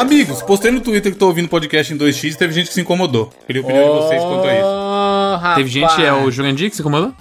Amigos, postei no Twitter que tô ouvindo podcast em 2x e teve gente que se incomodou. Queria a opinião de vocês quanto a isso. Rapaz. Teve gente, é o Jurandir que se incomodou?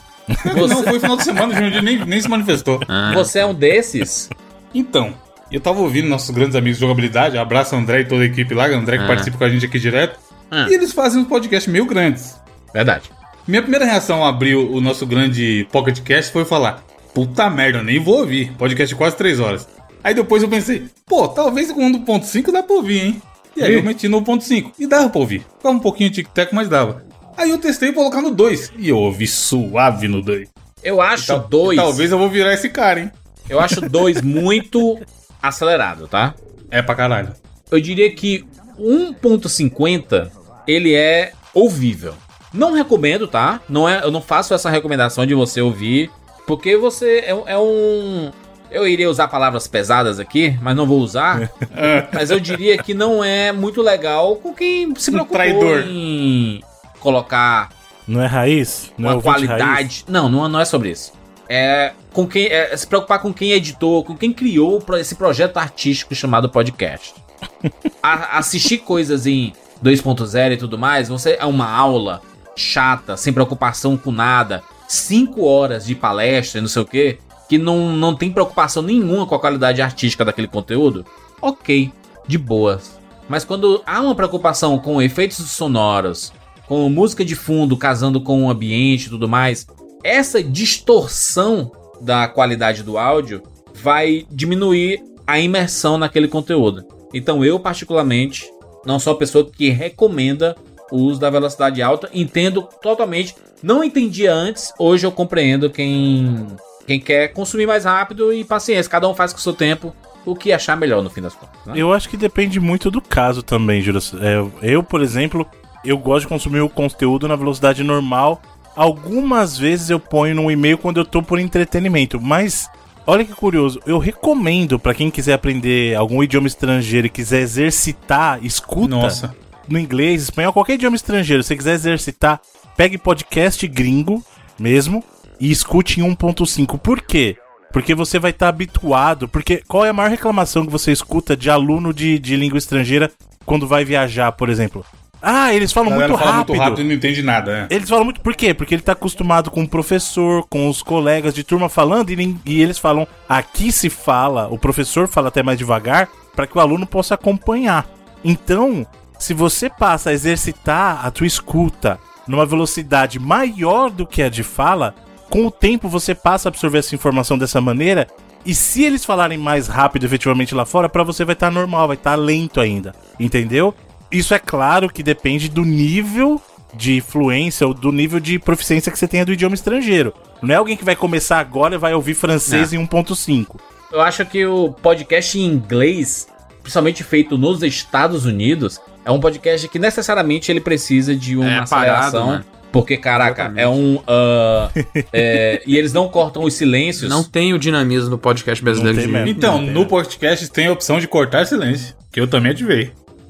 Não, foi final de semana, o Jurandir nem, nem se manifestou. Ah. Você é um desses? Então, eu tava ouvindo nossos grandes amigos de jogabilidade, abraço André e toda a equipe lá, André que Ah. participa com a gente aqui direto. Ah. E eles fazem uns podcasts meio grandes. Verdade. Minha primeira reação ao abrir o o nosso grande Pocket Cast foi falar: Puta merda, eu nem vou ouvir. Podcast de quase 3 horas. Aí depois eu pensei: Pô, talvez com o 1.5 dá pra ouvir, hein? E aí eu meti no 1.5 e dava pra ouvir. Ficava um pouquinho tic-tac, mas dava. Aí eu testei colocar no 2 e eu ouvi suave no 2. Eu acho Tal- dois. Talvez eu vou virar esse cara, hein? Eu acho dois muito acelerado, tá? É pra caralho. Eu diria que 1.50 ele é ouvível. Não recomendo, tá? Não é, eu não faço essa recomendação de você ouvir, porque você é, é um. Eu iria usar palavras pesadas aqui, mas não vou usar. mas eu diria que não é muito legal com quem se Um preocupou traidor. em colocar Não é raiz? Não é uma raiz? qualidade. Não, não, não é sobre isso. É com quem é se preocupar com quem editou, com quem criou esse projeto artístico chamado podcast. A- assistir coisas em 2.0 e tudo mais, você é uma aula chata, sem preocupação com nada, cinco horas de palestra e não sei o que, que não, não tem preocupação nenhuma com a qualidade artística daquele conteúdo, ok, de boas. Mas quando há uma preocupação com efeitos sonoros, com música de fundo casando com o ambiente e tudo mais, essa distorção da qualidade do áudio vai diminuir a imersão naquele conteúdo. Então eu, particularmente, não sou a pessoa que recomenda o uso da velocidade alta, entendo totalmente. Não entendia antes, hoje eu compreendo quem, quem quer consumir mais rápido e paciência. Cada um faz com o seu tempo o que achar melhor no fim das contas. né? Eu acho que depende muito do caso também, Júlio. É, eu, por exemplo, eu gosto de consumir o conteúdo na velocidade normal. Algumas vezes eu ponho no e-mail quando eu tô por entretenimento, mas olha que curioso, eu recomendo pra quem quiser aprender algum idioma estrangeiro e quiser exercitar, escuta Nossa. no inglês, espanhol, qualquer idioma estrangeiro, se você quiser exercitar, pegue podcast gringo mesmo e escute em 1.5. Por quê? Porque você vai estar habituado. Porque qual é a maior reclamação que você escuta de aluno de, de língua estrangeira quando vai viajar, por exemplo? Ah, eles falam muito fala rápido. muito rápido e não entende nada, né? Eles falam muito. Por quê? Porque ele tá acostumado com o professor, com os colegas de turma falando, e, e eles falam. Aqui se fala, o professor fala até mais devagar, para que o aluno possa acompanhar. Então, se você passa a exercitar a tua escuta numa velocidade maior do que a de fala, com o tempo você passa a absorver essa informação dessa maneira. E se eles falarem mais rápido efetivamente lá fora, pra você vai estar normal, vai estar lento ainda. Entendeu? Isso é claro que depende do nível de fluência ou do nível de proficiência que você tenha do idioma estrangeiro. Não é alguém que vai começar agora e vai ouvir francês em 1.5. Eu acho que o podcast em inglês, principalmente feito nos Estados Unidos, é um podcast que necessariamente ele precisa de uma É, aceleração. parado, né? Porque, caraca, Exatamente. é um. ah, é, e eles não cortam os silêncios. Não tem o dinamismo do podcast brasileiro Não tem de mesmo. Então, Não tem. no podcast tem a opção de cortar silêncio, que eu também ativei.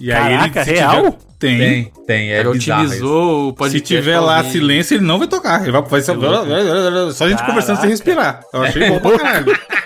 E aí Caraca, ele, se real? tiver- tem. tem, tem. É Ele otimizou o Se podcast. tiver pra lá ouvir. silêncio, ele não vai tocar. Ele vai, vai só, só a gente conversando sem respirar. Eu achei bom pra caralho.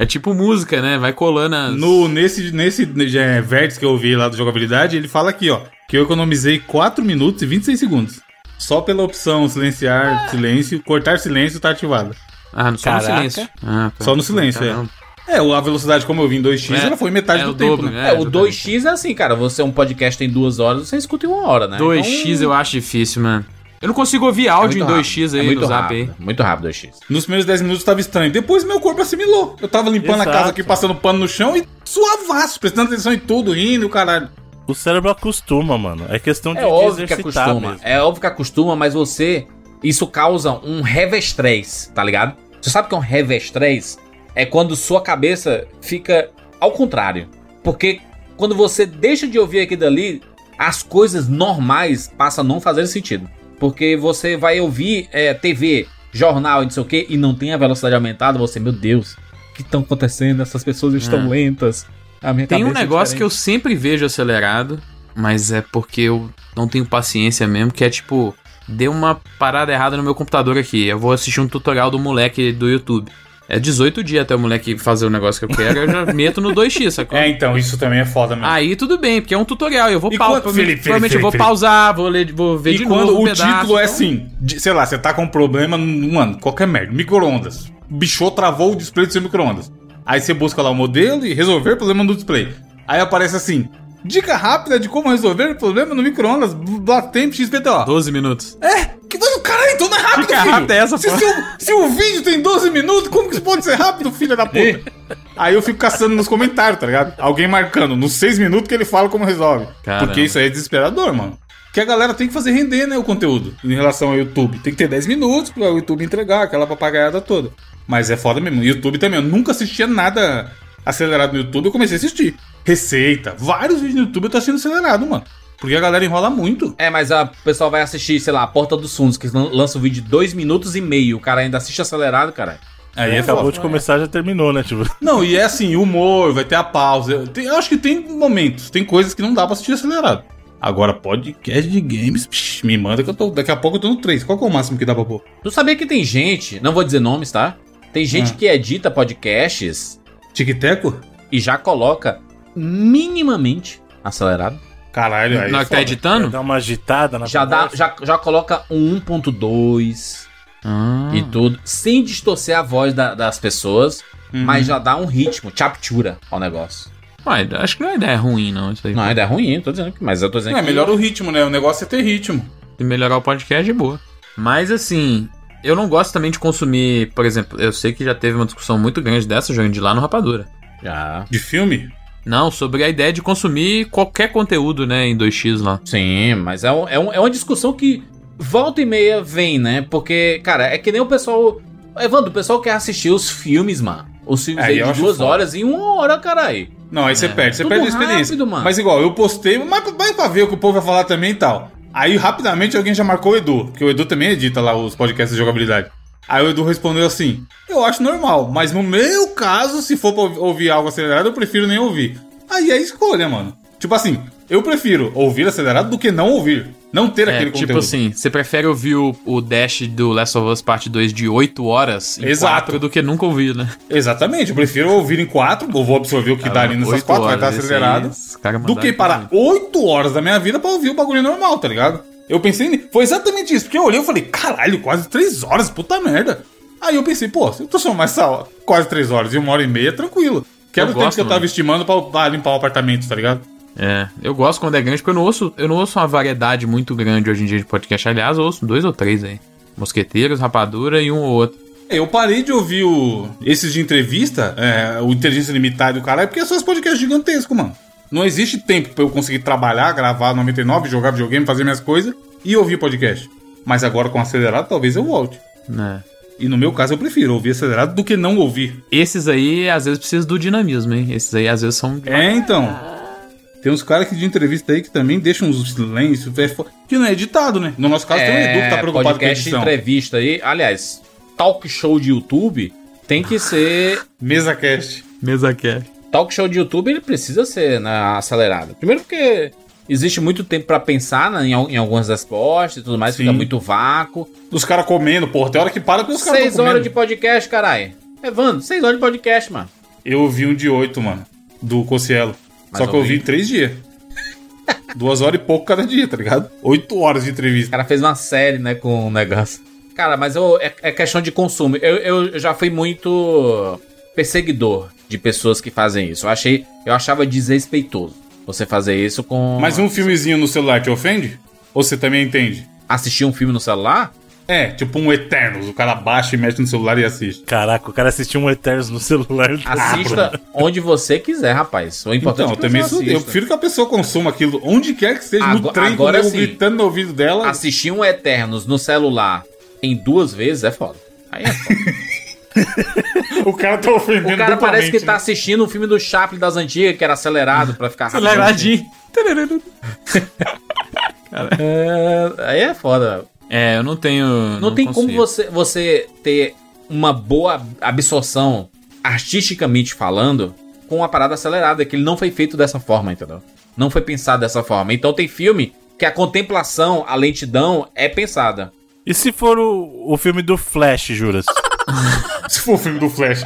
É tipo música, né? Vai colando as... No, nesse nesse é, vértice que eu vi lá do jogabilidade, ele fala aqui, ó, que eu economizei 4 minutos e 26 segundos. Só pela opção silenciar, silêncio, cortar silêncio tá ativado. Ah, só Caraca. no silêncio. Ah, tá. Só no silêncio, é. Caramba. É, a velocidade, como eu vi em 2x, É, ela foi metade é do tempo, dobro, né? né? É, o exatamente. 2x é assim, cara. Você é um podcast tem duas horas, você escuta em uma hora, né? 2x Então, eu acho difícil, mano. Eu não consigo ouvir áudio é em muito 2x rápido, aí é muito no zap rápido, aí. Muito rápido 2x. Nos primeiros 10 minutos tava estranho. Depois meu corpo assimilou. Eu tava limpando a Exato. casa aqui, passando pano no chão e suavaço, prestando atenção em tudo, rindo, e o caralho. O cérebro acostuma, mano. É questão de, É óbvio que acostuma. mesmo. É óbvio que acostuma, mas você. Isso causa um revestrez, tá ligado? Você sabe o que é um revestrez? É quando sua cabeça fica ao contrário. Porque quando você deixa de ouvir aquilo dali, as coisas normais passam a não fazer sentido. Porque você vai ouvir é, TV, jornal e não sei o que, e não tem a velocidade aumentada, você, meu Deus, o que estão acontecendo? Essas pessoas estão É. lentas. Tem um é negócio que eu sempre vejo acelerado, mas é porque eu não tenho paciência mesmo, que é tipo, deu uma parada errada no meu computador aqui. Eu vou assistir um tutorial do moleque do YouTube. É 18 dias até o moleque fazer o negócio que eu quero, eu já meto no 2x, sacou? É, então, isso também é foda mesmo. Aí tudo bem, porque é um tutorial. Eu vou pausar. quando- Felipe, Provavelmente eu vou Felipe, pausar, vou, ler, vou ver e de quando novo. um o pedaço, título é então- assim, de- sei lá, você tá com um problema, mano, qualquer merda, micro-ondas. Bichou, travou o display do seu micro-ondas. Aí você busca lá o modelo e resolver o problema do display. Aí aparece assim, dica rápida de como resolver o problema no micro-ondas, Blatemp XPTO. 12 minutos. É? Caralho, então não é rápido, filho. rápida é essa, se, se, o, se o vídeo tem 12 minutos, como que isso pode ser rápido, filho da puta? Aí eu fico caçando nos comentários, tá ligado? Alguém marcando, nos 6 minutos que ele fala como resolve. Caramba. Porque isso aí é desesperador, mano. Que a galera tem que fazer render, né, o conteúdo em relação ao YouTube. Tem que ter 10 minutos para o YouTube entregar aquela papagaiada toda. Mas é foda mesmo. YouTube também, eu nunca assistia nada acelerado no YouTube, eu comecei a assistir. Receita, vários vídeos no YouTube eu tô assistindo acelerado, mano. Porque a galera enrola muito. É, mas a- o pessoal vai assistir, sei lá, a Porta dos Fundos, que lan- lança um vídeo de 2 minutos e meio. O cara ainda assiste acelerado, cara. Aí é Acabou foda. de começar, já terminou, né? Tipo, Não, e é assim, humor, vai ter a pausa. Tem- eu acho que tem momentos, tem coisas que não dá pra assistir acelerado. Agora, podcast de games, psh, me manda que eu tô. Daqui a pouco eu tô no 3. Qual que é o máximo que dá pra pôr? Tu sabia que tem gente, não vou dizer nomes, tá? Tem gente Ah. que edita podcasts Tic-teco? e já coloca minimamente acelerado. Caralho, aí. Na é hora que tá editando? dá uma agitada na Já, dá, já, já coloca um 1.2 Ah. e tudo, sem distorcer a voz da- das pessoas, Uhum. mas já dá um ritmo, captura ao negócio. Ué, acho que não é ideia ruim, não, isso aí. Não, é ruim, tô dizendo que, mas eu tô dizendo É, que melhora o ritmo, né? O negócio é ter ritmo. Se melhorar o podcast, é boa. Mas assim, eu não gosto também de consumir, por exemplo, eu sei que já teve uma discussão muito grande dessa, João, de lá no Rapadura. Já. De filme? Não, sobre a ideia de consumir qualquer conteúdo, né, em 2x lá. Sim, mas é, um- é, um- é uma discussão que volta e meia vem, né? Porque, cara, é que nem o pessoal. Evandro, o pessoal quer assistir os filmes, mano. Os filmes É, aí de duas foda. horas em uma hora, caralho. Não, aí você É. perde, você Tudo perde a experiência. rápido, mano. Mas igual, eu postei, mas vai pra ver o que o povo vai falar também e tal. Aí rapidamente alguém já marcou o Edu, porque o Edu também edita lá os podcasts de jogabilidade. Aí o Edu respondeu assim: Eu acho normal, mas no meu caso, se for pra ouvir algo acelerado, eu prefiro nem ouvir. Aí é escolha, mano. Tipo assim, eu prefiro ouvir acelerado do que não ouvir. Não ter É, aquele tipo conteúdo. assim, você prefere ouvir o, o Dash do Last of Us Part 2 de 8 horas em Exato. 4 do que nunca ouvir, né? Exatamente, eu prefiro ouvir em quatro, eu vou absorver o que dá ali nessas Oito quatro, vai horas, estar acelerado. aí, do que parar também. 8 horas da minha vida pra ouvir o bagulho normal, tá ligado? Eu pensei, foi exatamente isso, porque eu olhei e falei, caralho, quase 3 horas, puta merda. Aí eu pensei, pô, se eu tô só mais essa, quase 3 horas e uma hora e meia, tranquilo. Que era o tempo gosto, que eu tava mano. estimando pra, limpar o apartamento, tá ligado? É, eu gosto quando é grande, porque eu não ouço, eu não ouço uma variedade muito grande hoje em dia de podcast. Aliás, eu ouço dois ou três aí. Mosqueteiros, Rapadura e um ou outro. Eu parei de ouvir o, esses de entrevista, é, o Inteligência Limitada e o caralho, porque são os podcasts gigantescos, mano. Não existe tempo pra eu conseguir trabalhar, gravar 99, jogar videogame, fazer minhas coisas e ouvir podcast. Mas agora com acelerado, talvez eu volte. Né? E no meu caso, eu prefiro ouvir acelerado do que não ouvir. Esses aí, às vezes, precisam do dinamismo, hein? Esses aí, às vezes, são... É, então. Tem uns caras que de entrevista aí que também deixam uns silêncios, é que não é editado, né? No nosso caso, tem o Edu que tá preocupado com a podcast, edição. entrevista aí. Aliás, talk show de YouTube tem que ser. Mesa cast. Mesa cast. Talk show de YouTube ele precisa ser né, acelerado. Primeiro porque existe muito tempo pra pensar né, em, em algumas respostas e tudo mais, Sim. fica muito vácuo. Os caras comendo, porra. Tem hora que para porque os caras Seis horas de podcast, caralho. Evandro, seis horas de podcast, mano. Eu ouvi um de oito, mano. Do Cocielo. Mas Só que eu ouvi. ouvi em três dias. Duas horas e pouco cada dia, tá ligado? Oito horas de O entrevista. cara fez uma série, né, com o negócio. Cara, mas eu, é, é questão de consumo. Eu, eu já fui muito perseguidor de pessoas que fazem isso. Eu achei, eu achava desrespeitoso você fazer isso com Mas um filmezinho no celular te ofende? Ou você também entende? assistir um filme no celular. É, tipo um Eternos. O cara baixa e mexe no celular e assiste. Caraca, o cara assistiu um Eternos no celular. Assista onde você quiser, rapaz. O importante Então, é eu que também eu prefiro que a pessoa consuma aquilo onde quer que esteja, no Agora- trem, com o agora nego sim. gritando no ouvido dela. Assistir um Eternos no celular em duas vezes é foda. Aí é foda. O cara tá ofendendo O cara parece que duplamente, tá né? assistindo um filme do Chaplin das antigas, que era acelerado pra ficar rápido. Aceleradinho. É, aí é foda. É, eu não tenho... Não, tem como consigo. você, você ter uma boa absorção, artisticamente falando, com uma parada acelerada, que ele não foi feito dessa forma, entendeu? Não foi pensado dessa forma. Então tem filme que a contemplação, a lentidão é pensada. E se for o, o filme do Flash, Juras? Se for o filme do Flash.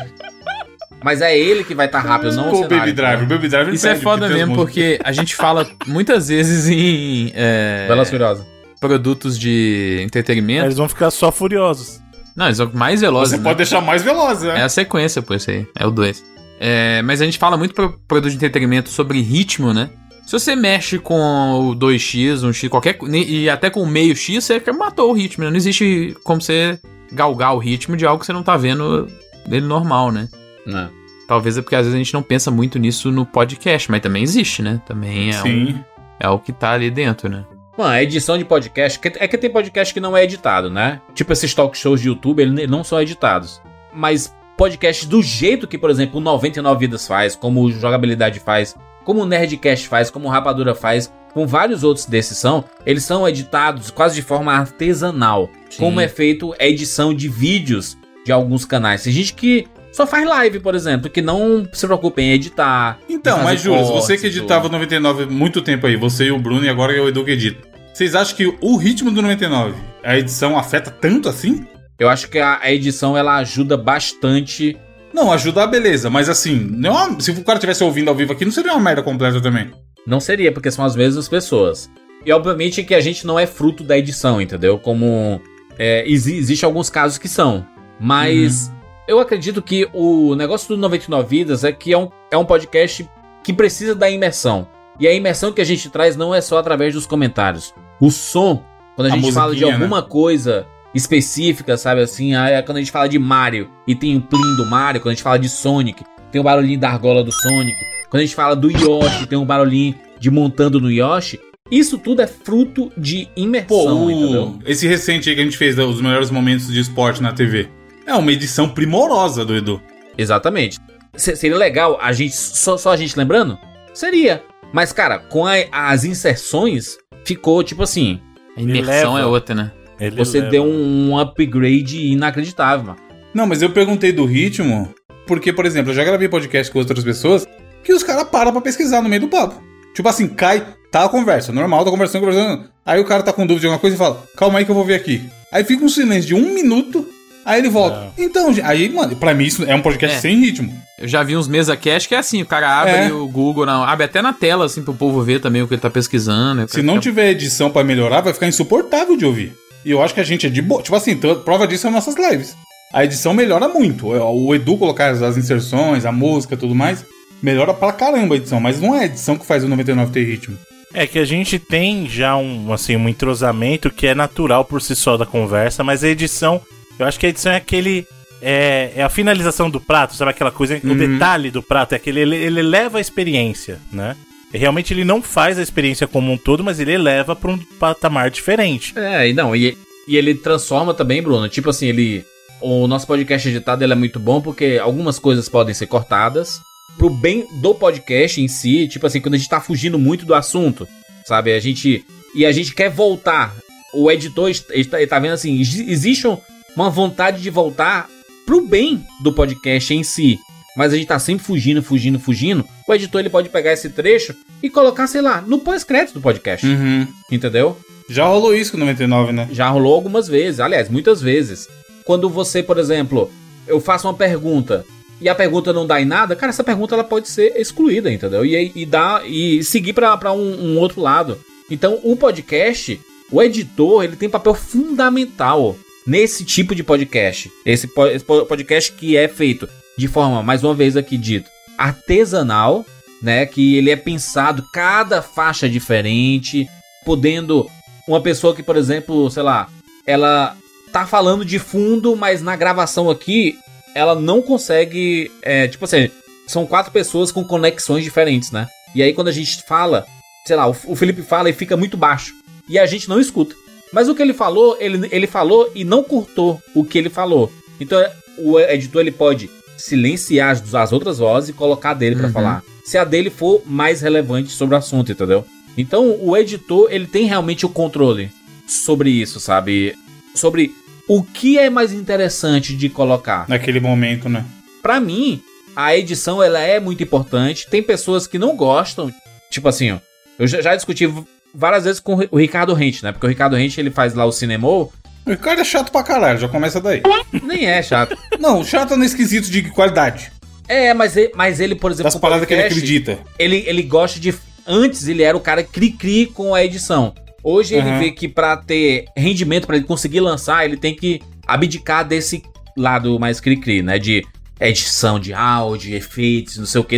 Mas é ele que vai estar rápido, não o Pô, o cenário. Baby Driver. O Baby Driver Isso é perde, foda tem as mesmo, porque a gente fala muitas vezes em é, Velas Furiosas. produtos de entretenimento. Eles vão ficar só furiosos. Não, eles são mais velozes. Você né? pode deixar mais veloz, né? É a sequência, pô, isso aí. É o 2. É, mas a gente fala muito pro produto de entretenimento sobre ritmo, né? Se você mexe com o 2x, um x, qualquer. E até com o meio x, você matou o ritmo, né? Não existe como você galgar o ritmo de algo que você não tá vendo dele normal, né? Né? Talvez é porque às vezes a gente não pensa muito nisso no podcast, mas também existe, né? Também é, um, é o que tá ali dentro, né? Mano, a edição de podcast. É que tem podcast que não é editado, né? Tipo esses talk shows de YouTube, eles não são editados. Mas podcasts do jeito que, por exemplo, o 99 Vidas faz, como o Jogabilidade faz, como o Nerdcast faz, como o Rapadura faz, com vários outros desses são, eles são editados quase de forma artesanal. Como é feito a edição de vídeos de alguns canais. Tem gente que só faz live, por exemplo, que não se preocupa em editar. Então, mas Juras, você que editava tudo. 99 muito tempo aí, você e o Bruno, e agora é o Edu que edita. Vocês acham que o ritmo do 99, a edição afeta tanto assim? Eu acho que a, a edição ela ajuda bastante Não, ajuda a beleza, mas assim, não é se o cara tivesse ouvindo ao vivo aqui, não seria uma merda completa também. Não seria, porque são as mesmas pessoas. E obviamente que a gente não é fruto da edição, entendeu? Como. É, exi- existe alguns casos que são. Mas eu acredito que o negócio do 99 Vidas é que é um, é um podcast que precisa da imersão. E a imersão que a gente traz não é só através dos comentários. O som, quando a, A gente fala de né? alguma coisa específica, sabe assim? ah, é Quando a gente fala de Mario e tem o plim do Mario, quando a gente fala de Sonic, tem o barulhinho da argola do Sonic. Quando a gente fala do Yoshi, tem um barulhinho de montando no Yoshi. Isso tudo é fruto de imersão, Pô, entendeu? o, esse recente aí que a gente fez, os melhores momentos de esporte na TV, é uma edição primorosa do Edu. Exatamente. Se- seria legal a gente só, só a gente lembrando? Seria. Mas, cara, com a- as inserções, ficou tipo assim. A imersão é outra, né? Ele Você leva. deu um, upgrade inacreditável, mano. Não, mas eu perguntei do ritmo, porque, por exemplo, eu já gravei podcast com outras pessoas que os caras param pra pesquisar no meio do papo. Tipo assim, cai, tá a conversa, normal, tá conversando, conversando. Aí o cara tá com dúvida de alguma coisa e fala, calma aí que eu vou ver aqui. Aí fica um silêncio de um minuto, aí ele volta. Então, gente, aí, mano, pra mim isso é um podcast É. sem ritmo. Eu já vi uns mesa cash que é assim, o cara abre É. o Google, não, abre até na tela, assim, pro povo ver também o que ele tá pesquisando. Se não tiver edição pra melhorar, vai ficar insuportável de ouvir. E eu acho que a gente é de boa. Tipo assim, prova disso são nossas lives. A edição melhora muito. O Edu colocar as- inserções, a música tudo mais, melhora pra caramba a edição. Mas não é a edição que faz o 99 ter ritmo. É que a gente tem já um, assim, um entrosamento que é natural por si só da conversa, mas a edição, eu acho que a edição é aquele. É, é a finalização do prato, sabe aquela coisa? O Uhum. detalhe do prato é aquele. Ele, ele leva a experiência, né? Realmente ele não faz a experiência como um todo, mas ele eleva pra um patamar diferente. É, e não, e, e ele transforma também, Bruno. Tipo assim, ele. O nosso podcast editado ele é muito bom porque algumas coisas podem ser cortadas pro bem do podcast em si. Tipo assim, quando a gente tá fugindo muito do assunto, sabe? A gente. E a gente quer voltar. O editor est- ele tá, tá vendo assim: exi- existe um- uma vontade de voltar pro bem do podcast em si. Mas a gente tá sempre fugindo, fugindo, fugindo. O editor ele pode pegar esse trecho e colocar, sei lá, no pós-crédito do podcast. Uhum. Entendeu? Já rolou isso com o 99, né? Já rolou algumas vezes, aliás, muitas vezes. Quando você, por exemplo, eu faço uma pergunta e a pergunta não dá em nada, cara, essa pergunta ela pode ser excluída, entendeu? E, e dá e seguir para um, um outro lado. Então, o podcast, o editor, ele tem papel fundamental nesse tipo de podcast. Esse, esse po- podcast que é feito de forma, mais uma vez aqui dito, artesanal, né? Que ele é pensado cada faixa diferente, podendo uma pessoa que, por exemplo, sei lá, ela tá falando de fundo, mas na gravação aqui ela não consegue, é, tipo assim, são quatro pessoas com conexões diferentes, né? E aí quando a gente fala, sei lá, o, Felipe fala e fica muito baixo e a gente não escuta. Mas o que ele falou, ele, ele falou e não cortou o que ele falou. Então é, o editor ele pode silenciar as, as outras vozes e colocar a dele pra Uhum. falar. Se a dele for mais relevante sobre o assunto, entendeu? Então o editor ele tem realmente o controle sobre isso, sabe? Sobre o que é mais interessante de colocar. Naquele momento, né? Pra mim, a edição ela é muito importante. Tem pessoas que não gostam, tipo assim, ó, eu já, já discuti várias vezes com o Ricardo Rente, né? Porque o Ricardo Rente ele faz lá o Cinemou O cara é chato pra caralho, já começa daí. Nem é chato. Não, chato no esquisito de qualidade. É, mas ele, mas ele por exemplo, Das paradas que ele acredita. Ele, ele gosta de. Antes ele era o cara cri-cri com a edição. Hoje ele Uhum. vê que pra ter rendimento, pra ele conseguir lançar, ele tem que abdicar desse lado mais cri-cri, né? De edição de áudio, efeitos, não sei o que.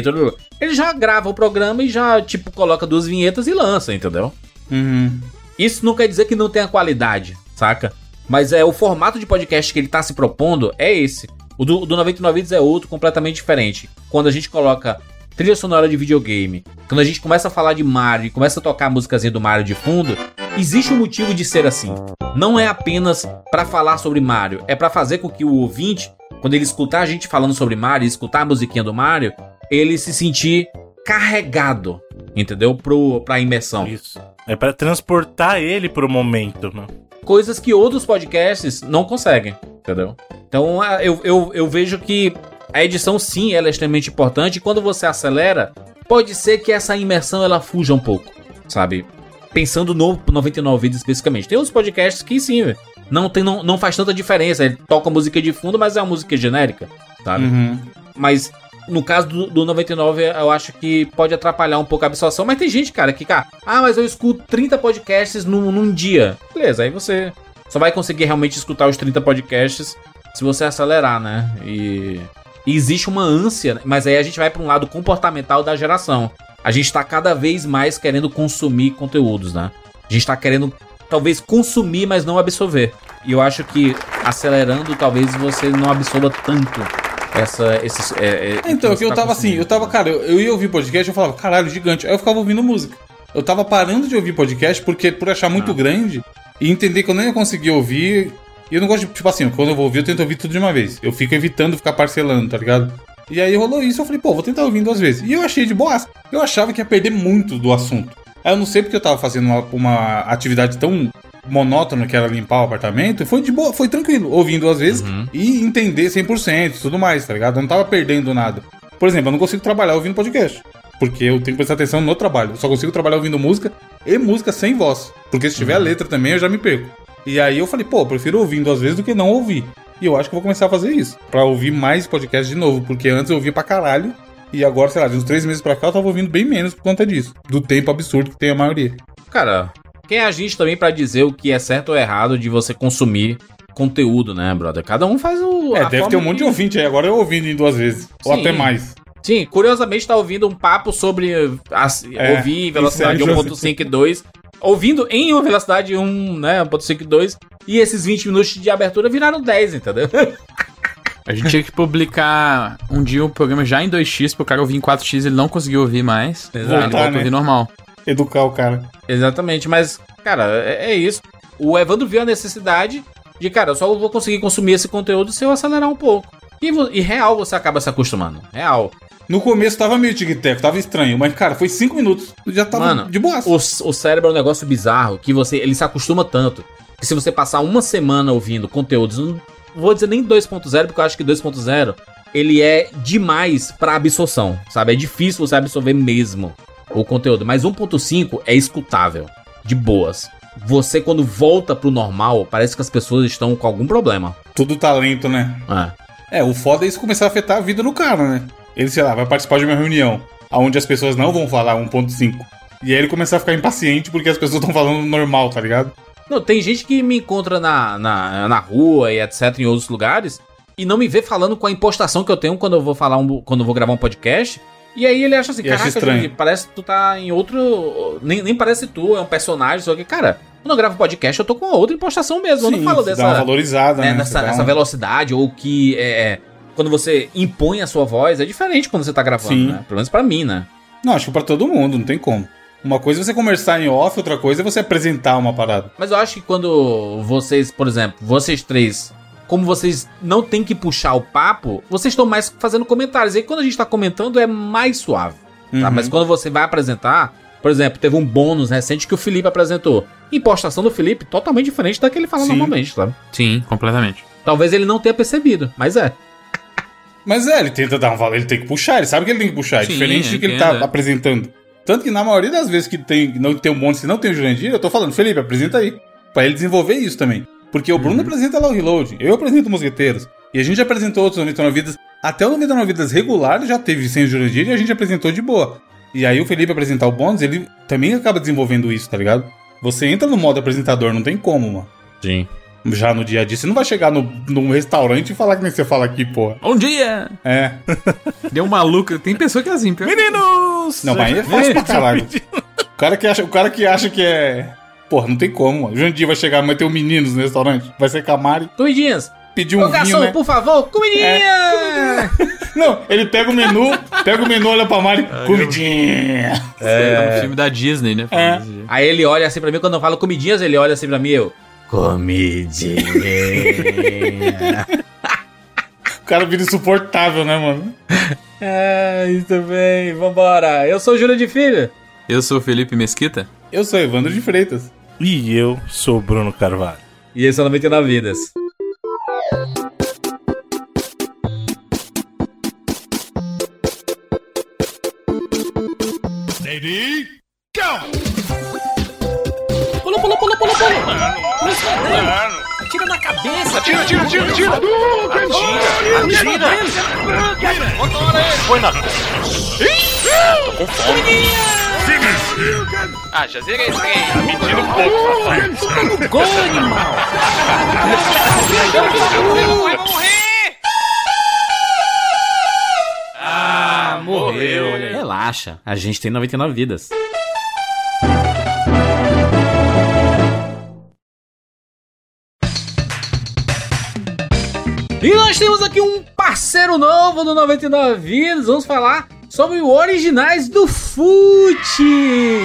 Ele já grava o programa e já, tipo, coloca duas vinhetas e lança, entendeu? Uhum. Isso não quer dizer que não tenha qualidade, saca? Mas é o formato de podcast que ele tá se propondo é esse. O do, do 99 Vídeos é outro, completamente diferente. Quando a gente coloca trilha sonora de videogame, quando a gente começa a falar de Mario e começa a tocar a músicazinha do Mario de fundo, existe um motivo de ser assim. Não é apenas pra falar sobre Mario, é pra fazer com que o ouvinte, quando ele escutar a gente falando sobre Mario, escutar a musiquinha do Mario, ele se sentir carregado, entendeu? Pro, pra imersão. Isso. É pra transportar ele pro momento, né? coisas que outros podcasts não conseguem, entendeu? Então a- eu, eu, eu vejo que a edição sim ela é extremamente importante e quando você acelera, pode ser que essa imersão ela fuja um pouco, sabe? Pensando no 99 vídeos especificamente. Tem outros podcasts que sim, não, tem, não, não faz tanta diferença. Ele toca música de fundo, mas é uma música genérica, sabe? Uhum. Mas no caso do, do 99, eu acho que pode atrapalhar um pouco a absorção. Mas tem gente, cara, que, cara, ah, mas eu escuto 30 podcasts num, num dia. Beleza, aí você só vai conseguir realmente escutar os 30 podcasts se você acelerar, né? E, e existe uma ânsia, mas aí a gente vai pra um lado comportamental da geração. A gente tá cada vez mais querendo consumir conteúdos, né? A gente tá querendo, talvez, consumir, mas não absorver. E eu acho que acelerando, talvez você não absorva tanto essa, esses. É, é, Então, que eu tá tava assim, eu tava, cara, eu, eu ia ouvir podcast, eu falava, caralho, gigante. Aí eu ficava ouvindo música. Eu tava parando de ouvir podcast porque por achar muito Ah. grande e entender que eu não ia conseguir ouvir. E eu não gosto de, tipo assim, quando eu vou ouvir, eu tento ouvir tudo de uma vez. Eu fico evitando ficar parcelando, tá ligado? E aí rolou isso, eu falei, pô, vou tentar ouvir duas vezes. E eu achei de boas. Eu achava que ia perder muito do assunto. Aí eu não sei porque eu tava fazendo uma, uma atividade tão monótona que era limpar o apartamento. Foi de boa, foi tranquilo, ouvindo duas vezes Uhum. e entender 100% e tudo mais, tá ligado? Eu não tava perdendo nada. Por exemplo, eu não consigo trabalhar ouvindo podcast. Porque eu tenho que prestar atenção no trabalho. Eu só consigo trabalhar ouvindo música e música sem voz. Porque se tiver a letra também, eu já me perco. E aí eu falei, pô, eu prefiro ouvindo às vezes do que não ouvir. E eu acho que eu vou começar a fazer isso. Pra ouvir mais podcast de novo. Porque antes eu ouvia pra caralho. E agora, sei lá, de uns três meses pra cá, eu tava ouvindo bem menos por conta disso. Do tempo absurdo que tem a maioria. Cara, quem é a gente também pra dizer o que é certo ou errado de você consumir conteúdo, né, brother? Cada um faz o. É, a deve forma ter um monte de ouvinte aí. Agora eu ouvindo em duas vezes. Ou Sim. até mais. Sim, curiosamente tá ouvindo um papo sobre as, É, ouvir em velocidade isso é 1.5 e 2. Ouvindo em velocidade 1, né, 1.5 e 2. E esses 20 minutos de abertura viraram 10, entendeu? A gente tinha que publicar um dia o programa já em 2x, pro cara ouvir em 4x ele não conseguiu ouvir mais. Exato. Ele volta a né? ouvir normal. Educar o cara. Exatamente, mas, cara, é, é isso. O Evandro viu a necessidade de, cara, eu só vou conseguir consumir esse conteúdo se eu acelerar um pouco. E, e real você acaba se acostumando. Real. No começo tava meio tic-tac, tava estranho, mas cara, foi cinco minutos, já tava Mano, de boa. O, o cérebro é um negócio bizarro que você ele se acostuma tanto que se você passar uma semana ouvindo conteúdos, não vou dizer nem 2.0, porque eu acho que 2.0 ele é demais pra absorção, sabe? É difícil você absorver mesmo o conteúdo, mas 1.5 é escutável, de boas. Você quando volta pro normal, parece que as pessoas estão com algum problema. Tudo talento, né? É. É, o foda é isso começar a afetar a vida do cara, né? Ele, sei lá, vai participar de uma reunião onde as pessoas não vão falar 1.5. E aí ele começar a ficar impaciente porque as pessoas estão falando normal, tá ligado? Não, tem gente que me encontra na, na, na rua e etc, em outros lugares, e não me vê falando com a impostação que eu tenho quando eu vou falar um, quando eu vou gravar um podcast. E aí ele acha assim, E caraca, parece que tu tá em outro. Nem, nem parece tu, é um personagem, só que, cara, quando eu gravo podcast, eu tô com uma outra impostação mesmo. eu não falo dessa. dá uma valorizada, né, né? nessa, nessa uma- velocidade, ou que é, é, quando você impõe a sua voz, é diferente quando você tá gravando, Sim. né? Pelo menos pra mim, né? Não, acho que pra todo mundo, não tem como. Uma coisa é você conversar em off, outra coisa é você apresentar uma parada. Mas eu acho que quando vocês, por exemplo, vocês três, como vocês não tem que puxar o papo, vocês estão mais fazendo comentários. E aí quando a gente tá comentando é mais suave. Tá? Uhum. Mas quando você vai apresentar, por exemplo, teve um bônus recente que o Felipe apresentou. Impostação do Felipe totalmente diferente da que ele fala Sim. normalmente, sabe? Sim, completamente. Talvez ele não tenha percebido, mas é. Mas é, ele tenta dar um valor, ele tem que puxar, ele sabe que ele tem que puxar, é Sim, diferente de que ele tá é. apresentando. Tanto que na maioria das vezes que tem, não tem um monte, se não tem o Jurandir, eu tô falando, Felipe, apresenta aí. Pra ele desenvolver isso também. Porque o Bruno apresenta lá o Reload, eu apresento Mosqueteiros. E a gente apresentou outros 99 Vidas. Até o 99 Vidas regular já teve sem o Jurandir e a gente apresentou de boa. E aí o Felipe apresentar o bônus, ele também acaba desenvolvendo isso, tá ligado? Você entra no modo apresentador, não tem como, mano. Sim. Já no dia a dia. Você não vai chegar no, num restaurante e falar que nem você fala aqui, porra. Bom dia! É. Deu um maluco. Tem pessoa que é assim, pior. Meninos! Não, mas aí é fácil pra caralho. O cara que acha, o cara que, acha que é. Porra, não tem como, mano. O Jandir vai chegar, vai ter um meninos no restaurante. Vai ser Camari, Comidinhas. pedir um Ô, vinho, garçom, né? por favor, comidinha! Não, ele pega o menu, pega o menu, olha pra Mari, comidinha. É um filme da Disney, né? É. Aí ele olha assim pra mim, quando eu falo comidinhas, ele olha assim pra mim, eu... Comidinha. O cara vira insuportável, né, mano? é, muito bem, vambora. Eu sou o Júlio de Filho. Eu sou o Felipe Mesquita. Eu sou Evandro de Freitas. E eu sou o Bruno Carvalho. E esse é o 99 Vidas. Pula, pula, pula, pula, pula. Tira na cabeça. Tira, tira, tira, tira! Atira, atira! Põe na... Tô com fome. Ah, já zerei esse aí. Tá mentindo um pouco. Gol, animal. Vai morrer! Ah, morreu. Relaxa, a gente tem 99 vidas. E nós temos aqui um parceiro novo do 99 Vidas. Vamos falar sobre o Originais do Fute.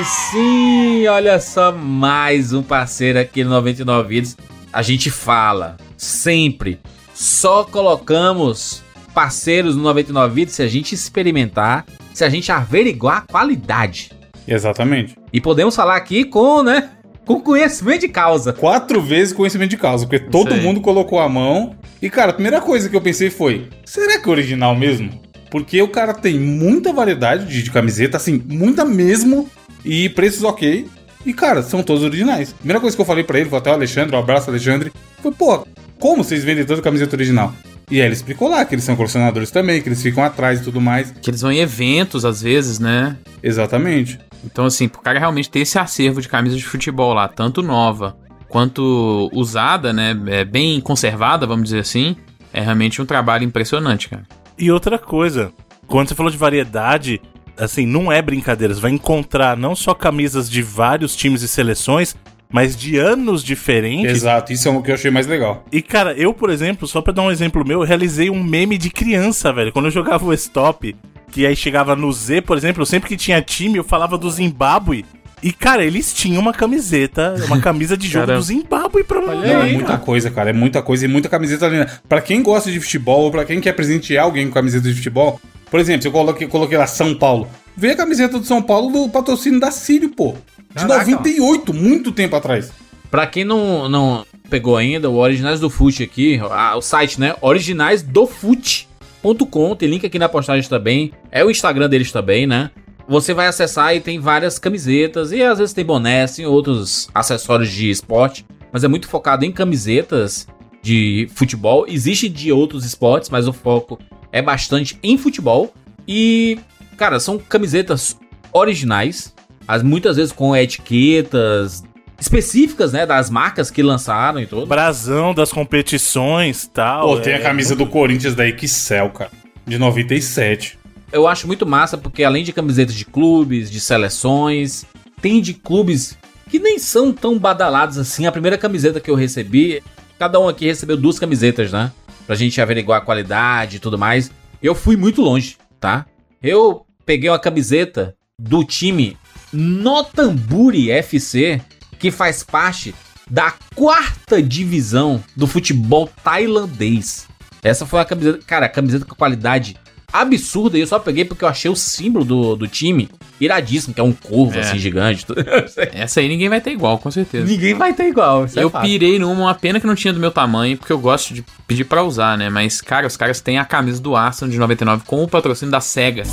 Sim, olha só, mais um parceiro aqui no 99 Vidas. A gente fala sempre, só colocamos parceiros no 99 Vidas se a gente experimentar, se a gente averiguar a qualidade. Exatamente. E podemos falar aqui com, né, com conhecimento de causa. Quatro vezes conhecimento de causa, porque todo mundo colocou a mão. E, cara, a primeira coisa que eu pensei foi: será que é original mesmo? Porque o cara tem muita variedade de, de camiseta, assim, muita mesmo, e preços ok. E, cara, são todos originais. Primeira coisa que eu falei pra ele, foi até o Alexandre, um abraço, Alexandre, foi: pô, como vocês vendem tanta camiseta original? E aí ele explicou lá que eles são colecionadores também, que eles ficam atrás e tudo mais. Que eles vão em eventos, às vezes, né? Exatamente. Então, assim, pro cara realmente ter esse acervo de camisas de futebol lá, tanto nova quanto usada, né? É, bem conservada, vamos dizer assim, é realmente um trabalho impressionante, cara. E outra coisa, quando você falou de variedade, assim, não é brincadeira. Você vai encontrar não só camisas de vários times e seleções, mas de anos diferentes. Exato, isso é o que eu achei mais legal. E, cara, eu, por exemplo, só pra dar um exemplo meu, eu realizei um meme de criança, velho. Quando eu jogava o Stop, que aí chegava no Z, por exemplo, sempre que tinha time, eu falava do Zimbábue. E, cara, eles tinham uma camiseta, uma camisa de jogo do Zimbábue pra Olha Não, é muita coisa, cara. É muita coisa e muita camiseta linda. Pra quem gosta de futebol ou pra quem quer presentear alguém com camiseta de futebol, por exemplo, se eu coloquei, coloquei lá São Paulo, vê a camiseta do São Paulo do patrocínio da Sírio, pô. De Caraca, 98, muito tempo atrás. Pra quem não, não pegou ainda, o Originais do Fute aqui, a- o site, né? Originaisdofute.com, tem link aqui na postagem também. É o Instagram deles também, né? Você vai acessar e tem várias camisetas e às vezes tem bonés, tem outros acessórios de esporte, mas é muito focado em camisetas de futebol. Existe de outros esportes, mas o foco é bastante em futebol. E, cara, são camisetas originais, as muitas vezes com etiquetas específicas, né, das marcas que lançaram e tudo. Brasão das competições tal. Pô, tem é- a camisa do Corinthians da Excel, cara. De 97. Eu acho muito massa porque além de camisetas de clubes, de seleções, tem de clubes que nem são tão badalados assim. A primeira camiseta que eu recebi, cada um aqui recebeu duas camisetas, né? Pra gente averiguar a qualidade e tudo mais. Eu fui muito longe, tá? Eu peguei uma camiseta do time Notamburi FC, que faz parte da quarta divisão do futebol tailandês. Essa foi a camiseta, cara, a camiseta com qualidade absurda e eu só peguei porque eu achei o símbolo do, do time iradíssimo, que é um corvo É. assim gigante. Essa aí ninguém vai ter igual, com certeza. Ninguém vai ter igual. isso é eu fato. pirei numa, uma pena que não tinha do meu tamanho, porque eu gosto de pedir pra usar, né? Mas, cara, os caras têm a camisa do Arsenal de 99 com o patrocínio da SEGA.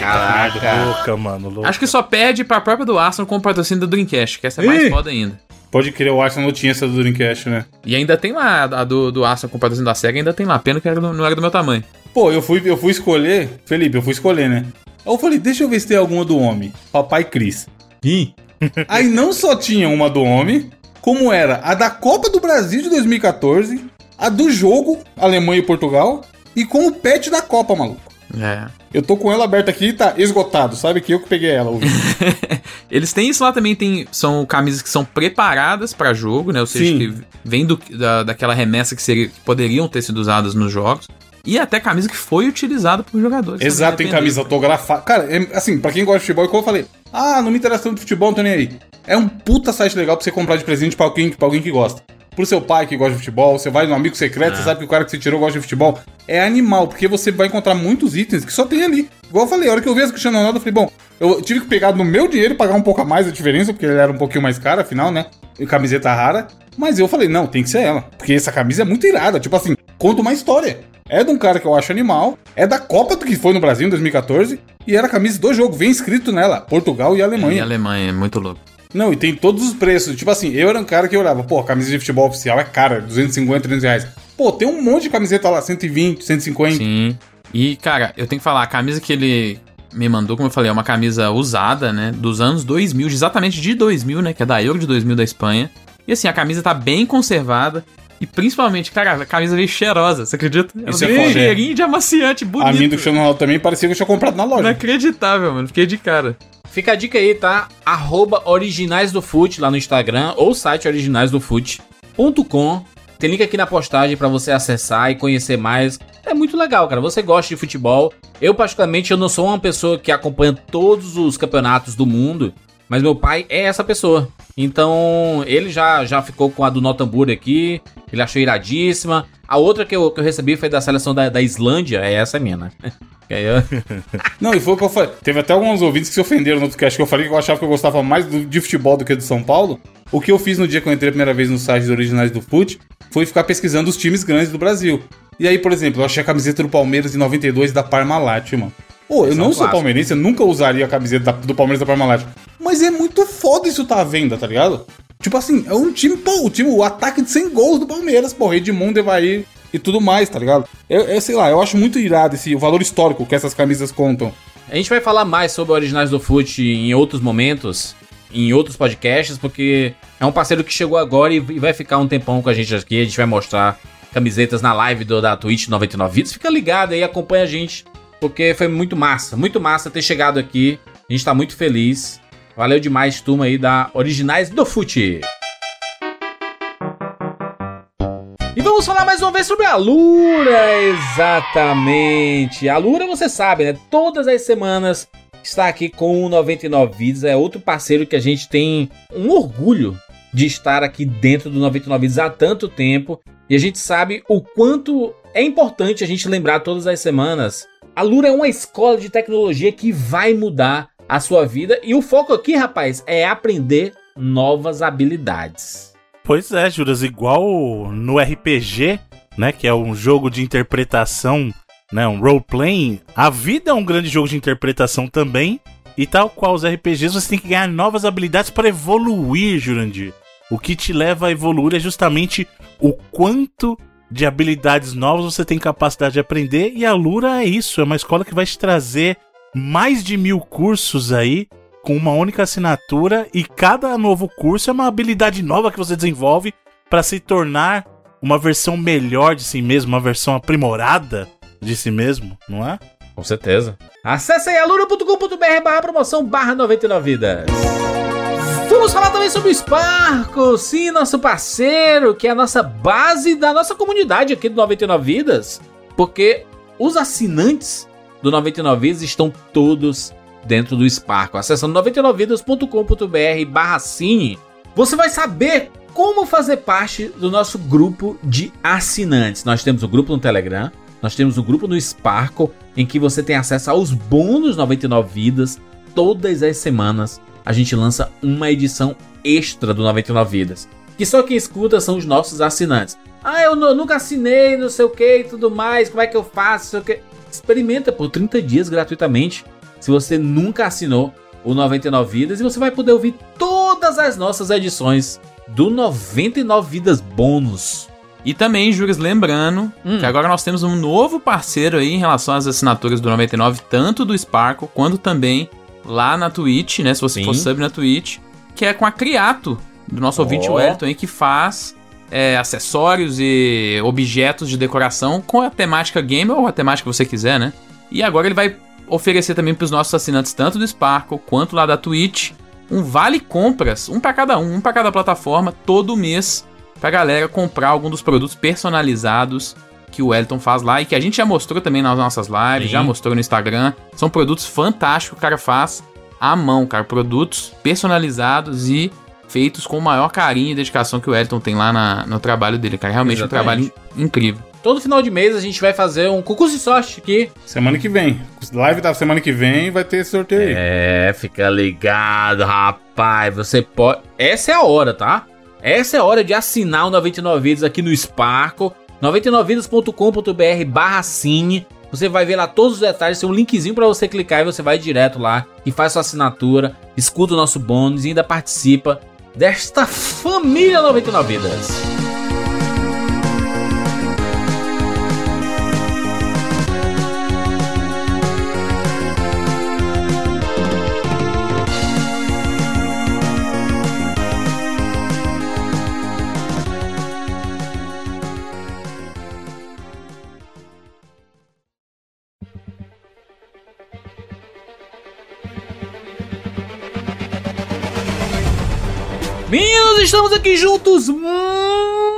Caraca. Louca, mano. Louca. Acho que só perde pra própria do Arsenal com o patrocínio do Dreamcast, que essa é mais Ih! foda ainda. Pode crer, o Arsenal não tinha essa do Dreamcast, né? E ainda tem lá, a do, do Aston com o patrocínio da SEGA, ainda tem lá. Pena que era do- não era do meu tamanho. Pô, eu fui, eu fui escolher, Felipe, eu fui escolher, né? Aí eu falei, deixa eu ver se tem alguma do homem. Papai Cris. Ih, Aí não só tinha uma do homem, como era a da Copa do Brasil de 2014, a do jogo Alemanha e Portugal, e com o pet da Copa, maluco. É. Eu tô com ela aberta aqui e tá esgotado, sabe que eu que peguei ela. ouvi. Eles têm isso lá também, tem, são camisas que são preparadas pra jogo, né? Ou seja, Sim. que vem do, da, daquela remessa que, seria, que poderiam ter sido usadas nos jogos. E até camisa que foi utilizada por jogadores. Exato, tem camisa autografada. Cara, é- assim, pra quem gosta de futebol, como eu falei, ah, não me interessa tanto de futebol, não tô nem aí. É um puta site legal pra você comprar de presente pra alguém, pra alguém que gosta. Pro seu pai que gosta de futebol, você vai no amigo secreto, você sabe que o cara que você tirou gosta de futebol. É animal, porque você vai encontrar muitos itens que só tem ali. Igual eu falei, a hora que eu vi as Cristiano Ronaldo, eu falei, bom, eu tive que pegar no meu dinheiro e pagar um pouco a mais a diferença, porque ele era um pouquinho mais caro, afinal, né? E camiseta rara. Mas eu falei, não, tem que ser ela. Porque essa camisa é muito irada. Tipo assim, conta uma história. É de um cara que eu acho animal. É da Copa do que foi no Brasil em 2014. E era a camisa do jogo. Vem escrito nela: Portugal e E Alemanha. Alemanha, é muito louco. Não, e tem todos os preços. Tipo assim, eu era um cara que olhava, pô, a camisa de futebol oficial é cara, 250, 300 reais. Pô, tem um monte de camiseta lá, 120, 150. Sim. E, cara, eu tenho que falar, a camisa que ele me mandou, como eu falei, é uma camisa usada, né? Dos anos 2000, exatamente de 2000, né? Que é da Euro de 2000 da Espanha. E assim, a camisa tá bem conservada. E principalmente, cara, a camisa veio cheirosa, você acredita? Ela Isso é foda, é. cheirinho de amaciante, bonito. A minha do Cristiano Ronaldo também parecia que eu tinha comprado na loja. Inacreditável, mano. Fiquei de cara. Fica a dica aí, tá? Arroba Originais do Fute lá no Instagram ou site originaisdofute.com. Tem link aqui na postagem pra você acessar e conhecer mais. É muito legal, cara. Você gosta de futebol. Eu, particularmente, eu não sou uma pessoa que acompanha todos os campeonatos do mundo, mas meu pai é essa pessoa. Então, ele já, já ficou com a do Notambury aqui. Ele achou iradíssima. A outra que eu, que eu recebi foi da seleção da, da Islândia. É essa minha, né? Não, e foi o que eu falei. Teve até alguns ouvintes que se ofenderam no outro cast que eu falei que eu achava que eu gostava mais do- de futebol do que do São Paulo. O que eu fiz no dia que eu entrei a primeira vez no site dos originais do FUT foi ficar pesquisando os times grandes do Brasil. E aí, por exemplo, eu achei a camiseta do Palmeiras de 92 da Parmalat, mano. Pô, eu Esse é um não sou clássico. palmeirense, eu nunca usaria a camiseta da- do Palmeiras da Parmalat. Mas é muito foda isso tá à venda, tá ligado? Tipo assim, é um time, pô, o time, o ataque de 100 gols do Palmeiras, pô, Edmundo, Evair e tudo mais, tá ligado? Eu, eu sei lá, eu acho muito irado esse o valor histórico que essas camisas contam. A gente vai falar mais sobre Originais do Foot em outros momentos, em outros podcasts, porque é um parceiro que chegou agora e vai ficar um tempão com a gente aqui. A gente vai mostrar camisetas na live do, da Twitch 99 Vidas. Fica ligado aí, acompanha a gente, porque foi muito massa, muito massa ter chegado aqui. A gente tá muito feliz. Valeu demais, turma aí da Originais do Foot. E vamos falar mais uma vez sobre a Lura, exatamente. A Lura, você sabe, né? Todas as semanas está aqui com o 99 Vidas. É outro parceiro que a gente tem um orgulho de estar aqui dentro do 99 Vidas há tanto tempo. E a gente sabe o quanto é importante a gente lembrar todas as semanas. A Lura é uma escola de tecnologia que vai mudar a sua vida. E o foco aqui, rapaz, é aprender novas habilidades. Pois é, Juras, igual no RPG, né, que é um jogo de interpretação, né, um role-playing, a vida é um grande jogo de interpretação também, e tal qual os RPGs, você tem que ganhar novas habilidades para evoluir, Jurandir. O que te leva a evoluir é justamente o quanto de habilidades novas você tem capacidade de aprender, e a Lura é isso, é uma escola que vai te trazer mais de mil cursos aí, com uma única assinatura e cada novo curso é uma habilidade nova que você desenvolve para se tornar uma versão melhor de si mesmo, uma versão aprimorada de si mesmo, não é? Com certeza. Acesse aí alura.com.br barra promoção barra 99 vidas. Vamos falar também sobre o Sparco, sim, nosso parceiro, que é a nossa base da nossa comunidade aqui do 99 Vidas, porque os assinantes do 99 Vidas estão todos dentro do Sparco. Acessando 99vidas.com.br barra cine, você vai saber como fazer parte do nosso grupo de assinantes. Nós temos o grupo no Telegram, nós temos o grupo no Sparkle, em que você tem acesso aos bônus 99 vidas. Todas as semanas a gente lança uma edição extra do 99 vidas. Que só quem escuta são os nossos assinantes. Ah, eu nu- nunca assinei, não sei o que e tudo mais, como é que eu faço, não sei o que. Experimenta por 30 dias gratuitamente. Se você nunca assinou o 99 Vidas, e você vai poder ouvir todas as nossas edições do 99 vidas bônus. E também, Juras, lembrando Hum. que agora nós temos um novo parceiro aí em relação às assinaturas do 99, tanto do Sparkle quanto também lá na Twitch, né? Se você Sim. for sub na Twitch, que é com a Criato, do nosso ouvinte Ó. Wellington aí, que faz é, acessórios e objetos de decoração com a temática gamer ou a temática que você quiser, né? E agora ele vai oferecer também para os nossos assinantes, tanto do Sparkle quanto lá da Twitch, um vale compras, um para cada um, um para cada plataforma, todo mês, pra galera comprar algum dos produtos personalizados que o Elton faz lá e que a gente já mostrou também nas nossas lives, Sim. já mostrou no Instagram. São produtos fantásticos que o cara faz à mão, cara. Produtos personalizados e feitos com o maior carinho e dedicação que o Elton tem lá na- no trabalho dele, cara. Realmente um Exatamente. trabalho in- incrível. Todo final de mês a gente vai fazer um concurso de sorte aqui. Semana que vem. Live da semana que vem vai ter esse sorteio aí. É, fica ligado, rapaz. Você pode. Essa é a hora, tá? Essa é a hora de assinar o 99 Vidas aqui no Sparkle. 99vidas.com.br barra cine. Você vai ver lá todos os detalhes, tem um linkzinho pra você clicar e você vai direto lá e faz sua assinatura, escuta o nosso bônus e ainda participa desta família 99 Vidas. Meninos, estamos aqui juntos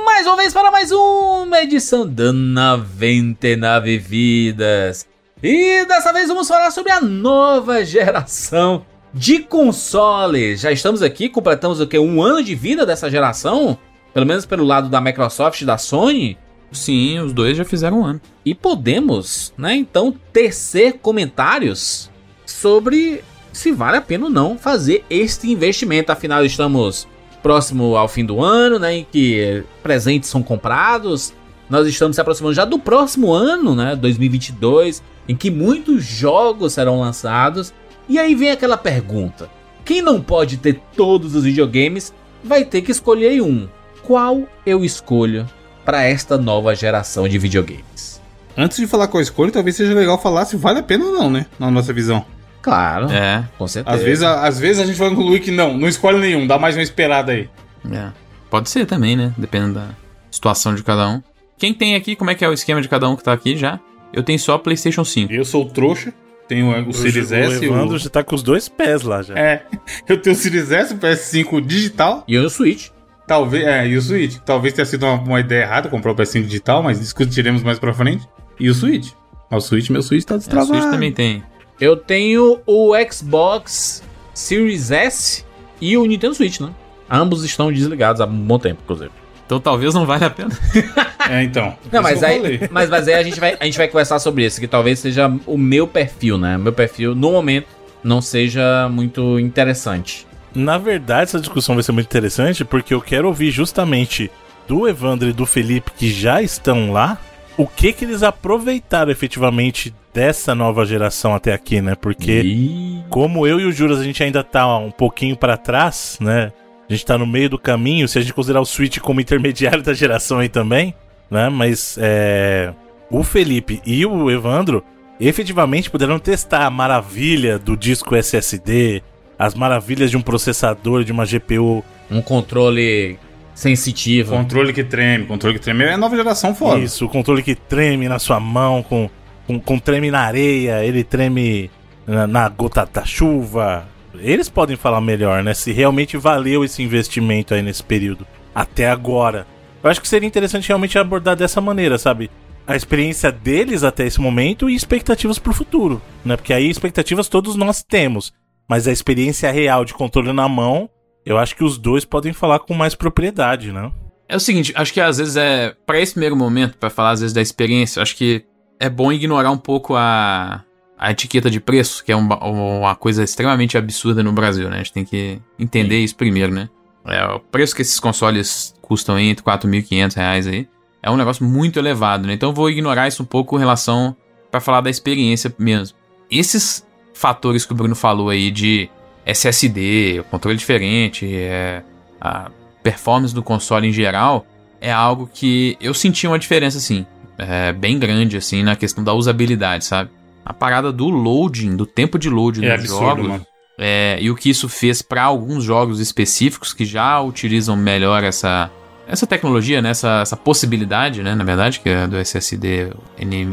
mais uma vez para mais uma edição da 99 Vidas. E dessa vez vamos falar sobre a nova geração de consoles. Já estamos aqui, completamos o que? Um ano de vida dessa geração? Pelo menos pelo lado da Microsoft e da Sony. Sim, os dois já fizeram um ano. E podemos, né, então, tecer comentários sobre se vale a pena ou não fazer este investimento. Afinal, estamos próximo ao fim do ano, né, em que presentes são comprados. Nós estamos se aproximando já do próximo ano, né, 2022, em que muitos jogos serão lançados. E aí vem aquela pergunta: quem não pode ter todos os videogames vai ter que escolher um. Qual eu escolho para esta nova geração de videogames? Antes de falar qual escolha, talvez seja legal falar se vale a pena ou não, né? Na nossa visão. Claro, É, com certeza. Às vezes, a- às vezes a gente vai concluir que não, não escolhe nenhum, dá mais uma esperada aí. é. Pode ser também, né? Dependendo da situação de cada um. Quem tem aqui, como é que é o esquema de cada um que tá aqui já? Eu tenho só PlayStation 5. Eu sou o trouxa, tenho o Series o S e Evandro o... já tá com os dois pés lá já. É, eu tenho o Series S, o PS5 digital, E eu no Switch. talvez, é, e o Switch. Talvez tenha sido uma, uma ideia errada comprar o PS5 digital, mas discutiremos mais pra frente. E o Switch. O Switch, meu Switch tá É, o destravado. Switch também tem. Eu tenho o Xbox Series S e o Nintendo Switch, né? Ambos estão desligados há um bom tempo, inclusive. Então talvez não valha a pena. É, então. Não, mas aí, mas, mas aí a gente, vai, a gente vai conversar sobre isso, que talvez seja o meu perfil, né? Meu perfil, no momento, não seja muito interessante. Na verdade, essa discussão vai ser muito interessante porque eu quero ouvir justamente do Evandro e do Felipe que já estão lá, o que que eles aproveitaram efetivamente dessa nova geração até aqui, né? Porque E... como eu e o Juras a gente ainda tá um pouquinho pra trás, né? A gente tá no meio do caminho, se a gente considerar o Switch como intermediário da geração aí também, né? Mas é, o Felipe e o Evandro efetivamente puderam testar a maravilha do disco SSD, as maravilhas de um processador, de uma GPU. Um controle sensitivo. Controle que treme, controle que treme. É a nova geração foda. Isso, o controle que treme na sua mão, com, com, com treme na areia, ele treme na, na gota da chuva. Eles podem falar melhor, né? Se realmente valeu esse investimento aí nesse período. Até agora. Eu acho que seria interessante realmente abordar dessa maneira, sabe? A experiência deles até esse momento e expectativas pro futuro, né? Porque aí expectativas todos nós temos. Mas a experiência real de controle na mão, eu acho que os dois podem falar com mais propriedade, né? É o seguinte, acho que às vezes é. Pra esse primeiro momento, pra falar às vezes da experiência, acho que é bom ignorar um pouco a, a etiqueta de preço, que é um uma coisa extremamente absurda no Brasil, né? A gente tem que entender isso primeiro, né? É, o preço que esses consoles custam aí, entre 4.500 reais aí, é um negócio muito elevado, né? Então eu vou ignorar isso um pouco em relação pra falar da experiência mesmo. Esses fatores que o Bruno falou aí de SSD, controle diferente, é, a performance do console em geral, é algo que eu senti uma diferença, assim, é, bem grande, assim, na questão da usabilidade, sabe? A parada do loading, do tempo de loading É dos absurdo, jogos, mano. é, e o que isso fez para alguns jogos específicos que já utilizam melhor essa, essa tecnologia, né? essa, essa possibilidade, né? na verdade, que é do SSD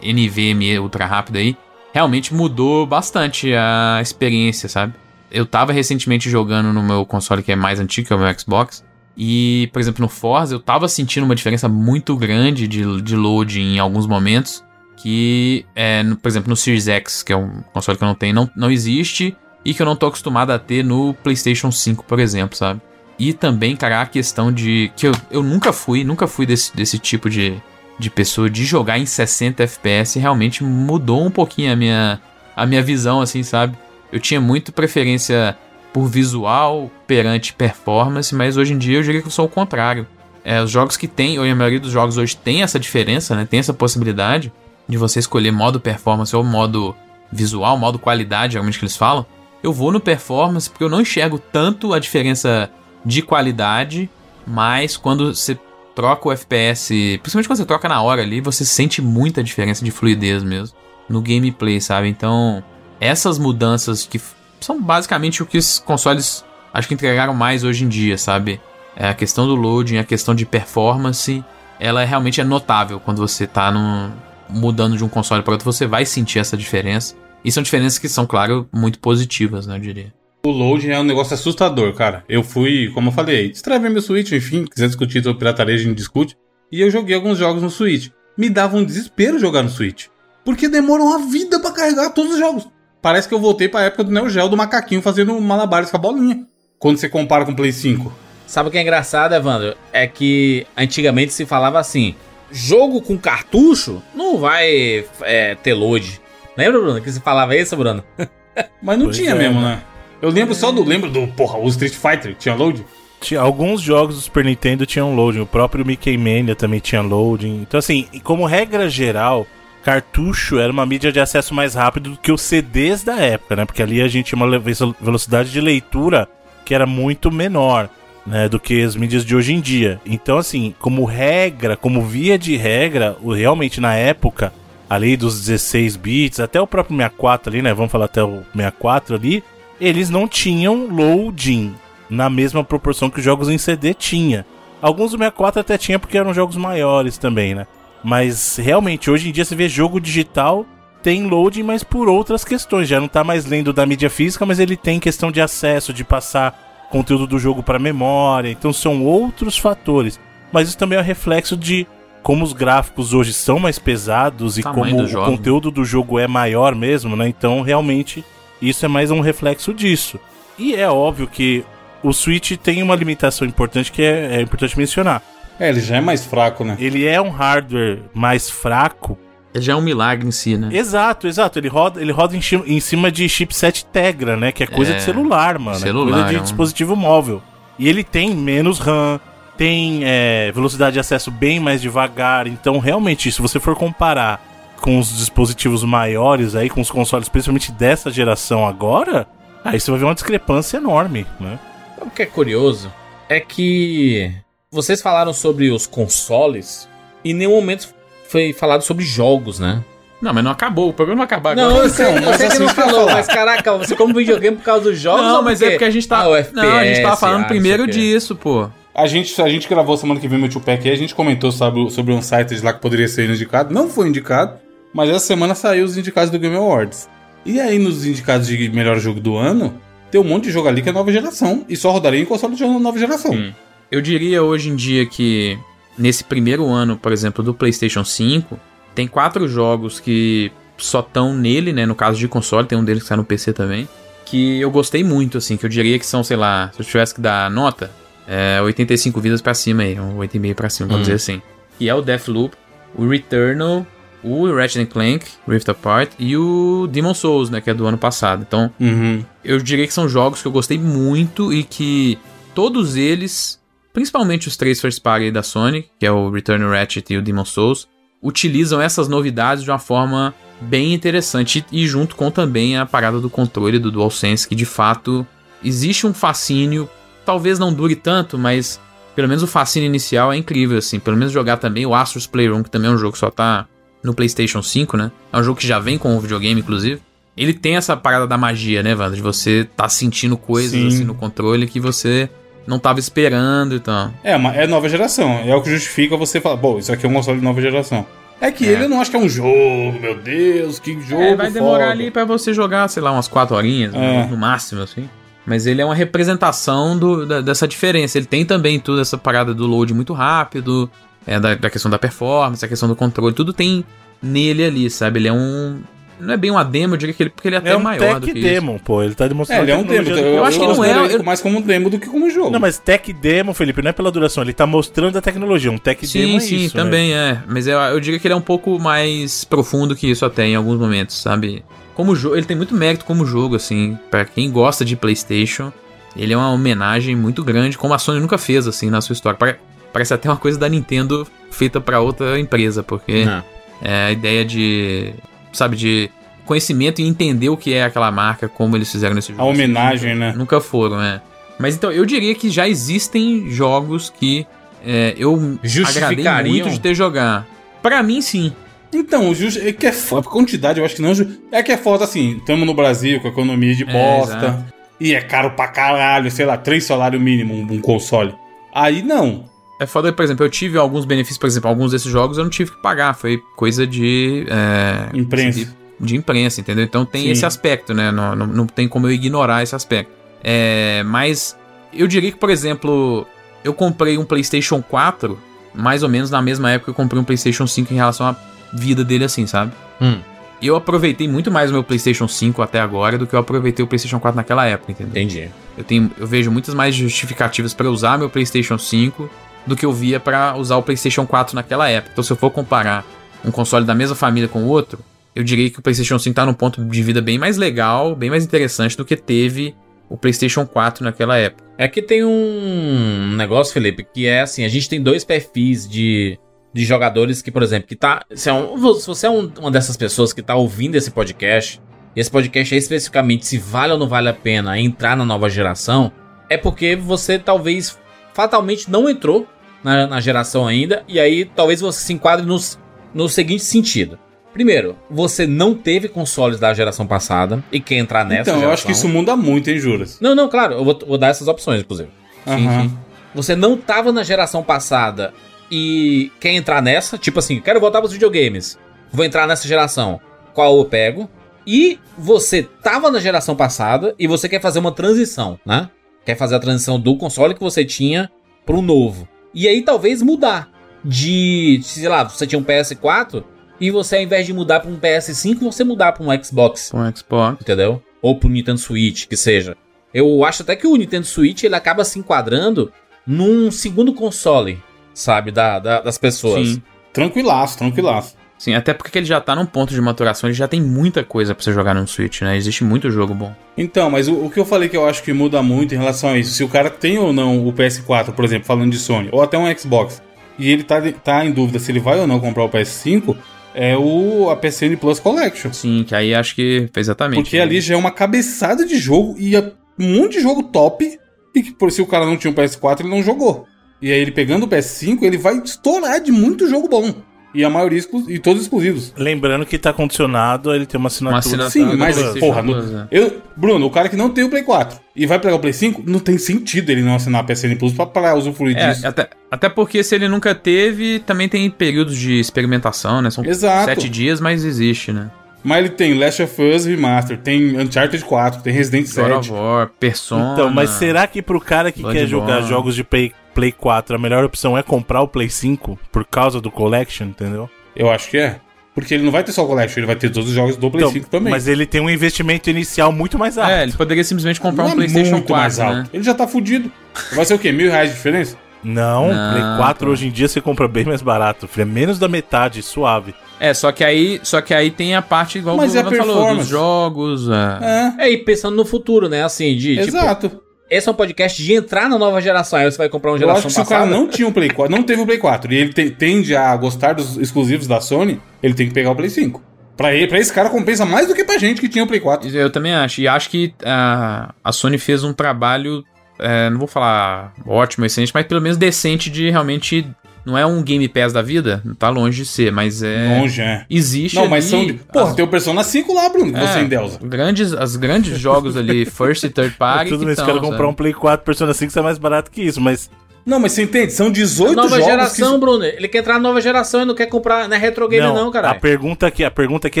NVMe ultra rápido aí, realmente mudou bastante a experiência, sabe? Eu tava recentemente jogando no meu console que é mais antigo, que é o meu Xbox, e, por exemplo, no Forza eu tava sentindo uma diferença muito grande de, de load em alguns momentos, que, é, no- por exemplo, no Series X, que é um console que eu não tenho, não, não existe, e que eu não tô acostumado a ter no PlayStation 5, por exemplo, sabe? E também, cara, a questão de. que eu, eu nunca fui, nunca fui desse, desse tipo de, de pessoa de jogar em 60 FPS, realmente mudou um pouquinho a minha, a minha visão, assim, sabe? Eu tinha muito preferência por visual perante performance, mas hoje em dia eu diria que eu sou o contrário. É, os jogos que tem, ou a maioria dos jogos hoje tem essa diferença, né? Tem essa possibilidade de você escolher modo performance ou modo visual, modo qualidade, geralmente que eles falam. Eu vou no performance porque eu não enxergo tanto a diferença de qualidade, mas quando você troca o FPS, principalmente quando você troca na hora ali, você sente muita diferença de fluidez mesmo no gameplay, sabe? Então, essas mudanças que são basicamente o que os consoles acho que entregaram mais hoje em dia, sabe? É a questão do loading, a questão de performance, ela é, realmente é notável quando você tá num, mudando de um console para outro, você vai sentir essa diferença. E são diferenças que são, claro, muito positivas, né, eu diria. O loading é um negócio assustador, cara. Eu fui, como eu falei, destravei meu Switch, enfim, quiser discutir sobre pirataria, a gente discute. E eu joguei alguns jogos no Switch. Me dava um desespero jogar no Switch. Porque demora uma vida pra carregar todos os jogos. Parece que eu voltei pra época do Neo Geo, do macaquinho fazendo malabares com a bolinha. Quando você compara com o Play 5. Sabe o que é engraçado, Evandro? É que antigamente se falava assim: jogo com cartucho não vai é, ter load. Lembra, Bruno? Que se falava isso, Bruno? Mas não Pois tinha é, mesmo, né? Eu lembro só do. Lembro do, porra, o Street Fighter, tinha load? Tinha, alguns jogos do Super Nintendo tinham loading, o próprio Mickey Mania também tinha loading. Então, assim, como regra geral, cartucho era uma mídia de acesso mais rápido do que os CDs da época, né? Porque ali a gente tinha uma velocidade de leitura que era muito menor, né? Do que as mídias de hoje em dia. Então, assim, como regra, como via de regra, realmente na época, ali dos 16 bits, até o próprio 64 ali, né? Vamos falar até o 64 ali, eles não tinham loading na mesma proporção que os jogos em CD tinha. Alguns do 64 até tinha porque eram jogos maiores também, né? Mas realmente, hoje em dia você vê jogo digital tem loading, mas por outras questões. Já não tá mais lendo da mídia física, mas ele tem questão de acesso, de passar conteúdo do jogo para memória. Então são outros fatores. Mas isso também é um reflexo de como os gráficos hoje são mais pesados e como o conteúdo do jogo é maior mesmo, né? Então realmente isso é mais um reflexo disso. E é óbvio que o Switch tem uma limitação importante que é, é importante mencionar. É, ele já é mais fraco, né? Ele é um hardware mais fraco. Ele já é um milagre em si, né? Exato, exato. Ele roda, ele roda em, em cima de chipset Tegra, né? Que é coisa É, de celular, mano. celular, é coisa de é um- dispositivo móvel. E ele tem menos RAM, tem é, velocidade de acesso bem mais devagar. Então, realmente, se você for comparar com os dispositivos maiores aí, com os consoles, principalmente dessa geração agora, aí você vai ver uma discrepância enorme, né? O que é curioso? É que vocês falaram sobre os consoles e em nenhum momento foi falado sobre jogos, né? Não, mas não acabou. O programa não acabou agora. Não, mas sei que assim não falou, mas caraca, você como videogame por causa dos jogos Não, mas é porque a gente tá. Ah, o FPS, não, a gente tava falando ah, primeiro disso, pô. A gente, a gente gravou semana que vem meu tio Pack e a gente comentou sobre, sobre um site lá que poderia ser indicado. Não foi indicado, mas essa semana saiu os indicados do Game Awards. E aí, nos indicados de melhor jogo do ano, tem um monte de jogo ali que é nova geração. E só rodaria em console de nova geração. Hum. Eu diria hoje em dia que nesse primeiro ano, por exemplo, do PlayStation 5, tem quatro jogos que só estão nele, né? No caso de console, tem um deles que sai no PC também. Que eu gostei muito, assim, que eu diria que são, sei lá, se eu tivesse que dar nota, é 85 vidas pra cima aí, um 8,5 pra cima, vamos Hum. dizer assim. E é o Deathloop, o Returnal, o Ratchet Clank, Rift Apart e o Demon Souls, né? Que é do ano passado. Então, Uhum. eu diria que são jogos que eu gostei muito e que todos eles, principalmente os três first party da Sony, que é o Return of Ratchet e o Demon Souls, utilizam essas novidades de uma forma bem interessante e junto com também a parada do controle do DualSense, que de fato existe um fascínio, talvez não dure tanto, mas pelo menos o fascínio inicial é incrível, assim. Pelo menos jogar também o Astros Playroom, que também é um jogo que só tá no PlayStation 5, né? É um jogo que já vem com o videogame, inclusive. Ele tem essa parada da magia, né, Wanda? De você tá sentindo coisas Sim. assim no controle que você não tava esperando e tal. É, uma- é nova geração. É o que justifica você falar, bom, isso aqui é um console de nova geração. É que É. ele não acho que é um jogo, meu Deus, que jogo. É, vai demorar foda. ali pra você jogar, sei lá, umas 4 horinhas, É. no máximo, assim. Mas ele é uma representação do- da- dessa diferença. Ele tem também tudo essa parada do load muito rápido, é, da, da questão da performance, a questão do controle, tudo tem nele ali, sabe? Ele é um. Não é bem uma demo, eu diria que ele, porque ele é até É um maior do tech que isso. demo, pô. Ele tá É, demonstrando. ele é a um demo. Eu, eu acho que não é- ele- mais como um demo do que como jogo. Não, mas tech demo, Felipe, não é pela duração. Ele tá mostrando a tecnologia. Um tech Sim, demo é sim, isso. né? também é. Mas eu, eu diria que ele é um pouco mais profundo que isso até em alguns momentos, sabe? Como jogo, ele tem muito mérito como jogo, assim. Pra quem gosta de PlayStation, ele é uma homenagem muito grande, como a Sony nunca fez, assim, na sua história. Pare- Parece até uma coisa da Nintendo feita pra outra empresa, porque Não. é a ideia de, sabe, de conhecimento e entender o que é aquela marca, como eles fizeram nesse jogo. A homenagem, né? Nunca foram, né? Mas então, eu diria que já existem jogos que é, eu agradei Justificariam? muito de ter jogar. Pra mim, sim. Então, o justo é que é foda. Quantidade, eu acho que não. ju- É que é foda assim. Estamos no Brasil com economia de É, bosta. exato. e é caro pra caralho, sei lá, três salário mínimo um, um console. Aí não. É foda, por exemplo, eu tive alguns benefícios, por exemplo, alguns desses jogos eu não tive que pagar, foi coisa de. é, Imprensa. De, de imprensa, entendeu? Então tem Sim. esse aspecto, né? Não, não, não tem como eu ignorar esse aspecto. É, mas eu diria que, por exemplo, eu comprei um PlayStation 4, mais ou menos na mesma época que eu comprei um PlayStation 5 em relação à vida dele, assim, sabe? Hum. E eu aproveitei muito mais o meu PlayStation 5 até agora do que eu aproveitei o PlayStation 4 naquela época, entendeu? Entendi. Eu, tenho, eu vejo muitas mais justificativas pra usar meu PlayStation 5 do que eu via pra usar o PlayStation 4 naquela época. Então, se eu for comparar um console da mesma família com o outro, eu diria que o PlayStation 5 tá num ponto de vida bem mais legal, bem mais interessante do que teve o PlayStation 4 naquela época. É que tem um negócio, Felipe, que é assim, a gente tem dois perfis de, de jogadores que, por exemplo, que tá. Se, é um- se você é um- uma dessas pessoas que tá ouvindo esse podcast, e esse podcast é especificamente se vale ou não vale a pena entrar na nova geração, é porque você talvez fatalmente não entrou na, na geração ainda, e aí talvez você se enquadre nos, no seguinte sentido. Primeiro, você não teve consoles da geração passada e quer entrar nessa então, eu acho que isso geração. muda muito, hein, Juras? Não, não, claro, eu vou, vou dar essas opções, inclusive. Aham. Você não tava na geração passada e quer entrar nessa, tipo assim, quero voltar pros videogames. Vou entrar nessa geração. Qual eu pego? E você tava na geração passada e você quer fazer uma transição, né? Quer fazer a transição do console que você tinha pro novo. E aí talvez mudar de, sei lá, você tinha um PS4 e você ao invés de mudar para um PS5, você mudar para um Xbox o Xbox. entendeu? Ou pro Nintendo Switch, que seja. Eu acho até que o Nintendo Switch ele acaba se enquadrando num segundo console, sabe, da, da- das pessoas. Sim. Tranquilaço, tranquilaço. Sim, até porque ele já tá num ponto de maturação, ele já tem muita coisa pra você jogar no Switch, né? Existe muito jogo bom. Então, mas o, o que eu falei que eu acho que muda muito em relação a isso, se o cara tem ou não o PS4, por exemplo, falando de Sony, ou até um Xbox, e ele tá, tá em dúvida se ele vai ou não comprar o PS5, é o a PSN Plus Collection. Sim, que aí acho que exatamente. Porque ali já é uma cabeçada de jogo e é um monte de jogo top, e que por se o cara não tinha um PS4, ele não jogou. E aí ele pegando o PS5, ele vai estourar de muito jogo bom. E a maioria e todos exclusivos. Lembrando que tá condicionado a ele ter uma assinatura. assinatura Sim, mas, porra, no- né? eu, Bruno, o cara que não tem o Play 4 e vai pegar o Play 5, não tem sentido ele não assinar a PSN Plus pra, pra usufruir É, disso. até, até porque se ele nunca teve, também tem períodos de experimentação, né? São Exato. sete dias, mas existe, né? Mas ele tem Last of Us Remaster, tem Uncharted 4, tem Resident God of 7. War, Persona. Então, mas será que pro cara que quer jogar jogos de Play, Play 4, a melhor opção é comprar o Play 5 por causa do Collection, entendeu? Eu acho que é. Porque ele não vai ter só o Collection, ele vai ter todos os jogos do Play Então, 5 também. Mas ele tem um investimento inicial muito mais alto. É, ele poderia simplesmente comprar Não um é PlayStation muito 4, mais alto. né? Ele já tá fudido. Vai ser o quê? Mil reais de diferença? Não, Não, Play 4 pô. hoje em dia você compra bem mais barato. É menos da metade, suave. É, só que aí, só que aí tem a parte igual Mas o e a Bruno falou, dos jogos, é. É, É, e pensando no futuro, né? Assim, de tipo, exato. Esse é um podcast de entrar na nova geração. Aí você vai comprar uma Eu geração acho que se o passada. cara não tinha um Play 4, não teve o Play 4 e ele te- tende a gostar dos exclusivos da Sony, ele tem que pegar o Play 5. Pra, ele, pra esse cara compensa mais do que pra gente que tinha o Play 4. Eu também acho. E acho que a, a Sony fez um trabalho é, não vou falar ótimo, excelente, mas pelo menos decente de realmente. Não é um Game Pass da vida, tá longe de ser, mas é. Longe, é. Existe. Não, mas são. ali de- Porra, as- tem o Persona 5 lá, Bruno, que você é, endeusa. Grandes, as grandes jogos ali, first e third party. Tudo que bem, se o tão, cara comprar um Play 4 Persona 5 sai mais barato que isso, mas. Não, mas você entende? São 18 Nova jogos geração, que... Bruno. Ele quer entrar na nova geração e não quer comprar. Não é retro game, não, a caralho. pergunta aqui, a pergunta aqui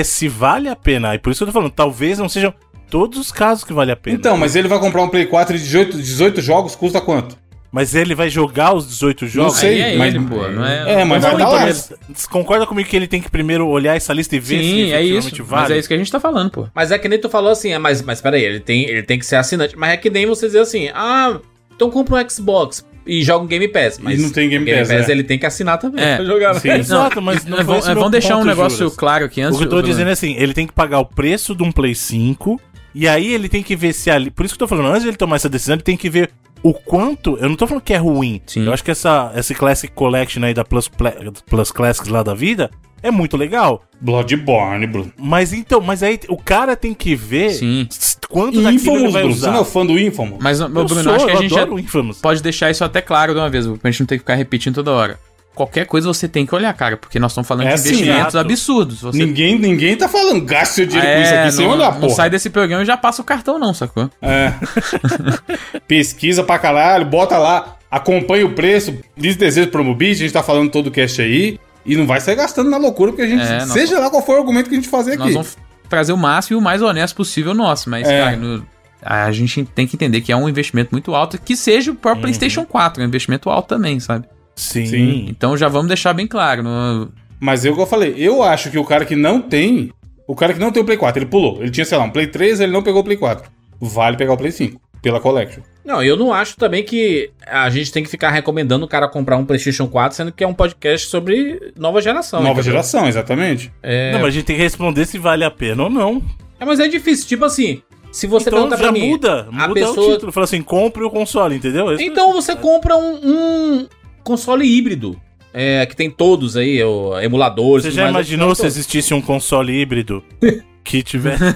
é se vale a pena. E por isso que eu tô falando, talvez não sejam todos os casos que vale a pena. Então, mas ele vai comprar um Play 4 de 18, 18 jogos, custa quanto? Mas ele vai jogar os 18 jogos? sei, Aí é mas- ele, pô, não é. É, mas vai Não, dar então, concorda comigo que ele tem que primeiro olhar essa lista e ver Sim, se é efetivamente isso. vale? Mas é isso que a gente tá falando, pô. Mas é que nem tu falou assim, é, mas, mas peraí, ele tem, ele tem que ser assinante. Mas é que nem você dizer assim, ah, então compra um Xbox e joga um Game Pass. Mas não tem Game Game Pass, Pass é. ele tem que assinar também É. pra jogar. Sim. né? Exato, mas não É, foi vamos, meu vamos deixar um negócio Juras. claro aqui antes. O que eu tô de- dizendo é assim, ele tem que pagar o preço de um Play 5 e aí ele tem que ver se ali. Por isso que eu tô falando, antes de ele tomar essa decisão, ele tem que ver o quanto. Eu não tô falando que é ruim. Sim. Eu acho que essa, essa Classic Collection aí da Plus, Plus Classics lá da vida é muito legal. Bloodborne, Bruno. Mas então, mas aí o cara tem que ver Sim. quanto daquilo ele Infamous, vai Bruno. Você não é fã do Infamous? Mas, meu eu Bruno, sou, acho que a gente Infamous. pode deixar isso até claro de uma vez, pra gente não ter que ficar repetindo toda hora. Qualquer coisa você tem que olhar, cara, porque nós estamos falando É de assim, investimentos absurdos. Você Ninguém, ninguém tá falando, gaste seu dinheiro com isso É, aqui sem não, olhar, não porra. sai desse programa e já passa o cartão, não, sacou? É. Pesquisa pra caralho, bota lá, acompanha o preço, diz desejo pro Mobit, a gente tá falando todo o cast aí. E não vai sair gastando na loucura, porque a gente. É, nós- seja lá qual for o argumento que a gente fazer aqui. Nós vamos trazer o máximo e o mais honesto possível nosso, mas, É. cara, no- a gente tem que entender que é um investimento muito alto, que seja o Uhum. próprio PlayStation 4, é um investimento alto também, sabe? Sim. Sim. Então já vamos deixar bem claro. no- Mas eu, como eu falei, eu acho que o cara que não tem. O cara que não tem o Play 4, ele pulou. Ele tinha, sei lá, um Play 3, ele não pegou o Play 4. Vale pegar o Play 5, pela Collection. Não, eu não acho também que a gente tem que ficar recomendando o cara comprar um PlayStation 4, sendo que é um podcast sobre nova geração. Nova entendeu? geração, exatamente. É, Não, mas a gente tem que responder se vale a pena ou não. é, mas é difícil. Tipo assim, se você então perguntar já pra mim. muda, a muda o pessoa- título. Fala assim, compre o console, entendeu? Esse- Então você compra um, um console híbrido. É, que tem todos aí, o, emuladores. Você tudo já mais, imaginou se todos. existisse um console híbrido que tiver...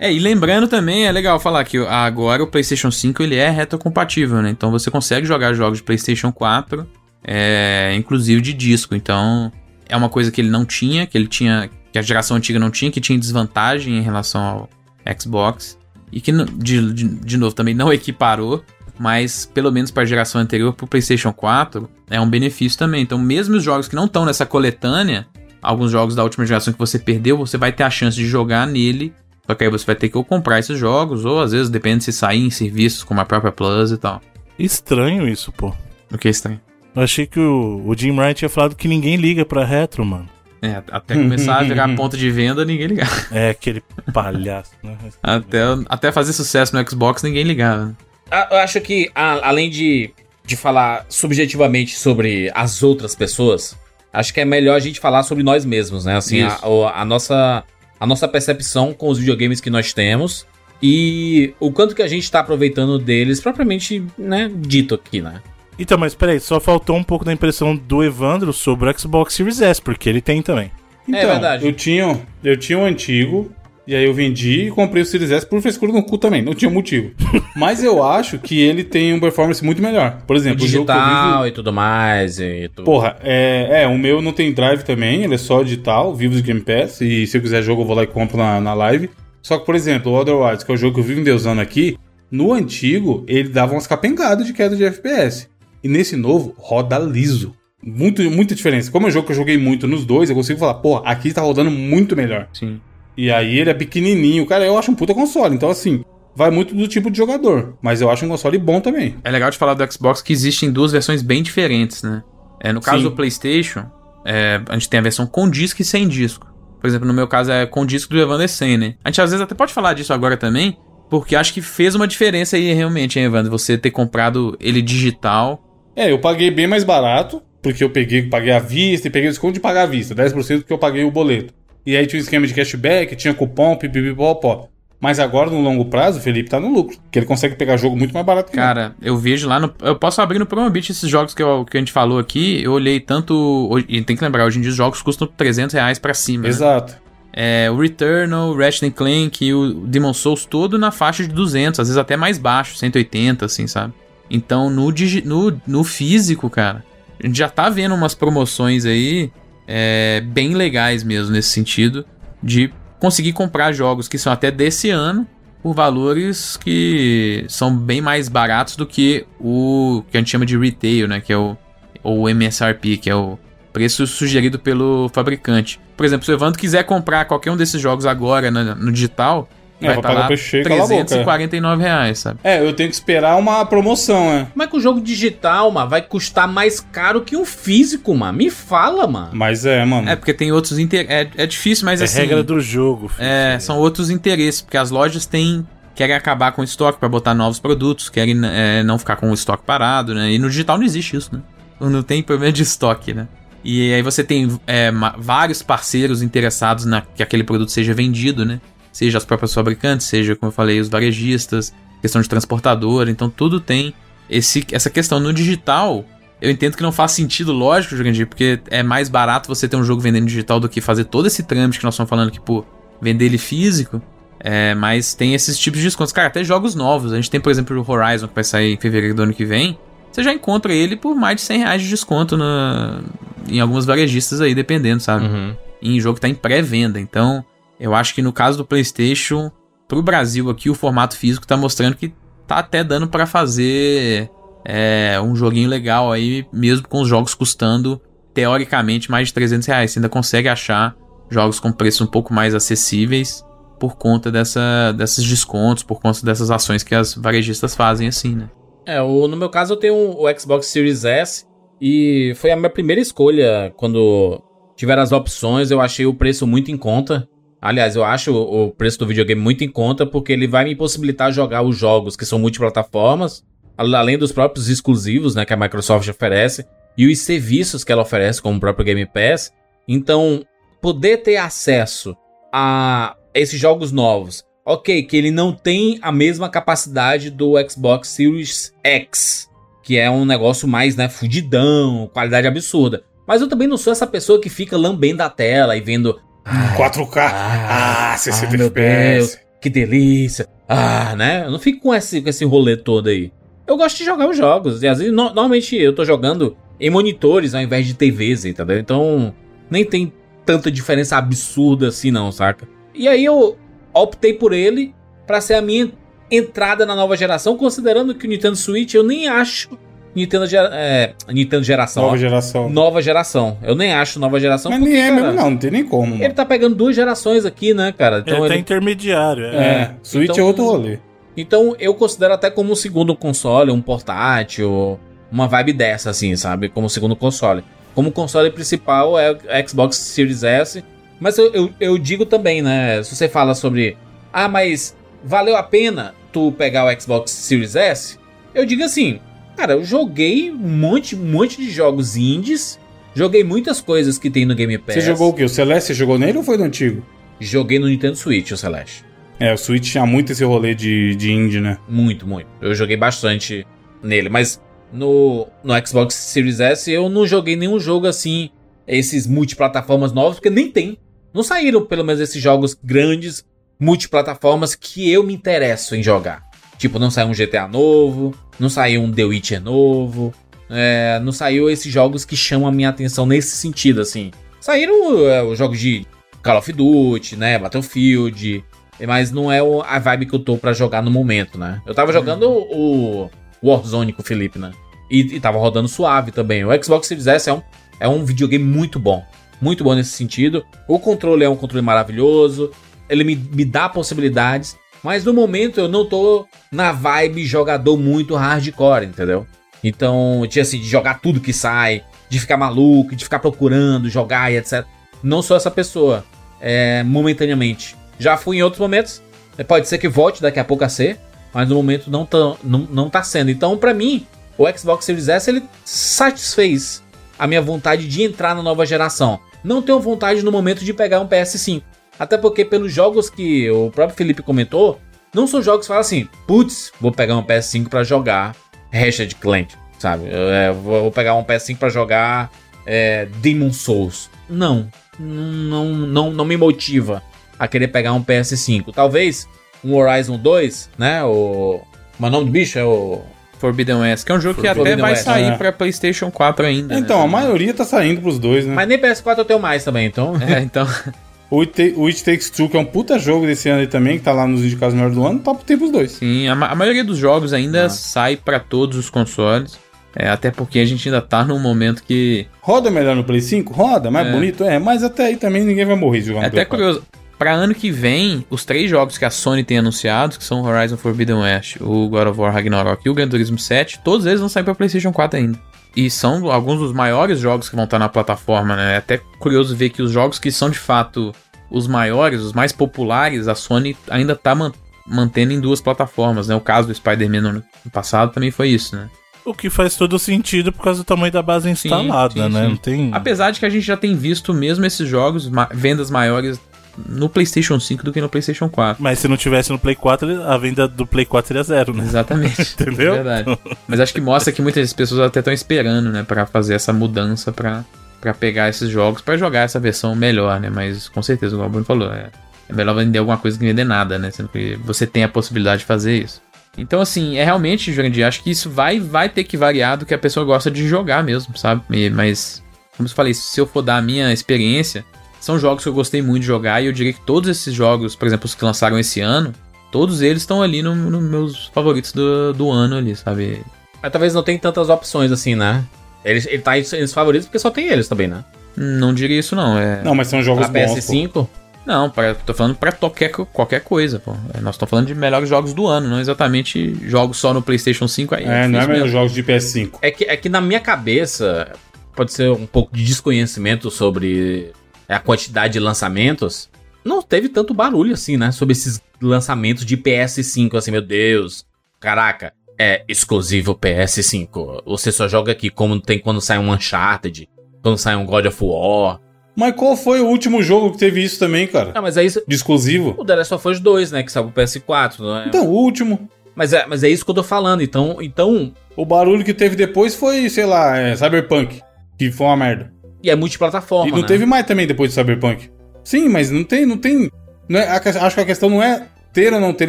É, e lembrando também, é legal falar que agora o PlayStation 5 ele é retrocompatível, né? Então você consegue jogar jogos de PlayStation 4, é, inclusive de disco. Então é uma coisa que ele não tinha, que ele tinha, que a geração antiga não tinha, que tinha desvantagem em relação ao Xbox e que de, de, de novo também não equiparou. Mas pelo menos para a geração anterior, para o PlayStation 4, é um benefício também. Então, mesmo os jogos que não estão nessa coletânea, alguns jogos da última geração que você perdeu, você vai ter a chance de jogar nele só que aí você vai ter que ou comprar esses jogos, ou às vezes depende se sair em serviços como a própria Plus e tal. Estranho isso, pô. O que é estranho. Eu achei que o, o Jim Ryan tinha falado que ninguém liga pra retro, mano. É, até começar a virar ponto de venda, ninguém ligava. É aquele palhaço, né? Até, até fazer sucesso no Xbox, ninguém ligava. Ah, Eu acho que, a- além de, de falar subjetivamente sobre as outras pessoas, acho que é melhor a gente falar sobre nós mesmos, né? Assim, a, o- a nossa, a nossa percepção com os videogames que nós temos e o quanto que a gente tá aproveitando deles, propriamente, né, dito aqui, né? Então, mas peraí, só faltou um pouco da impressão do Evandro sobre o Xbox Series S, porque ele tem também. Então, É verdade. Eu tinha, eu tinha o antigo, e aí eu vendi e comprei o Series S por frescura no cu também, não tinha motivo. Mas eu acho que ele tem um performance muito melhor. Por O exemplo, o jogo que eu digital vivo... e tudo mais e tudo. Porra, é, é, o meu não tem drive também, ele é só digital, vivo de Game Pass, e se eu quiser jogo eu vou lá e compro na, na live. Só que, por exemplo, o Other Wilds, que é o jogo que eu vivo endeusando aqui, no antigo ele dava umas capengadas de queda de FPS. E nesse novo, roda liso. Muito, muita diferença. Como é um jogo que eu joguei muito nos dois, eu consigo falar, pô, aqui tá rodando muito melhor. Sim. E aí ele é pequenininho. Cara, eu acho um puta console. Então, assim, vai muito do tipo de jogador. Mas eu acho um console bom também. É legal de falar do Xbox que existem duas versões bem diferentes, né? É, no caso Sim. do PlayStation, é, a gente tem a versão com disco e sem disco. Por exemplo, no meu caso é com disco do Evander né? A gente às vezes até pode falar disso agora também, porque acho que fez uma diferença aí realmente, hein, Evandro? Você ter comprado ele digital. É, eu paguei bem mais barato. Porque eu peguei, paguei à vista e peguei o desconto de pagar à vista. 10% que eu paguei o boleto. E aí tinha um esquema de cashback, tinha cupom, pipipipopó. Mas agora, no longo prazo, o Felipe tá no lucro. Porque ele consegue pegar jogo muito mais barato que eu. Cara, eu vejo lá no. Eu posso abrir no Promobit esses jogos que, eu- que a gente falou aqui. Eu olhei tanto. E tem que lembrar, hoje em dia os jogos custam 300 reais pra cima. né? Exato. é, o Returnal, o Ratchet Clank e o Demon Souls todo na faixa de 200, às vezes até mais baixo, 180, assim, sabe? Então, no, digi- no, no físico, cara, a gente já tá vendo umas promoções aí é, bem legais mesmo nesse sentido, de conseguir comprar jogos que são até desse ano por valores que são bem mais baratos do que o que a gente chama de retail, né? Que é o, ou MSRP, que é o preço sugerido pelo fabricante. Por exemplo, se o Evandro quiser comprar qualquer um desses jogos agora no, no digital, É, vai vai estar pagar lá preço cheio, cala a boca, é. 349 reais, sabe? É, eu tenho que esperar uma promoção, é. Mas que o jogo digital, mano, vai custar mais caro que um físico, mano. Me fala, mano. Mas é, mano. É, porque tem outros interesses. É, é difícil, mas É assim. regra do jogo. filho. É, são outros interesses, porque as lojas têm querem acabar com o estoque pra botar novos produtos, querem é, não ficar com o estoque parado, né? E no digital não existe isso, né? Não tem problema de estoque, né? E aí você tem é, vários parceiros interessados na que aquele produto seja vendido, né? Seja as próprias fabricantes, seja, como eu falei, os varejistas, questão de transportadora, então tudo tem esse, essa questão. No digital, eu entendo que não faz sentido, lógico, Jurandir, porque é mais barato você ter um jogo vendendo digital do que fazer todo esse trâmite que nós estamos falando aqui, pô, vender ele físico. É, mas tem esses tipos de descontos. Cara, até jogos novos. A gente tem, por exemplo, o Horizon, que vai sair em fevereiro do ano que vem. Você já encontra ele por mais de 100 reais de desconto na, em algumas varejistas aí, dependendo, sabe? Uhum. em jogo que tá em pré-venda. Então, eu acho que no caso do PlayStation, pro Brasil aqui, o formato físico tá mostrando que tá até dando pra fazer é, um joguinho legal aí, mesmo com os jogos custando, teoricamente, mais de 300 reais. Você ainda consegue achar jogos com preços um pouco mais acessíveis por conta dessa, desses descontos, por conta dessas ações que as varejistas fazem assim, né? É, o, no meu caso eu tenho o Xbox Series S e foi a minha primeira escolha quando tiveram as opções, eu achei o preço muito em conta. Aliás, eu acho o preço do videogame muito em conta porque ele vai me possibilitar jogar os jogos que são multiplataformas, além dos próprios exclusivos, né, que a Microsoft oferece e os serviços que ela oferece, como o próprio Game Pass. Então, poder ter acesso a esses jogos novos. Ok, que ele não tem a mesma capacidade do Xbox Series X, que é um negócio mais, né, fudidão, qualidade absurda. Mas eu também não sou essa pessoa que fica lambendo a tela e vendo. "Ai, 4K. ah, Ah, 60 meu FPS. Deus, que delícia. Ah, né? Eu não fico com esse, com esse rolê todo aí. Eu gosto de jogar os jogos. E às vezes, no- normalmente, eu tô jogando em monitores ao invés de TVs, entendeu? Então, nem tem tanta diferença absurda assim, não, saca? E aí eu optei por ele pra ser a minha entrada na nova geração, considerando que o Nintendo Switch eu nem acho Nintendo, gera- é, Nintendo geração. Nova ó. geração. Nova geração. Eu nem acho nova geração. Mas porque, nem é cara, mesmo, não. Não tem nem como, mano. Ele tá pegando duas gerações aqui, né, cara? Então, ele tá ele- intermediário. É. É, Switch então- é outro rolê. então eu considero até como um segundo console, um portátil, uma vibe dessa, assim, sabe? Como segundo console. Como console principal é o Xbox Series S. Mas eu, eu, eu digo também, né? Se você fala sobre. Ah, mas valeu a pena tu pegar o Xbox Series S? Eu digo assim, cara, eu joguei um monte, um monte de jogos indies. Joguei muitas coisas que tem no Game Pass. Você jogou o quê? O Celeste você jogou nele ou foi no antigo? Joguei no Nintendo Switch, o Celeste. É, o Switch tinha muito esse rolê de, de indie, né? Muito, muito. Eu joguei bastante nele, mas no, no Xbox Series S eu não joguei nenhum jogo assim, esses multiplataformas novos, porque nem tem. Não saíram, pelo menos, esses jogos grandes, multiplataformas que eu me interesso em jogar. Tipo, não saiu um GTA novo, não saiu um The Witcher novo, é, não saiu esses jogos que chamam a minha atenção nesse sentido, assim. Saíram é, os jogos de Call of Duty, né, Battlefield, mas não é a vibe que eu tô pra jogar no momento, né? Eu tava jogando o Warzone com o Felipe, né? E, e tava rodando suave também. O Xbox Series S é um, é um videogame muito bom. Muito bom nesse sentido. O controle é um controle maravilhoso. Ele me, me dá possibilidades. Mas no momento eu não tô na vibe jogador muito hardcore, entendeu? Então, tinha assim, de jogar tudo que sai, de ficar maluco, de ficar procurando, jogar e etc. Não sou essa pessoa, é, momentaneamente. Já fui em outros momentos, é, pode ser que volte daqui a pouco a ser, mas no momento não tá, não, não tá sendo. Então, pra mim, o Xbox Series S ele satisfez a minha vontade de entrar na nova geração. Não tenho vontade no momento de pegar um PS5. Até porque, pelos jogos que o próprio Felipe comentou, não são jogos que falam assim, putz, vou pegar um PS5 pra jogar Ratchet Clank, sabe? Eu, é, vou pegar um PS5 pra jogar é, Demon Souls. Não, não, não, não me motiva a querer pegar um PS5. Talvez um Horizon 2, né? O. Como é o nome do bicho? É o. Forbidden West, que é um jogo que até Forbidden vai West, sair é. pra PlayStation 4 ainda. né? Então, a maioria tá saindo pros dois, né? Mas nem PS4 eu tenho mais também, então. É, então. O It, o It Takes Two, que é um puta jogo desse ano aí também, que tá lá nos indicados melhores do ano, top tem pros dois. Sim, a, ma- a maioria dos jogos ainda sai pra todos os consoles. É, até porque a gente ainda tá num momento que. Roda melhor no Play 5? Roda, mais É. bonito? É, mas até aí também ninguém vai morrer jogando É até curioso. Pra ano que vem, os três jogos que a Sony tem anunciados, que são Horizon Forbidden West, o God of War Ragnarok e o Gran Turismo 7, todos eles vão sair pra PlayStation 4 ainda. E são alguns dos maiores jogos que vão estar na plataforma, né? É até curioso ver que os jogos que são de fato os maiores, os mais populares, a Sony ainda tá man- mantendo em duas plataformas, né? O caso do Spider-Man no ano passado também foi isso, né? O que faz todo sentido por causa do tamanho da base instalada, sim, né? sim. Não tem. Apesar de que a gente já tem visto mesmo esses jogos, ma- vendas maiores no PlayStation 5 do que no PlayStation 4. Mas se não tivesse no Play 4, a venda do Play 4 seria zero, né? Exatamente. Entendeu? É verdade. Mas acho que mostra que muitas pessoas até estão esperando, né, Pra fazer essa mudança pra para pegar esses jogos pra jogar essa versão melhor, né? Mas com certeza, como o Bruno falou, é, é melhor vender alguma coisa que vender nada, né? Sendo que você tem a possibilidade de fazer isso. Então, assim, é realmente, Jurandir, acho que isso vai, vai ter que variar do que a pessoa gosta de jogar mesmo, sabe? E- Mas, como eu falei, se eu for dar a minha experiência, são jogos que eu gostei muito de jogar e eu diria que todos esses jogos, por exemplo, os que lançaram esse ano, todos eles estão ali nos no meus favoritos do, do ano ali, sabe? Mas talvez não tenha tantas opções assim, né? Ele, ele tá entre os favoritos porque só tem eles também, né? Não diria isso não, é... Não, mas são jogos Pra bons, pô. PS5, Não, pra, tô falando pra qualquer, qualquer coisa, pô. É, Nós estamos falando de melhores jogos do ano, não exatamente jogos só no PlayStation 5 aí. É, não é difícil melhor mesmo. jogos de PS5. É que, é que na minha cabeça, pode ser um pouco de desconhecimento sobre a quantidade de lançamentos. Não teve tanto barulho assim, né? Sobre esses lançamentos de PS5, assim, meu Deus. Caraca, é exclusivo PS5. Você só joga aqui como tem quando sai um Uncharted, quando sai um God of War. Mas qual foi o último jogo que teve isso também, cara? Ah, mas é isso. De exclusivo? O The Last of Us 2, né? Que saiu pro PS4, não é? Então, o último. Mas, é, mas é isso que eu tô falando. Então, então O barulho que teve depois foi, sei lá, é, Cyberpunk. Que foi uma merda. E é multiplataforma, e não né? teve mais também depois de Cyberpunk. Sim, mas não tem, não tem. não é- acho que a questão não é ter ou não ter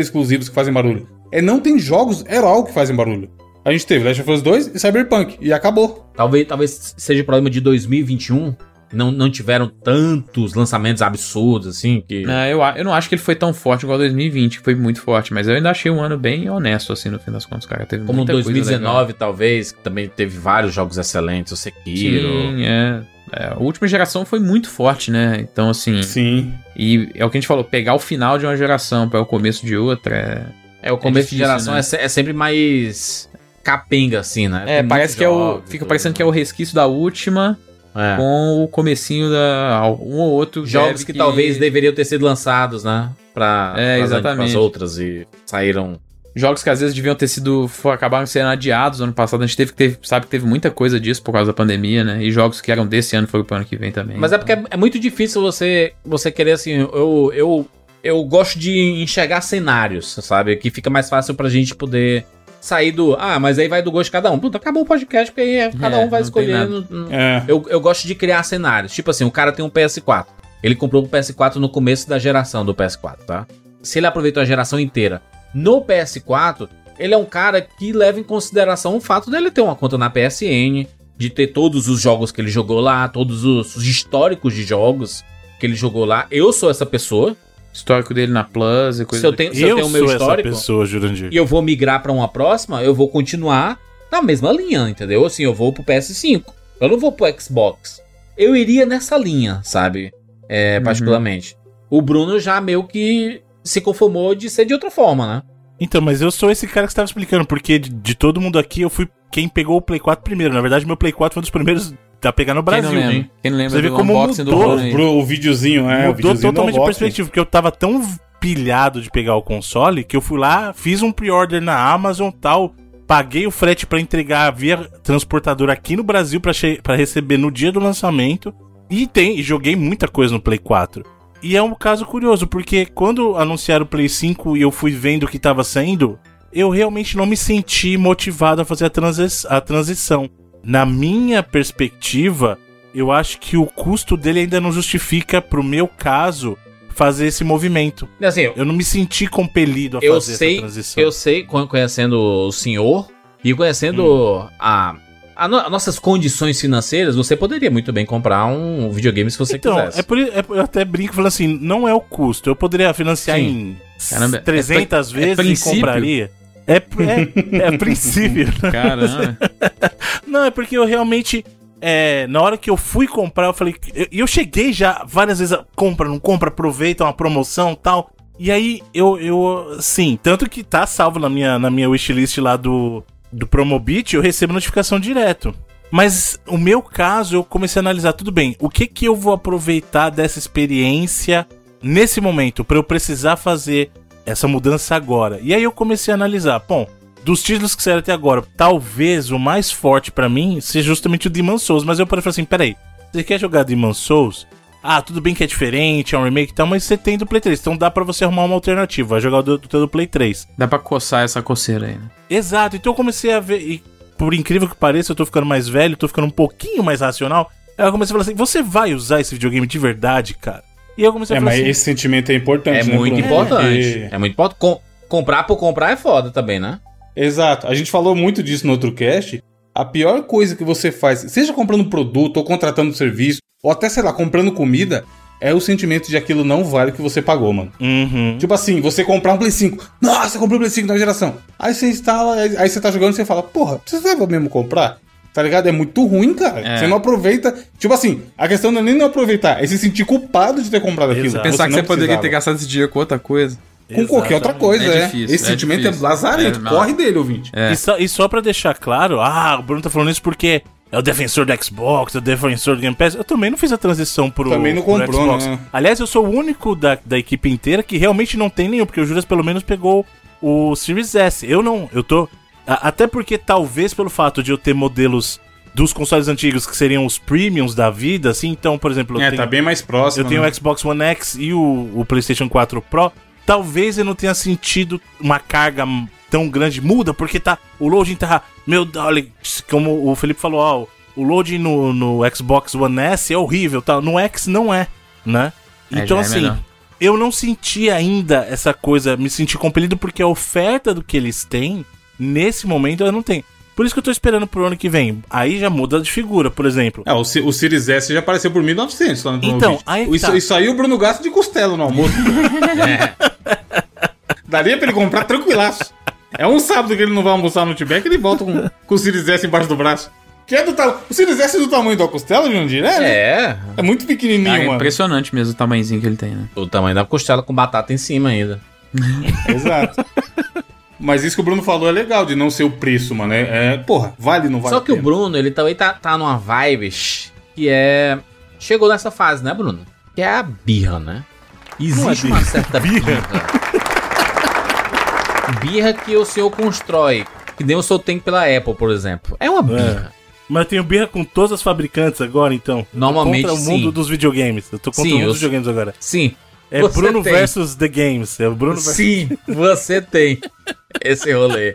exclusivos que fazem barulho. É não tem jogos herói que fazem barulho. A gente teve Last of Us 2 e Cyberpunk. E acabou. Talvez, talvez seja o problema de 2021. Não, não tiveram tantos lançamentos absurdos, assim, que... Não, eu, a- eu não acho que ele foi tão forte igual 2020, que foi muito forte, mas eu ainda achei um ano bem honesto, assim, no fim das contas, cara. Teve Como muita coisa 2019, talvez, que também teve vários jogos excelentes, o Sekiro. Sim, é. É, A última geração foi muito forte, né? Então, assim. Sim. E é o que a gente falou, pegar o final de uma geração para o começo de outra. É, o começo difícil, de geração né? é, é sempre mais capenga, assim, né? É, Tem parece que é o. Fica tudo, parecendo que é o resquício da última É. com o comecinho da. um ou outro. Jogos dev que, talvez deveriam ter sido lançados, né? Pra, É, exatamente. pras outras e saíram... Jogos que às vezes deviam ter sido. acabaram sendo adiados ano passado. A gente teve que ter. Sabe que teve muita coisa disso por causa da pandemia, né? E jogos que eram desse ano foram pro ano que vem também. Mas é porque é, é muito difícil você, você querer, assim, eu, eu, eu gosto de enxergar cenários, sabe? Que fica mais fácil pra gente poder sair do. Ah, mas aí vai do gosto de cada um. Puta, acabou o podcast, porque aí é- cada É, um vai no- É. Eu, eu gosto de criar cenários. Tipo assim, o cara tem um PS4. Ele comprou o PS4 no começo da geração do PS4, tá? Se ele aproveitou a geração inteira no PS4, ele é um cara que leva em consideração o fato dele ter uma conta na PSN, de ter todos os jogos que ele jogou lá, todos os, os históricos de jogos que ele jogou lá. Eu sou essa pessoa. Histórico dele na Plus e coisa Se eu do tenho, se eu Eu tenho o sou meu essa histórico pessoa, Jurandir. e eu vou migrar pra uma próxima, eu vou continuar na mesma linha, entendeu? Assim, eu vou pro PS5. Eu não vou pro Xbox. Eu iria nessa linha, sabe? É, Uhum. particularmente. O Bruno já meio que se conformou de ser de outra forma, né? Então, mas eu sou esse cara que você tava explicando, porque de, de todo mundo aqui, eu fui quem pegou o Play 4 primeiro. Na verdade, meu Play 4 foi um dos primeiros a pegar no Quem Brasil. não lembra? hein? Quem não lembra Você vê do como do mudou, aí? Pro, o videozinho, é. o Mudou videozinho totalmente do a unboxing. perspectiva, porque eu tava tão pilhado de pegar o console que eu fui lá, fiz um pre-order na Amazon tal, paguei o frete pra entregar via transportador aqui no Brasil pra receber no dia do lançamento e tem e joguei muita coisa no Play 4. E é um caso curioso, porque quando anunciaram o Play 5 e eu fui vendo o que tava saindo, eu realmente não me senti motivado a fazer a, transi- a transição. Na minha perspectiva, eu acho que o custo dele ainda não justifica, pro meu caso, fazer esse movimento. Assim, eu, Eu não me senti compelido a fazer sei, essa transição. eu sei, con- conhecendo o senhor e conhecendo a, a no- nossas condições financeiras, você poderia muito bem comprar um videogame se você então, quisesse. é por, é eu até brinco falando assim, não é o custo. Eu poderia financiar Sim. em Caramba, é 300 pri- é vezes e princípio? compraria. É, é, é princípio. Caramba. Não, é porque eu realmente. é, na hora que eu fui comprar, eu falei. E eu, eu cheguei já várias vezes. a- Compra, não compra, aproveita uma promoção tal. E aí eu, eu. Sim, tanto que tá salvo na minha, na minha wishlist lá do, do Promobit, eu recebo notificação direto. Mas o meu caso, eu comecei a analisar, tudo bem, o que que eu vou aproveitar dessa experiência nesse momento, pra eu precisar fazer essa mudança agora? E aí eu comecei a analisar, bom, dos títulos que saíram até agora, talvez o mais forte pra mim seja justamente o Demon Souls, mas eu falei assim, peraí, você quer jogar Demon Souls? Ah, tudo bem que é diferente, é um remake e tal, mas você tem do Play 3, então dá pra você arrumar uma alternativa, vai jogar o do, do, do Play 3. Dá pra coçar essa coceira aí, né? Exato, então eu comecei a ver, e por incrível que pareça, eu tô ficando mais velho, tô ficando um pouquinho mais racional. Aí eu comecei a falar assim: você vai usar esse videogame de verdade, cara? E eu comecei a É, falar mas assim: esse sentimento é importante, É né, muito Bruno? importante. Porque- É muito importante. Com- comprar por comprar é foda também, né? Exato. A gente falou muito disso no outro cast. A pior coisa que você faz, seja comprando produto ou contratando serviço, ou até, sei lá, comprando comida, é o sentimento de aquilo não vale o que você pagou, mano. Uhum. Tipo assim, você comprar um Play 5. Nossa, comprei um Play 5 da geração. Aí você instala, aí você tá jogando e você fala, porra, precisava mesmo comprar? Tá ligado? É muito ruim, cara. É. Você não aproveita. Tipo assim, a questão não é nem não aproveitar, é se sentir culpado de ter comprado aquilo. Pensar que você não poderia precisava. ter gastado esse dinheiro com outra coisa. Com qualquer outra coisa, É é. difícil, Esse é sentimento difícil. é lazarento. É. Corre dele, ouvinte. É. E, só, e só pra deixar claro, ah, o Bruno tá falando isso porque é o defensor do Xbox, é o defensor do Game Pass. Eu também não fiz a transição pro, Também não pro comprou, Xbox. né? Aliás, eu sou o único da, da equipe inteira que realmente não tem nenhum, porque o Juras pelo menos pegou o Series S. Eu não, eu tô. a- até porque talvez pelo fato de eu ter modelos dos consoles antigos que seriam os premiums da vida, assim, então, por exemplo, eu É, tenho, tá bem mais próximo. eu tenho né? o Xbox One X e o, o PlayStation 4 Pro. Talvez eu não tenha sentido uma carga tão grande. Muda, porque tá. O loading tá. Meu Deus, como o Felipe falou, ó, o loading no, no Xbox One S é horrível, tá? No X não é, né? É, Então, é assim, melhor. eu não senti ainda essa coisa, me senti compelido porque a oferta do que eles têm, nesse momento, eu não tenho. Por isso que eu tô esperando pro ano que vem. Aí já muda de figura, por exemplo. É, o, C- o Series S já apareceu por 1.900 lá no Então, aí que isso, tá. isso aí o Bruno gasta de costela no almoço. Daria pra ele comprar tranquilaço. É um sábado que ele não vai almoçar no Tibete que ele volta com, com o Series S embaixo do braço. Que é do ta... O Series S é do tamanho da costela, Jandir? É, né? É. É muito pequenininho, Ah, é mano. impressionante mesmo o tamanhozinho que ele tem, né? O tamanho da costela com batata em cima ainda. Exato. Mas isso que o Bruno falou é legal, de não ser o preço, mano. É, é- porra, vale, não vale Só que o. Bruno, ele também tá, tá numa vibe que é. Chegou nessa fase, né, Bruno? Que é a birra, né? Existe é uma birra. certa birra. birra que o senhor constrói. Que nem o senhor tem pela Apple, por exemplo. É uma birra. Mas eu tenho birra com todas as fabricantes agora, então. Normalmente, Contra o sim. mundo dos videogames. Eu tô contra Sim, o mundo eu- dos videogames agora. Sim. É Bruno tem. versus The Games. É o Bruno versus... Sim, você tem esse rolê.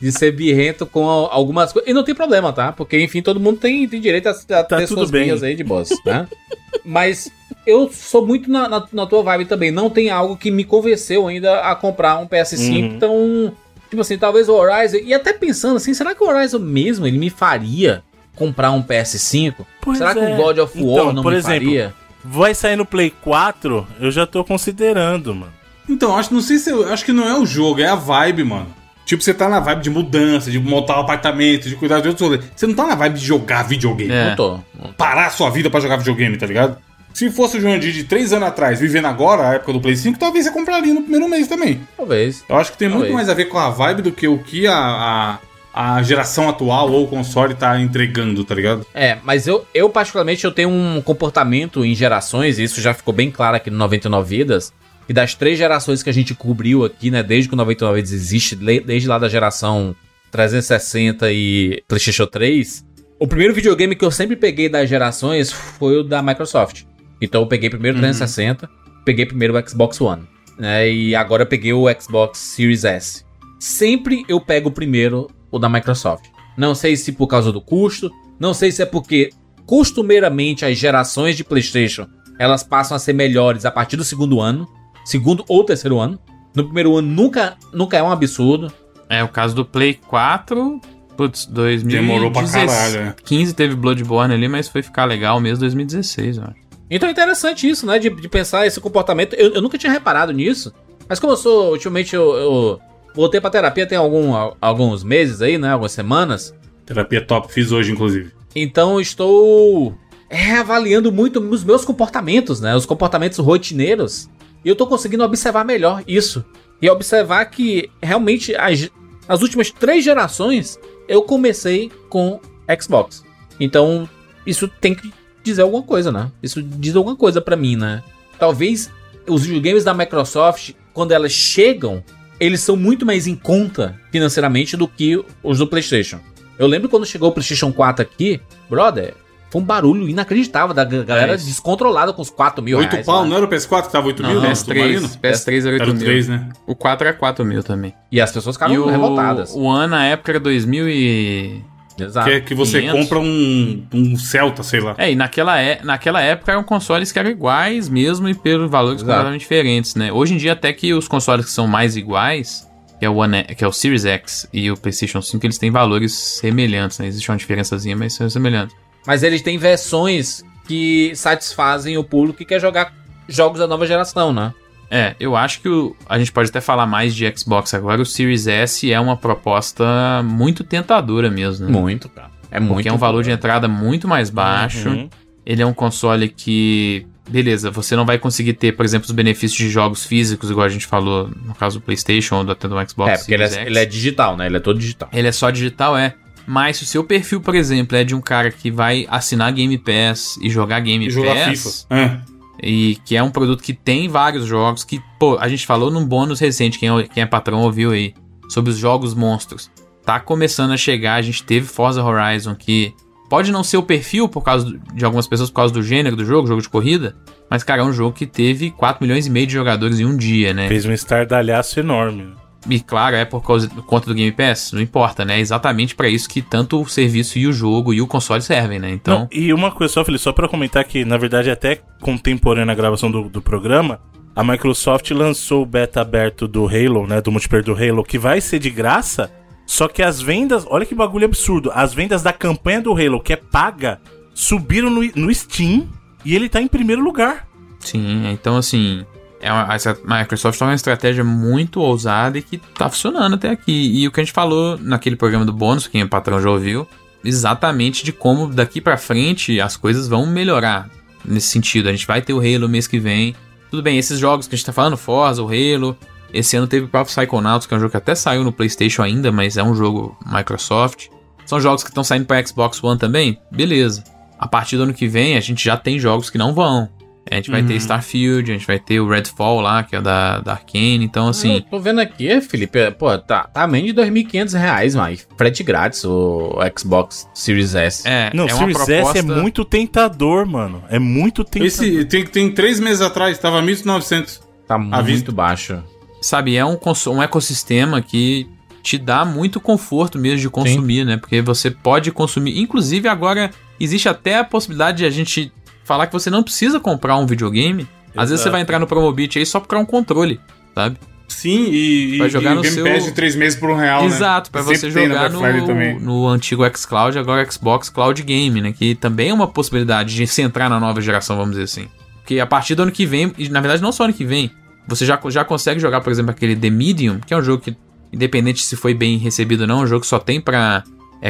De ser birrento com al- algumas coisas. E não tem problema, tá? Porque, enfim, todo mundo tem, tem direito a, a ter tudo suas bem. birras aí de boss, né? Mas eu sou muito na, na, na tua vibe também. Não tem algo que me convenceu ainda a comprar um PS5. Uhum. Então, tipo assim, talvez o Horizon. E até pensando assim, será que o Horizon mesmo ele me faria comprar um PS5? Pois será que é. o God of War Então, não por me exemplo, faria? Vai sair no Play 4, eu já tô considerando, mano. Então, acho, não sei se eu acho que não é o jogo, é a vibe, mano. Tipo, você tá na vibe de mudança, de montar um apartamento, de cuidar de outros rolês. Você não tá na vibe de jogar videogame. É. Não tô. Parar a sua vida pra jogar videogame, tá ligado? Se fosse o João de três anos atrás, vivendo agora, a época do Play 5, talvez você compraria no primeiro mês também. Talvez. Eu acho que tem muito Talvez. mais a ver com a vibe do que o que a, a, a geração atual ou o console tá entregando, tá ligado? É, mas eu, eu particularmente eu tenho um comportamento em gerações, e isso já ficou bem claro aqui no 99 Vidas, e das três gerações que a gente cobriu aqui, né, desde que o 99 Vidas existe, desde lá da geração 360 e PlayStation 3, o primeiro videogame que eu sempre peguei das gerações foi o da Microsoft. Então eu peguei primeiro o 360, peguei primeiro o Xbox One, né, e agora eu peguei o Xbox Series S. Sempre eu pego primeiro o da Microsoft. Não sei se por causa do custo, não sei se é porque costumeiramente as gerações de PlayStation elas passam a ser melhores a partir do segundo ano, segundo ou terceiro ano. No primeiro ano nunca, nunca é um absurdo. É, o caso do Play 4, putz, 2015 Demorou pra caralho, né? 15 teve Bloodborne ali, mas foi ficar legal mesmo 2016, eu acho. Então é interessante isso, né? De, de pensar esse comportamento. Eu, eu nunca tinha reparado nisso. Mas como eu sou, ultimamente, eu, eu voltei pra terapia tem algum, alguns meses aí, né? Algumas semanas. Terapia top, fiz hoje, inclusive. Então estou reavaliando muito os meus comportamentos, né? Os comportamentos rotineiros. E eu tô conseguindo observar melhor isso. E observar que realmente as, as últimas três gerações eu comecei com Xbox. Então isso tem que dizer alguma coisa, né? Isso diz alguma coisa pra mim, né? Talvez os videogames da Microsoft, quando elas chegam, eles são muito mais em conta financeiramente do que os do PlayStation. Eu lembro quando chegou o PlayStation 4 aqui, brother, foi um barulho inacreditável da galera É descontrolada com os 4 mil 8 reais. pau, né? não era o PS4 que tava 8 mil? Não, Não, PS3, Submarino? PS3 era 8 Era o mil. 3, né? O 4 é 4 mil também. E as pessoas ficaram e o, revoltadas. o ano na época era 2000 e... Exato. Que é que você 500. compra um, um Celta, sei lá. É, e naquela, é, naquela época eram consoles que eram iguais mesmo e pelos valores Exato. completamente diferentes, né? Hoje em dia até que os consoles que são mais iguais, que é o, One, que é o Series X e o PlayStation 5, eles têm valores semelhantes, né? Existe uma diferençazinha, mas são semelhantes. Mas eles têm versões que satisfazem o público que quer jogar jogos da nova geração, né? É, eu acho que o- a gente pode até falar mais de Xbox agora. O Series S é uma proposta muito tentadora mesmo, né? Muito, cara. É muito. Porque é um valor de entrada muito mais baixo. Uhum. Ele é um console que, beleza, você não vai conseguir ter, por exemplo, os benefícios de jogos físicos, igual a gente falou no caso do PlayStation ou do- até do Xbox. É, porque ele é, ele é digital, né? Ele é todo digital. Ele é só digital, é. Mas se o seu perfil, por exemplo, é de um cara que vai assinar Game Pass e jogar Game E jogar Pass, FIFA. É. e que é um produto que tem vários jogos, que, pô, a gente falou num bônus recente, quem é, quem é patrão ouviu aí, sobre os jogos monstros. Tá começando a chegar, a gente teve Forza Horizon, que pode não ser o perfil por causa de algumas pessoas por causa do gênero do jogo, jogo de corrida, mas, cara, é um jogo que teve 4 milhões e meio de jogadores em um dia, né? Fez um estardalhaço enorme. E claro, é por causa por conta do Game Pass, não importa, né? É exatamente pra isso que tanto o serviço e o jogo e o console servem, né? Então, Não, e uma coisa só, Felipe, só pra comentar que, na verdade, até contemporânea à gravação do, do programa, a Microsoft lançou o beta aberto do Halo, né? Do multiplayer do Halo, que vai ser de graça. Só que as vendas, olha que bagulho absurdo. As vendas da campanha do Halo, que é paga, subiram no, no Steam e ele tá em primeiro lugar. sim, então assim, é uma, essa Microsoft tá uma estratégia muito ousada e que tá funcionando até aqui. E o que a gente falou naquele programa do bônus, quem é patrão já ouviu, exatamente de como daqui pra frente as coisas vão melhorar nesse sentido. A gente vai ter o Halo mês que vem. Tudo bem, esses jogos que a gente tá falando, Forza, o Halo, esse ano teve o próprio Psychonauts, que é um jogo que até saiu no PlayStation ainda, mas é um jogo Microsoft. São jogos que estão saindo para Xbox One também? Beleza. A partir do ano que vem, a gente já tem jogos que não vão. A gente vai ter Starfield, a gente vai ter o Redfall lá, que é da, da Arkane. Então, assim, Eu tô vendo aqui, Felipe, pô, tá, tá menos de 2.500 reais, mas frete grátis o Xbox Series S. é, Não, é Series proposta... S é muito tentador, mano. É muito tentador. Esse tem, tem três meses atrás, tava 1.900. Tá muito vista. baixo. sabe, é um, um ecossistema que te dá muito conforto mesmo de consumir, né? Porque você pode consumir. Inclusive, agora existe até a possibilidade de a gente falar que você não precisa comprar um videogame. Às vezes você Exato. vai entrar no Promobit aí só pra um controle, sabe? Sim, e, Vai jogar e no Game seu- Pass de três meses por um real, Exato, né? pra Sempre você jogar também. no, no antigo xCloud, agora Xbox Cloud Game, né? Que também é uma possibilidade de se entrar na nova geração, vamos dizer assim. Porque a partir do ano que vem, e na verdade não só ano que vem, você já, já consegue jogar, por exemplo, aquele The Medium, que é um jogo que, independente se foi bem recebido ou não, é um jogo que só tem pra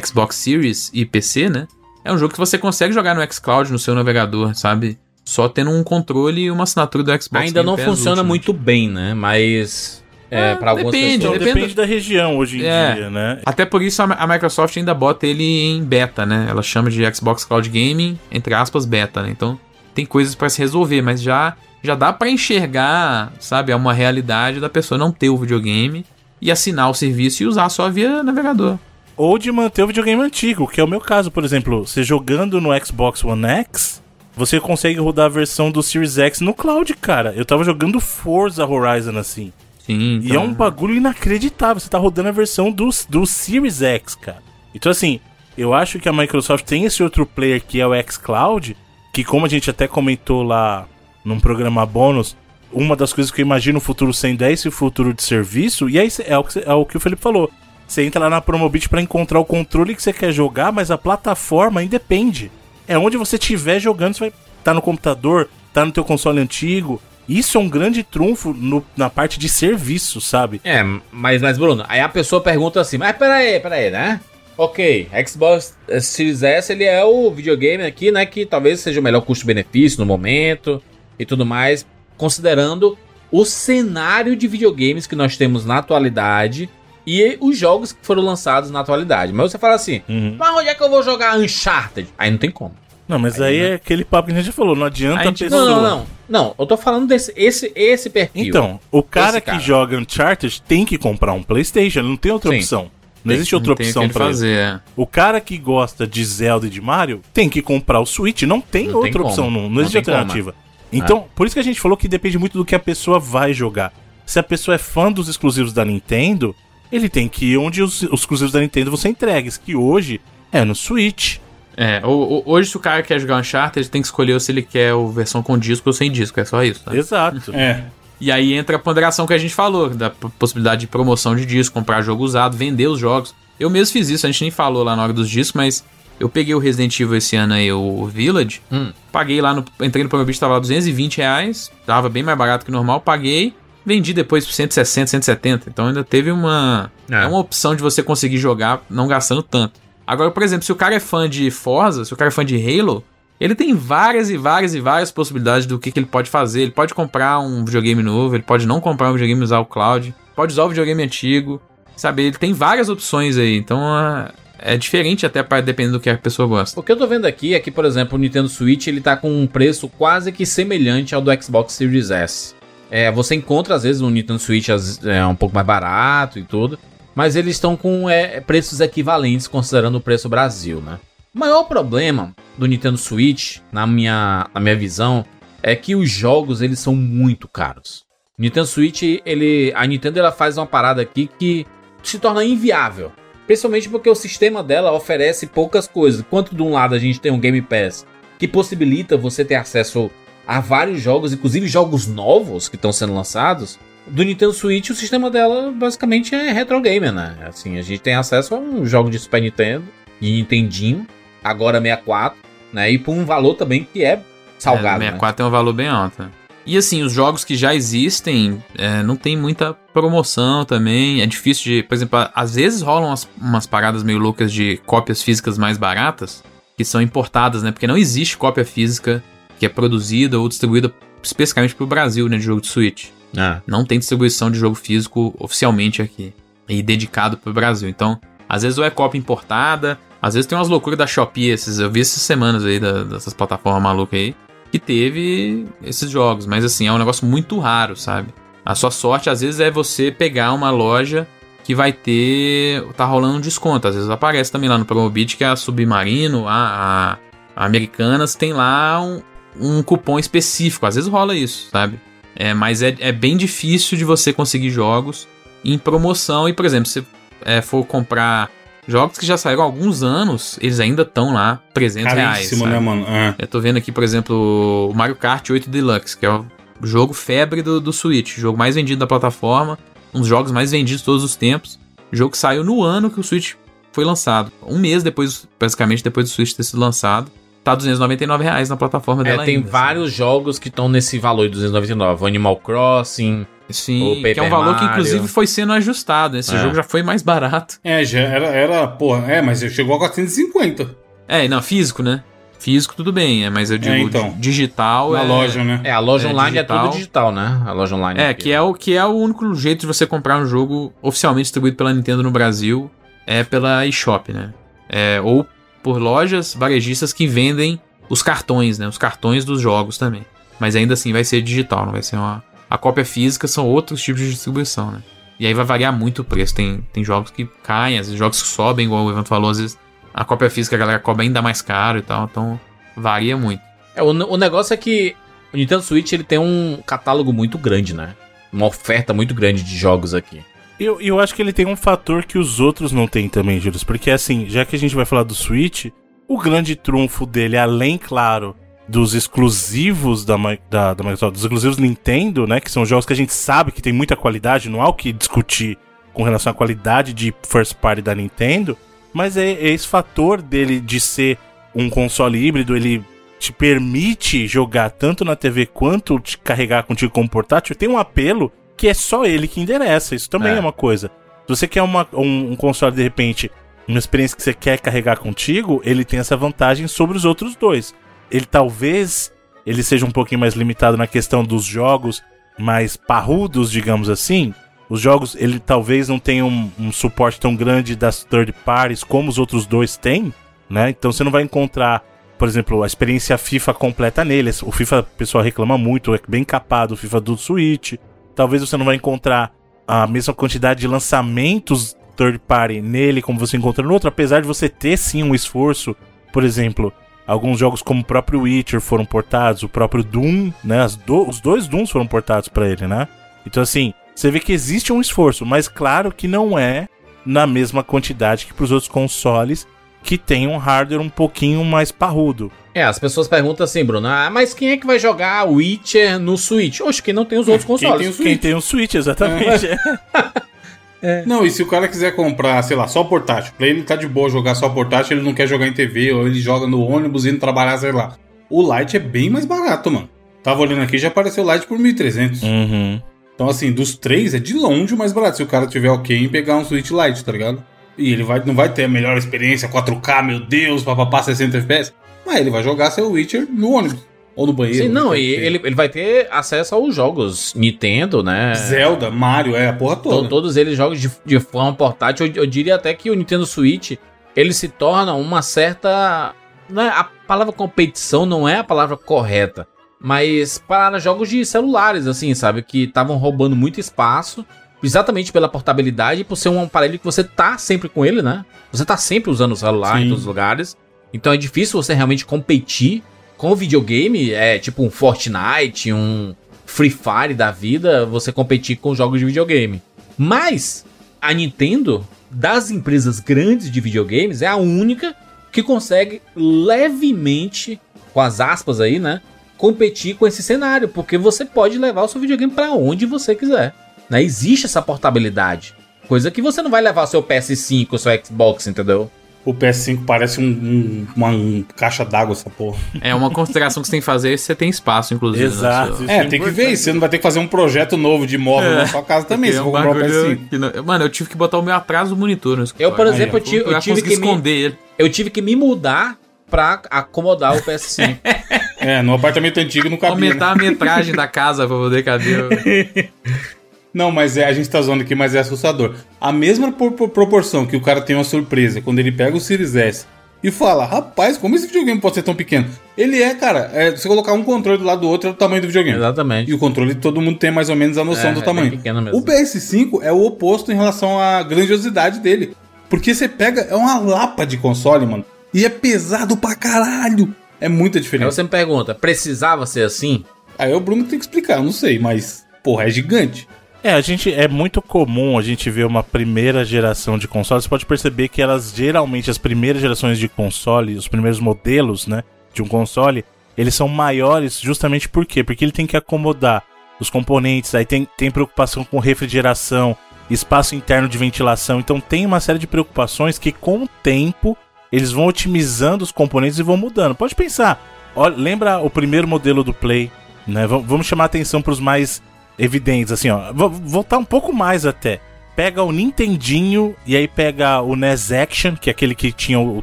Xbox Series e PC, né? É um jogo que você consegue jogar no xCloud, no seu navegador, sabe? Só tendo um controle e uma assinatura do Xbox Ainda não funciona muito bem, né? Mas. É, Ah, pra algumas depende, Então, pessoas. depende- depende da região hoje em É. dia, né? Até por isso a a Microsoft ainda bota ele em beta, né? Ela chama de Xbox Cloud Gaming, entre aspas, beta, né? Então tem coisas pra se resolver, mas já já dá pra enxergar, sabe, é uma realidade da pessoa não ter o videogame e assinar o serviço e usar só via navegador. Ou de manter o videogame antigo, que é o meu caso, por exemplo. Você jogando no Xbox One X, você consegue rodar a versão do Series X no cloud, cara. Eu tava jogando Forza Horizon assim. Sim, E é um bagulho inacreditável. Você tá rodando a versão do, do Series X, cara. Então, assim, eu acho que a Microsoft tem esse outro player que é o xCloud, que como a gente até comentou lá num programa bônus, uma das coisas que eu imagino o futuro sendo é esse futuro de serviço, e aí cê- é o que, é o, que o Felipe falou. Você entra lá na Promobit pra encontrar o controle que você quer jogar, mas a plataforma independe. É onde você estiver jogando, você vai tá no computador, tá no teu console antigo. Isso é um grande trunfo no- na parte de serviço, sabe? É, mas, mas Bruno, aí a pessoa pergunta assim, mas peraí, peraí, né? Ok, Xbox Series S, ele é o videogame aqui, né, que talvez seja o melhor custo-benefício no momento e tudo mais, considerando o cenário de videogames que nós temos na atualidade e os jogos que foram lançados na atualidade. Mas você fala assim, Uhum. mas onde é que eu vou jogar Uncharted? Aí não tem como. Não, mas aí, é aquele papo que a gente já falou, não adianta A pessoa. Não, não, não. Não, eu tô falando desse esse, esse perfil. Então, o cara Esse que cara. joga Uncharted tem que comprar um PlayStation, ele não tem outra Sim. opção. Não Tem. existe outra Não tem opção ele. fazer. é. O cara que gosta de Zelda e de Mario tem que comprar o Switch, não tem Não tem outra como. opção, não, não Não existe tem como, alternativa. Então, por isso que a gente falou que depende muito do que a pessoa vai jogar. Se a pessoa é fã dos exclusivos da Nintendo, ele tem que ir onde os, os exclusivos da Nintendo vão ser entregues, que hoje é no Switch. É, o- o- hoje se o cara quer jogar Uncharted, ele tem que escolher se ele quer a versão com disco ou sem disco, é só isso, tá? Exato. É. E aí entra a ponderação que a gente falou, da possibilidade de promoção de disco, comprar jogo usado, vender os jogos. Eu mesmo fiz isso, a gente nem falou lá na hora dos discos, mas eu peguei o Resident Evil esse ano aí, o Village, Hum. paguei lá, no, entrei no Promobit, tava lá 220 reais, tava bem mais barato que normal, paguei, vendi depois por 160, 170, então ainda teve uma... É. É uma opção de você conseguir jogar não gastando tanto. Agora, por exemplo, se o cara é fã de Forza, se o cara é fã de Halo, ele tem várias e várias e várias possibilidades do que, que ele pode fazer. Ele pode comprar um videogame novo, ele pode não comprar um videogame e usar o cloud, pode usar o videogame antigo, sabe? Ele tem várias opções aí, então é, é diferente até para dependendo do que a pessoa gosta. O que eu tô vendo aqui é que, por exemplo, o Nintendo Switch ele tá com um preço quase que semelhante ao do Xbox Series S. É, você encontra às vezes no Nintendo Switch é um pouco mais barato e tudo, mas eles estão com é, preços equivalentes considerando o preço Brasil, né? O maior problema do Nintendo Switch, na minha, na minha visão, é que os jogos eles são muito caros. O Nintendo Switch, ele, a Nintendo ela faz uma parada aqui que se torna inviável. Principalmente porque o sistema dela oferece poucas coisas. Enquanto de um lado a gente tem um Game Pass que possibilita você ter acesso a vários jogos, inclusive jogos novos que estão sendo lançados. Do Nintendo Switch, o sistema dela basicamente é retro gamer, né? Assim, a gente tem acesso a um jogo de Super Nintendo, de Nintendinho, agora 64, né? E por um valor também que é salgado. É, né? 64 tem um valor bem alto. né? E assim, os jogos que já existem, é, não tem muita promoção também. É difícil de. Por exemplo, às vezes rolam umas, umas paradas meio loucas de cópias físicas mais baratas, que são importadas, né? Porque não existe cópia física que é produzida ou distribuída especificamente pro Brasil, né? De jogo de Switch. Ah, Não tem distribuição de jogo físico oficialmente aqui. E dedicado pro Brasil. Então, às vezes ou é cópia importada, às vezes tem umas loucuras da Shopee, esses, eu vi essas semanas aí, da- dessas plataformas malucas aí, que teve esses jogos. Mas assim, é um negócio muito raro, sabe? A sua sorte, às vezes, é você pegar uma loja que vai ter. tá rolando um desconto. Às vezes aparece também lá no Promobit que a Submarino, a, a, a Americanas, tem lá um, um cupom específico. Às vezes rola isso, sabe? É, mas é, é bem difícil de você conseguir jogos em promoção. E, por exemplo, se é, for comprar jogos que já saíram há alguns anos, eles ainda estão lá 300 reais. Caríssimo, sabe? né, mano? É. Eu tô vendo aqui, por exemplo, o Mario Kart 8 Deluxe, que é o jogo febre do, do Switch, o jogo mais vendido da plataforma, um dos jogos mais vendidos de todos os tempos. O jogo que saiu no ano que o Switch foi lançado. Um mês depois, basicamente, depois do Switch ter sido lançado. Tá 299 reais na plataforma é, dela tem ainda, vários jogos que estão nesse valor de 299. Animal Crossing. Sim, o que é um valor que Mario. inclusive foi sendo ajustado. Esse É. jogo já foi mais barato. É, já era, era, porra, é, mas chegou a 450 É, não, físico, né? Físico tudo bem, é, mas eu digo então. di- digital na é... loja, né? É, a loja É, online é digital. tudo digital, né? A loja online. É, aqui. que é, o, que é o único jeito de você comprar um jogo oficialmente distribuído pela Nintendo no Brasil, é pela eShop, né? É, ou por lojas varejistas que vendem os cartões, né? Os cartões dos jogos também. Mas ainda assim vai ser digital, não vai ser uma... A cópia física são outros tipos de distribuição, né? E aí vai variar muito o preço. Tem, tem jogos que caem, às vezes jogos que sobem, igual o Evandro falou, às vezes a cópia física a galera cobra ainda mais caro e tal, então varia muito. É, o, o negócio é que o Nintendo Switch ele tem um catálogo muito grande, né? Uma oferta muito grande de jogos aqui. Eu, eu acho que ele tem um fator que os outros não têm também, Júlio. Porque assim, já que a gente vai falar do Switch, o grande trunfo dele, além, claro, dos exclusivos da, da, da Microsoft, dos exclusivos Nintendo, né? Que são jogos que a gente sabe que tem muita qualidade, não há o que discutir com relação à qualidade de first party da Nintendo, mas é, é esse fator dele de ser um console híbrido, ele te permite jogar tanto na TV quanto te carregar contigo como portátil, tem um apelo que é só ele que endereça. Isso também é, É. uma coisa. Se você quer uma- um, um console, de repente, uma experiência que você quer carregar contigo, ele tem essa vantagem sobre os outros dois. Ele talvez ele seja um pouquinho mais limitado na questão dos jogos mais parrudos, digamos assim. Os jogos, ele talvez não tenha um, um suporte tão grande das third parties como os outros dois têm, né? Então você não vai encontrar, por exemplo, a experiência FIFA completa nele. O FIFA, o pessoal reclama muito, é bem capado o FIFA do Switch. Talvez você não vai encontrar a mesma quantidade de lançamentos third party nele como você encontra no outro, apesar de você ter sim um esforço, por exemplo, alguns jogos como o próprio Witcher foram portados, o próprio Doom, né? do- os dois Dooms foram portados pra ele, né? Então assim, você vê que existe um esforço, mas claro que não é na mesma quantidade que pros outros consoles que tem um hardware um pouquinho mais parrudo. É, as pessoas perguntam assim, Bruno, ah, mas quem é que vai jogar Witcher no Switch? Oxe, quem não tem os outros Quem consoles. tem os Quem tem um Switch, exatamente. Não, e se o cara quiser comprar, sei lá, só portátil, pra ele tá de boa jogar só portátil, ele não quer jogar em TV, ou ele joga no ônibus indo trabalhar, sei lá. O Lite é bem mais barato, mano. Tava olhando aqui, já apareceu o Lite por 1.300. uhum. Então, assim, dos três, é de longe o mais barato. Se o cara tiver ok em pegar um Switch Lite, tá ligado? E ele vai, não vai ter a melhor experiência, 4K, meu Deus, papapá, 60 FPS. Mas ele vai jogar seu Witcher no ônibus. Ou no banheiro. Sim, não, sei e ele, ele vai ter acesso aos jogos Nintendo, né? Zelda, Mario, é a porra To- toda. Todos eles jogos de, de forma portátil. Eu, eu diria até que o Nintendo Switch ele se torna uma certa. Não é, a palavra competição não é a palavra correta, mas para jogos de celulares, assim, sabe? Que estavam roubando muito espaço, exatamente pela portabilidade e por ser um aparelho que você tá sempre com ele, né? Você tá sempre usando o celular em Sim. todos os lugares. Então é difícil você realmente competir com o videogame, é tipo um Fortnite, um Free Fire da vida, você competir com jogos de videogame. Mas a Nintendo, das empresas grandes de videogames, é a única que consegue levemente, com as aspas aí, né? Competir com esse cenário, porque você pode levar o seu videogame pra onde você quiser. Né? Existe essa portabilidade. Coisa que você não vai levar seu PS5 ou seu Xbox, entendeu? O PS5 parece um, um- uma um caixa d'água, essa porra. É uma consideração que você tem que fazer se você tem espaço, inclusive. no Exato. seu- Isso É, tem que ver isso. Você não vai ter que fazer um projeto novo de móvel É. na sua casa também, se for é um comprar o bagulho PS5. que não- Mano, eu tive que botar o meu atrás do monitor no escritório. Eu, por Aí, exemplo, ó. eu, tive, eu pra tive que me, esconder ele. eu tive que me mudar pra acomodar o PS5. É, no apartamento antigo não cabia. né? Aumentar a metragem da casa pra poder caber. Não, mas é, a gente tá zoando aqui, mas é assustador. A mesma por- por- proporção que o cara tem uma surpresa quando ele pega o Series S e fala, rapaz, como esse videogame pode ser tão pequeno? Ele é, cara, é, você colocar um controle do lado do outro é o tamanho do videogame. Exatamente. E o controle todo mundo tem mais ou menos a noção É, do é tamanho. bem pequeno mesmo. O PS5 é o oposto em relação à grandiosidade dele. Porque você pega, é uma lapa de console, mano. E é pesado pra caralho. É muita Aí diferença. você me pergunta, precisava ser assim? Aí o Bruno tem que explicar, eu não sei, mas, porra, é gigante. É, a gente é muito comum a gente ver uma primeira geração de consoles. Você pode perceber que elas geralmente as primeiras gerações de console, os primeiros modelos, né, de um console, eles são maiores justamente por quê? Porque ele tem que acomodar os componentes, aí tem, tem preocupação com refrigeração, espaço interno de ventilação, então tem uma série de preocupações que com o tempo eles vão otimizando os componentes e vão mudando. Pode pensar, olha, lembra o primeiro modelo do Play, né? Vam- Vamos chamar atenção para os mais evidentes, assim, ó. Vou voltar um pouco mais até. Pega o Nintendinho e aí pega o NES Action, que é aquele que tinha o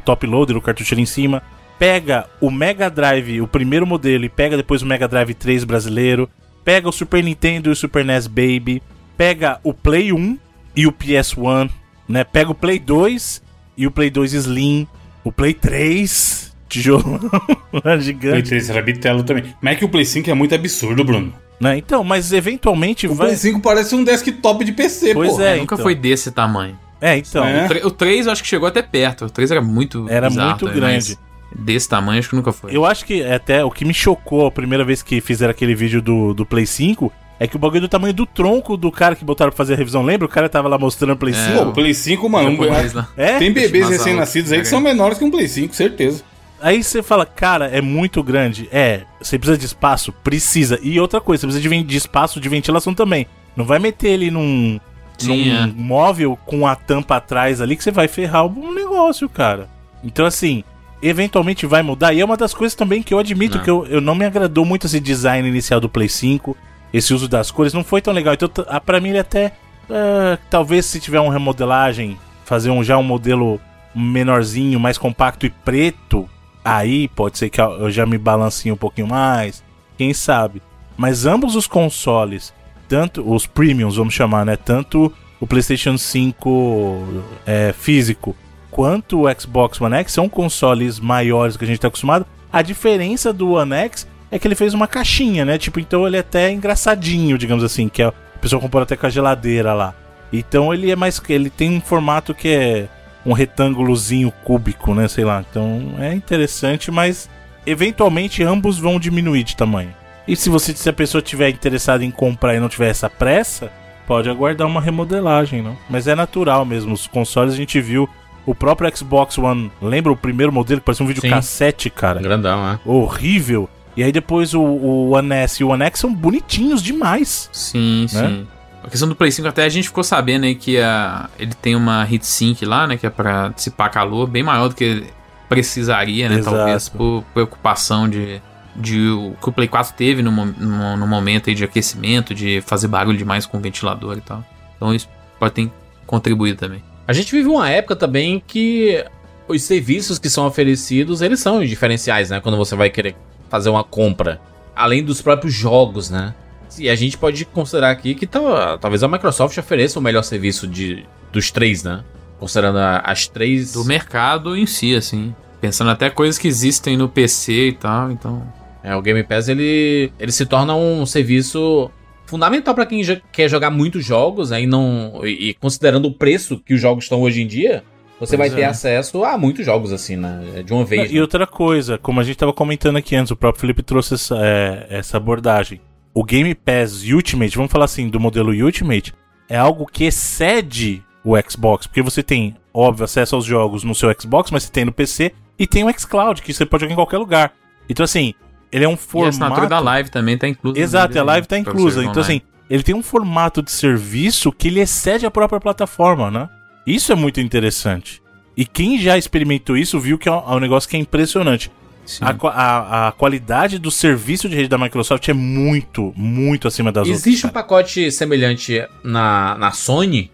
top loader, o cartucho ali em cima. Pega o Mega Drive, o primeiro modelo, e pega depois o Mega Drive 3 brasileiro. Pega o Super Nintendo e o Super NES Baby. Pega o Play 1 e o PS1, né? Pega o Play 2 e o Play 2 Slim. O Play 3, tijolão, O Play gigante. 3 era bitelo também. Mas é que o Play 5 é muito absurdo, Bruno. Né? Então, mas eventualmente O vai. Play 5 parece um desktop de PC, Pois pô. é. nunca então. foi desse tamanho. É, então. É. O tre- O 3 eu acho que chegou até perto. O 3 era muito Era bizarro muito também, grande. mas Desse tamanho acho que nunca foi. Eu acho que até o que me chocou a primeira vez que fizeram aquele vídeo do, do Play 5 é que o bagulho é do tamanho do tronco do cara que botaram pra fazer a revisão. Lembra? O cara tava lá mostrando o Play É, 5. Pô, o Play 5, mano. um- Japonês lá. É? Tem bebês recém-nascidos aí que cara. são menores que um Play 5, certeza. Aí você fala, cara, é muito grande. É, você precisa de espaço? Precisa. E outra coisa, você precisa de, de espaço de ventilação também. Não vai meter ele num, Sim, num é. móvel com a tampa atrás ali que você vai ferrar o negócio, cara. Então, assim, eventualmente vai mudar. E é uma das coisas também que eu admito Não. que eu, eu não me agradou muito esse design inicial do Play 5. Esse uso das cores não foi tão legal. Então, t- ah, pra mim, ele até. ah, talvez se tiver uma remodelagem, fazer um, já um modelo menorzinho, mais compacto e preto, aí pode ser que eu já me balancinhe um pouquinho mais. Quem sabe? Mas ambos os consoles, tanto os premiums, vamos chamar, né? Tanto o PlayStation 5 é, físico quanto o Xbox One X são consoles maiores que a gente tá acostumado. A diferença do One X é que ele fez uma caixinha, né? Tipo, então ele é até engraçadinho, digamos assim, que a pessoa compara até com a geladeira lá. Então ele é mais ele tem um formato que é um retângulozinho cúbico, né, sei lá. Então é interessante, mas eventualmente ambos vão diminuir de tamanho. E se você se a pessoa tiver interessada em comprar e não tiver essa pressa, pode aguardar uma remodelagem, não? Mas é natural mesmo, os consoles a gente viu o próprio Xbox One, lembra o primeiro modelo que parecia um videocassete, cara? Grandão, né? Horrível. E aí depois o, o One S e o One X são bonitinhos demais. Sim, sim. A questão do Play 5 até a gente ficou sabendo aí que a, ele tem uma heatsink lá, né? Que é pra dissipar calor, bem maior do que precisaria, né? Exato. Talvez por preocupação de, de o que o Play 4 teve no, no, no momento aí de aquecimento, de fazer barulho demais com o ventilador e tal. Então isso pode ter contribuído também. A gente vive uma época também que os serviços que são oferecidos, eles são diferenciais, né? Quando você vai querer fazer uma compra. Além dos próprios jogos, né? E a gente pode considerar aqui que tal- talvez a Microsoft ofereça o melhor serviço de, dos três, né? Considerando a- as três. Do mercado em si, assim. Pensando até coisas que existem no PC e tal, então. É, o Game Pass ele, ele se torna um serviço fundamental para quem quer jogar muitos jogos, aí não e, e considerando o preço que os jogos estão hoje em dia, você Pois vai ter é. acesso a muitos jogos assim, né? De uma vez. E né? outra coisa, como a gente tava comentando aqui antes, o próprio Felipe trouxe essa, é, essa abordagem. O Game Pass Ultimate, vamos falar assim, do modelo Ultimate, é algo que excede o Xbox, porque você tem, óbvio, acesso aos jogos no seu Xbox, mas você tem no PC e tem o xCloud, que você pode jogar em qualquer lugar. Então assim, ele é um E a formato assinatura da live também tá inclusa. Exato, a live né, tá pra você inclusa. Então, online. assim, ele tem um formato de serviço que ele excede a própria plataforma, né? Isso é muito interessante. E quem já experimentou isso viu que é um, é um negócio que é impressionante. A, a- a qualidade do serviço de rede da Microsoft é muito, muito acima das Existe um outras. pacote semelhante na, na Sony?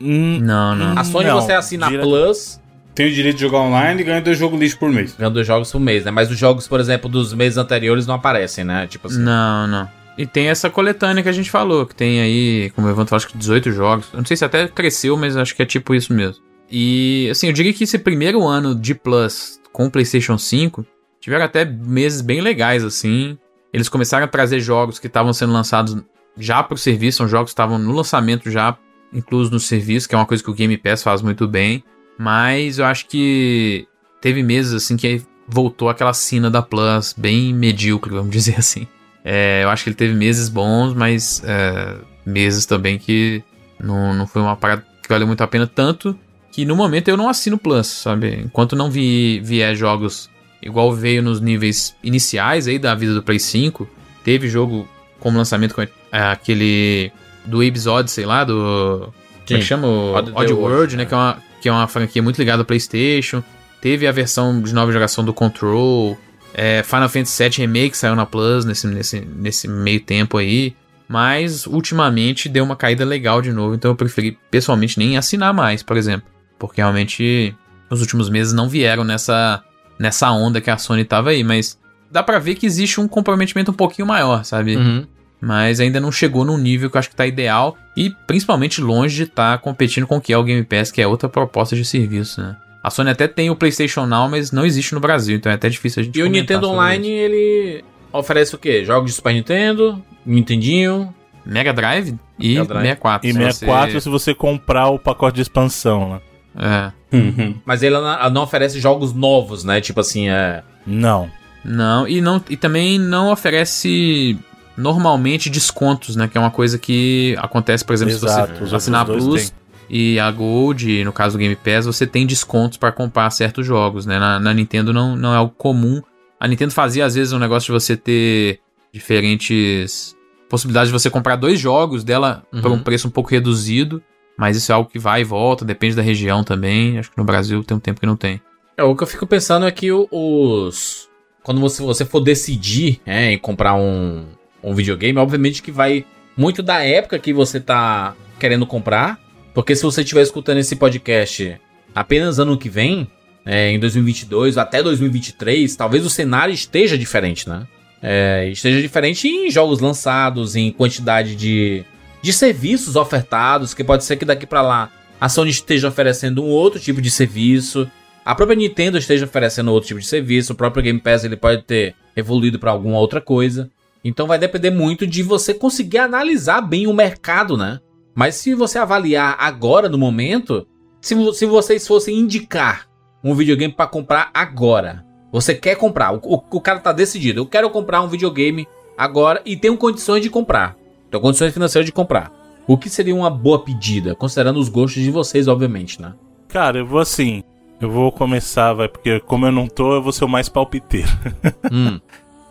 Hum, Não, não. A Sony Não, você assina dire- Plus, Tem o direito de jogar online e ganha dois jogos lixo por mês. ganha dois jogos por mês, né? Mas os jogos, por exemplo, dos meses anteriores não aparecem, né? Tipo assim. Não, não. E tem essa coletânea que a gente falou, que tem aí, como o Evandro falou, acho que 18 jogos. Eu não sei se até cresceu, mas acho que é tipo isso mesmo. E, assim, eu diria que esse primeiro ano de Plus com o PlayStation 5 tiveram até meses bem legais, assim. Eles começaram a trazer jogos que estavam sendo lançados já pro serviço, são jogos que estavam no lançamento já inclusos no serviço, que é uma coisa que o Game Pass faz muito bem. Mas eu acho que teve meses, assim, que voltou aquela cena da Plus bem medíocre, vamos dizer assim. É, eu acho que ele teve meses bons, mas é, meses também que não, não foi uma parada que valeu muito a pena. Tanto que no momento eu não assino Plus, sabe? Enquanto não vi, vier jogos igual veio nos níveis iniciais aí da vida do Play 5, teve jogo como lançamento com é, aquele do Abe's Odyssey lá, do. Como é que chama? Odd- World, World, né? é. Que é, uma, que é uma franquia muito ligada ao PlayStation. Teve a versão de nova geração do Control. É, Final Fantasy VII Remake saiu na Plus nesse, nesse, nesse meio tempo aí. Mas ultimamente deu uma caída legal de novo. Então eu preferi pessoalmente nem assinar mais, por exemplo. Porque realmente nos últimos meses não vieram nessa, nessa onda que a Sony tava aí. Mas dá pra ver que existe um comprometimento um pouquinho maior, sabe? Uhum. Mas ainda não chegou num nível que eu acho que tá ideal. E principalmente longe de estar competindo com o que é o Game Pass, que é outra proposta de serviço, né? A Sony até tem o PlayStation Now, mas não existe no Brasil, então é até difícil a gente E o Nintendo Online, isso. ele oferece o quê? Jogos de Super Nintendo, Nintendinho. Mega Drive e Mega Drive. 64. E se 64 você- se você comprar o pacote de expansão, né? É. Uhum. Mas ele não, oferece jogos novos, né? Tipo assim, é. Não. Não, e, não, e também não oferece normalmente descontos, né? Que é uma coisa que acontece, por exemplo, Exato, se os você assinar outros Plus. E a Gold, no caso do Game Pass, você tem descontos para comprar certos jogos, né? Na, na Nintendo não, não é algo comum. A Nintendo fazia às vezes um negócio de você ter diferentes possibilidades de você comprar dois jogos dela Uhum. por um preço um pouco reduzido, mas isso é algo que vai e volta, depende da região também. Acho que no Brasil tem um tempo que não tem. É, o que eu fico pensando é que os. Quando você, você for decidir é, em comprar um, um videogame, obviamente que vai muito da época que você tá querendo comprar. Porque se você estiver escutando esse podcast apenas ano que vem, é, em 2022 ou até 2023, talvez o cenário esteja diferente, né? É, esteja diferente em jogos lançados, em quantidade de, de serviços ofertados, que pode ser que daqui pra lá a Sony esteja oferecendo um outro tipo de serviço. A própria Nintendo esteja oferecendo outro tipo de serviço, o próprio Game Pass ele pode ter evoluído para alguma outra coisa. Então vai depender muito de você conseguir analisar bem o mercado, né? Mas se você avaliar agora no momento, se, se vocês fossem indicar um videogame para comprar agora, você quer comprar, o, o, o cara tá decidido, eu quero comprar um videogame agora e tenho condições de comprar. Tenho condições financeiras de comprar. O que seria uma boa pedida, considerando os gostos de vocês, obviamente, né? Cara, eu vou assim. Eu vou começar, vai, porque como eu não tô, eu vou ser o mais palpiteiro. Hum.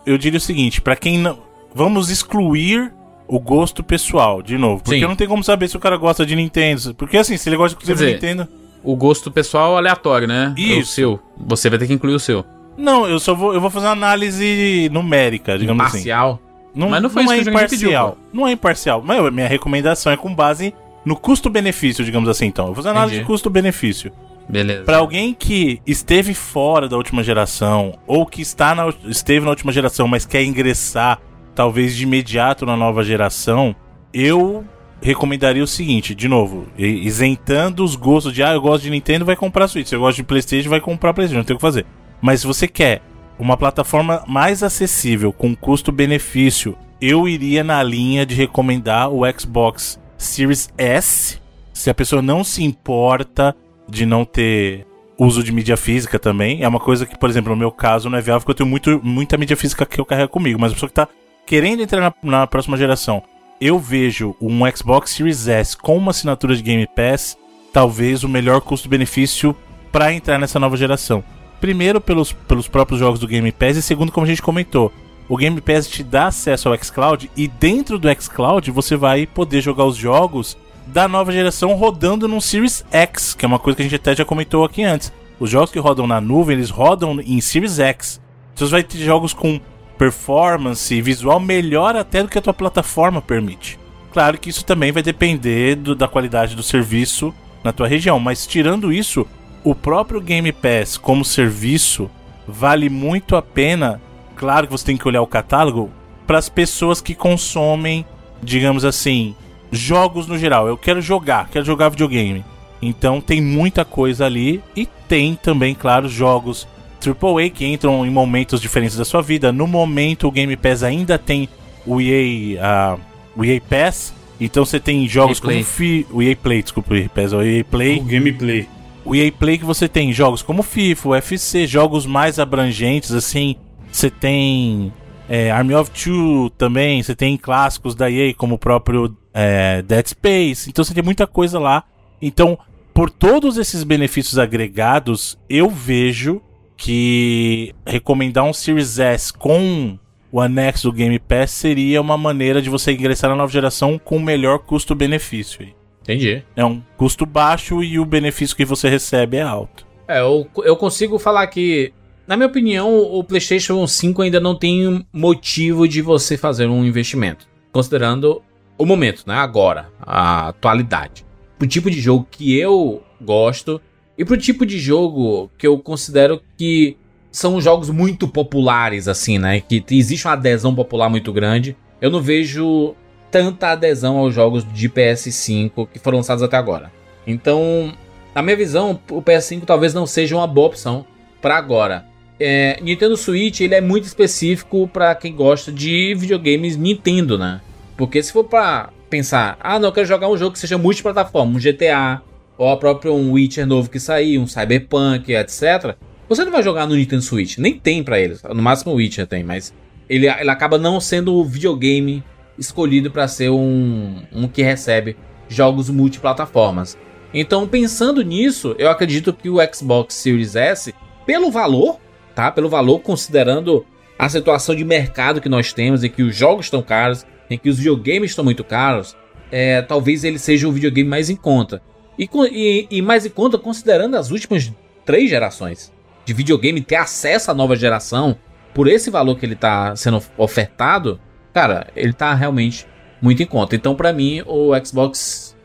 eu diria o seguinte, pra quem não. Vamos excluir o gosto pessoal, de novo. Porque Sim. não tem como saber se o cara gosta de Nintendo. Porque assim, se ele gosta de dizer, Nintendo. O gosto pessoal é aleatório, né? É O Isso. seu. Você vai ter que incluir o seu. Não, eu só vou. Eu vou fazer uma análise numérica, digamos assim. Parcial. Não, Mas não foi isso é que imparcial. pediu, não é imparcial. Mas minha recomendação é com base no custo-benefício, digamos assim, então. Eu vou fazer análise Entendi. de custo-benefício. Beleza. Pra alguém que esteve fora da última geração, ou que está na, esteve na última geração, mas quer ingressar, talvez de imediato na nova geração, eu recomendaria o seguinte, de novo, isentando os gostos de, ah, eu gosto de Nintendo, vai comprar Switch. Se eu gosto de Playstation, vai comprar Playstation, não tem o que fazer. Mas se você quer uma plataforma mais acessível, com custo-benefício, eu iria na linha de recomendar o Xbox Series S, se a pessoa não se importa de não ter uso de mídia física também. É uma coisa que, por exemplo, no meu caso não é viável, porque eu tenho muito, muita mídia física que eu carrego comigo. Mas a pessoa que tá querendo entrar na, na próxima geração, eu vejo um Xbox Series S com uma assinatura de Game Pass, talvez o melhor custo-benefício para entrar nessa nova geração. Primeiro, pelos, pelos próprios jogos do Game Pass, e segundo, como a gente comentou, o Game Pass te dá acesso ao xCloud e dentro do xCloud você vai poder jogar os jogos da nova geração rodando num Series X, que é uma coisa que a gente até já comentou aqui antes. Os jogos que rodam na nuvem, eles rodam em Series X. Então você vai ter jogos com performance e visual melhor até do que a tua plataforma permite. Claro que isso também vai depender do- da qualidade do serviço na tua região, mas tirando isso, o próprio Game Pass como serviço vale muito a pena. Claro que você tem que olhar o catálogo para as pessoas que consomem, digamos assim, jogos no geral. Eu quero jogar, quero jogar videogame. Então tem muita coisa ali e tem também, claro, jogos AAA que entram em momentos diferentes da sua vida. No momento o Game Pass ainda tem o EA, ah, o EA Pass. Então você tem jogos EA Play. como Fi o EA Play, desculpa, o EA Pass, o EA Play O gameplay. O EA Play que você tem jogos como FIFA, UFC, jogos mais abrangentes, assim. Você tem é, Army of Two também, você tem clássicos da EA como o próprio é, Dead Space. Então você tem muita coisa lá. Então, por todos esses benefícios agregados, eu vejo que recomendar um Series S com o anexo do Game Pass seria uma maneira de você ingressar na nova geração com melhor custo-benefício. Entendi. É um custo baixo e o benefício que você recebe é alto. É, eu, eu consigo falar que, na minha opinião, o PlayStation 5 ainda não tem motivo de você fazer um investimento. Considerando o momento, né? Agora, a atualidade. Pro tipo de jogo que eu gosto e pro tipo de jogo que eu considero que são jogos muito populares, assim, né? Que existe uma adesão popular muito grande. Eu não vejo tanta adesão aos jogos de PS5 que foram lançados até agora. Então, na minha visão, o PS5 talvez não seja uma boa opção para agora. É, Nintendo Switch ele é muito específico para quem gosta de videogames Nintendo, né? Porque se for para pensar, ah, não, eu quero jogar um jogo que seja multiplataforma, um GTA, ou a própria um Witcher novo que sair, um Cyberpunk, etc. Você não vai jogar no Nintendo Switch, nem tem para eles. No máximo o Witcher tem, mas ele, ele acaba não sendo o videogame escolhido para ser um, um que recebe jogos multiplataformas. Então, pensando nisso, eu acredito que o Xbox Series S, pelo valor, tá? Pelo valor, considerando a situação de mercado que nós temos, em que os jogos estão caros, em que os videogames estão muito caros, é, talvez ele seja o videogame mais em conta. E, e- e mais em conta considerando as últimas três gerações de videogame, ter acesso à nova geração por esse valor que ele tá sendo ofertado, cara, ele tá realmente muito em conta. Então, pra mim, o Xbox,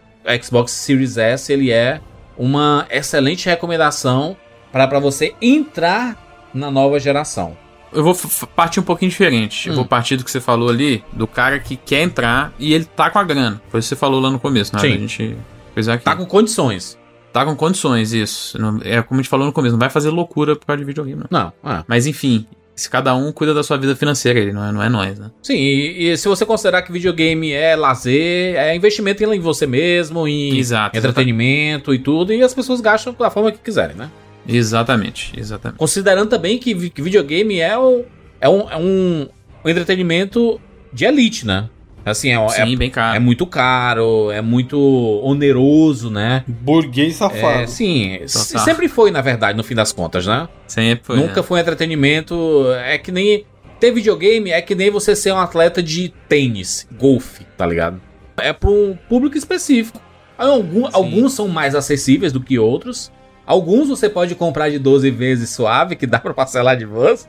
Xbox Series S ele é uma excelente recomendação para pra você entrar na nova geração. Eu vou partir um pouquinho diferente. Eu Hum. vou partir do que você falou ali, do cara que quer entrar e ele tá com a grana. Foi o que você falou lá no começo, né? Sim. A gente fez aqui. Tá com condições. Tá com condições, isso. Não- é como a gente falou no começo, não vai fazer loucura por causa de videogame, não. Não, ah. Mas enfim, se cada um cuida da sua vida financeira, ele não é, não é nós, né? Sim, e, e se você considerar que videogame é lazer, é investimento em você mesmo, em Exato, entretenimento e tudo, e as pessoas gastam da forma que quiserem, né? Exatamente, exatamente. Considerando também que, vi- que videogame é, o, é, um, é um entretenimento de elite, né? Assim, é, Sim, é, bem caro. é muito caro, é muito oneroso, né? Burguês safado. É, sim, Total. sempre foi, na verdade, no fim das contas, né? Sempre foi. Nunca né? foi um entretenimento. É que nem. Ter videogame é que nem você ser um atleta de tênis, golfe, tá ligado? É pra um público específico. Algum, alguns são mais acessíveis do que outros. Alguns você pode comprar de 12 vezes suave, que dá pra parcelar de boas.